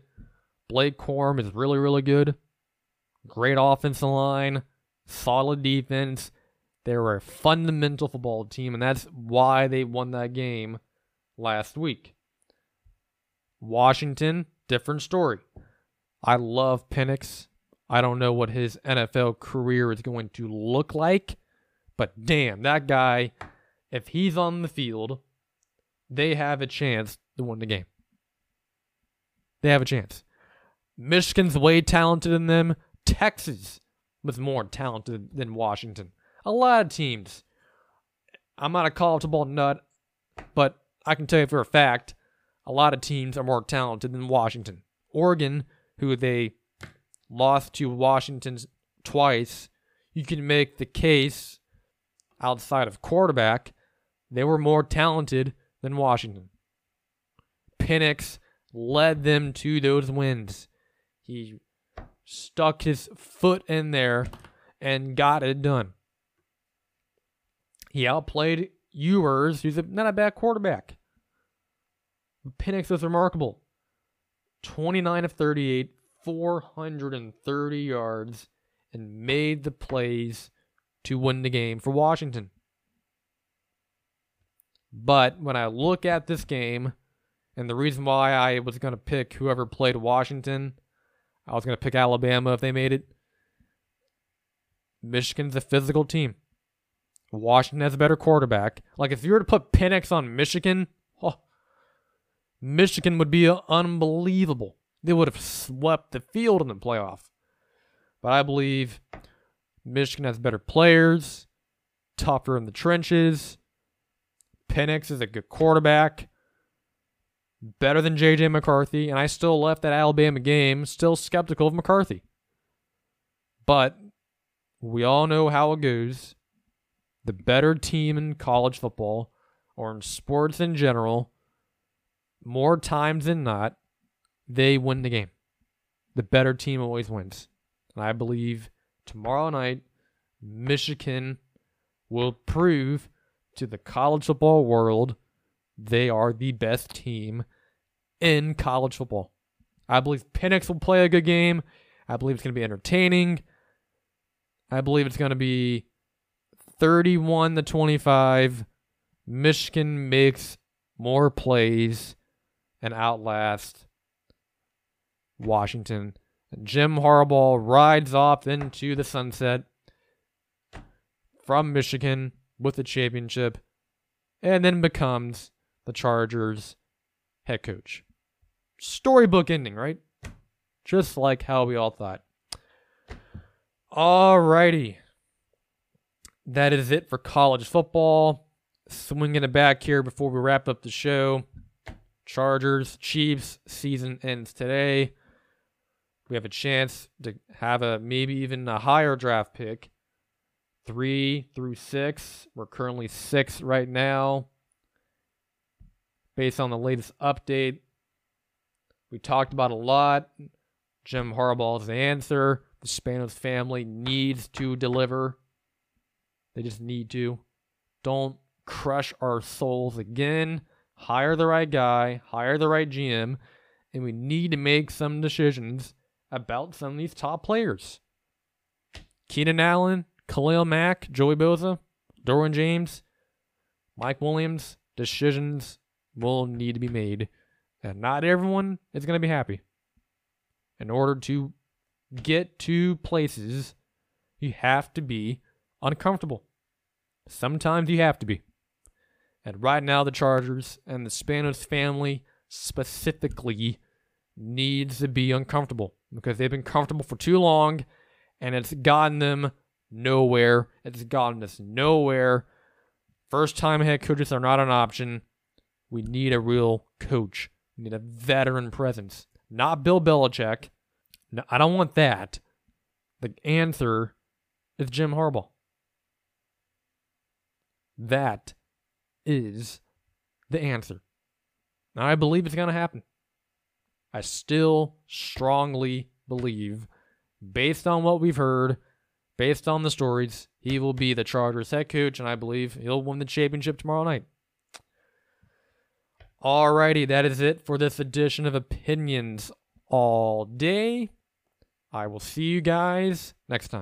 Blake Corum is really, really good. Great offensive line, solid defense. They were a fundamental football team, and that's why they won that game last week. Washington, different story. I love Penix. I don't know what his NFL career is going to look like, but damn, that guy, if he's on the field, they have a chance to win the game. They have a chance. Michigan's way talented in them. Texas was more talented than Washington. A lot of teams. I'm not a college football nut, but I can tell you for a fact, a lot of teams are more talented than Washington. Oregon, who they lost to Washington twice, you can make the case outside of quarterback, they were more talented than Washington. Penix led them to those wins. He stuck his foot in there and got it done. He outplayed Ewers, who's a, not a bad quarterback. Penix was remarkable. 29 of 38, 430 yards, and made the plays to win the game for Washington. But when I look at this game, and the reason why I was going to pick whoever played Washington, I was going to pick Alabama if they made it. Michigan's a physical team. Washington has a better quarterback. Like if you were to put Penix on Michigan, oh, Michigan would be unbelievable. They would have swept the field in the playoff. But I believe Michigan has better players, tougher in the trenches. Penix is a good quarterback better than JJ McCarthy, and I still left that Alabama game still skeptical of McCarthy. But we all know how it goes. The better team in college football or in sports in general, more times than not, they win the game. The better team always wins. And I believe tomorrow night, Michigan will prove to the college football world they are the best team in college football. I believe Penix will play a good game. I believe it's going to be entertaining. I believe it's going to be 31 to 25. Michigan makes more plays and outlasts Washington. Jim Harbaugh rides off into the sunset from Michigan with the championship and then becomes the Chargers head coach. Storybook ending, right? Just like how we all thought. Alrighty. That is it for college football. Swinging it back here before we wrap up the show. Chargers, Chiefs season ends today. We have a chance to have a maybe even a higher draft pick. Three through six. We're currently six right now. Based on the latest update, we talked about a lot. Jim Harbaugh's answer. The Spanos family needs to deliver. They just need to. Don't crush our souls again. Hire the right guy, hire the right GM, and we need to make some decisions about some of these top players. Keenan Allen, Khalil Mack, Joey Bosa, Derwin James, Mike Williams, decisions will need to be made. And not everyone is going to be happy. In order to get to places, you have to be uncomfortable. Sometimes you have to be. And right now, the Chargers and the Spanos family specifically needs to be uncomfortable because they've been comfortable for too long and it's gotten them nowhere. It's gotten us nowhere. First time head coaches are not an option. We need a real coach. We need a veteran presence, not Bill Belichick. No, I don't want that. The answer is Jim Harbaugh. That is the answer. And I believe it's going to happen. I still strongly believe, based on what we've heard, based on the stories, he will be the Chargers head coach, and I believe he'll win the championship tomorrow night. Alrighty, that is it for this edition of Opinions All Day. I will see you guys next time.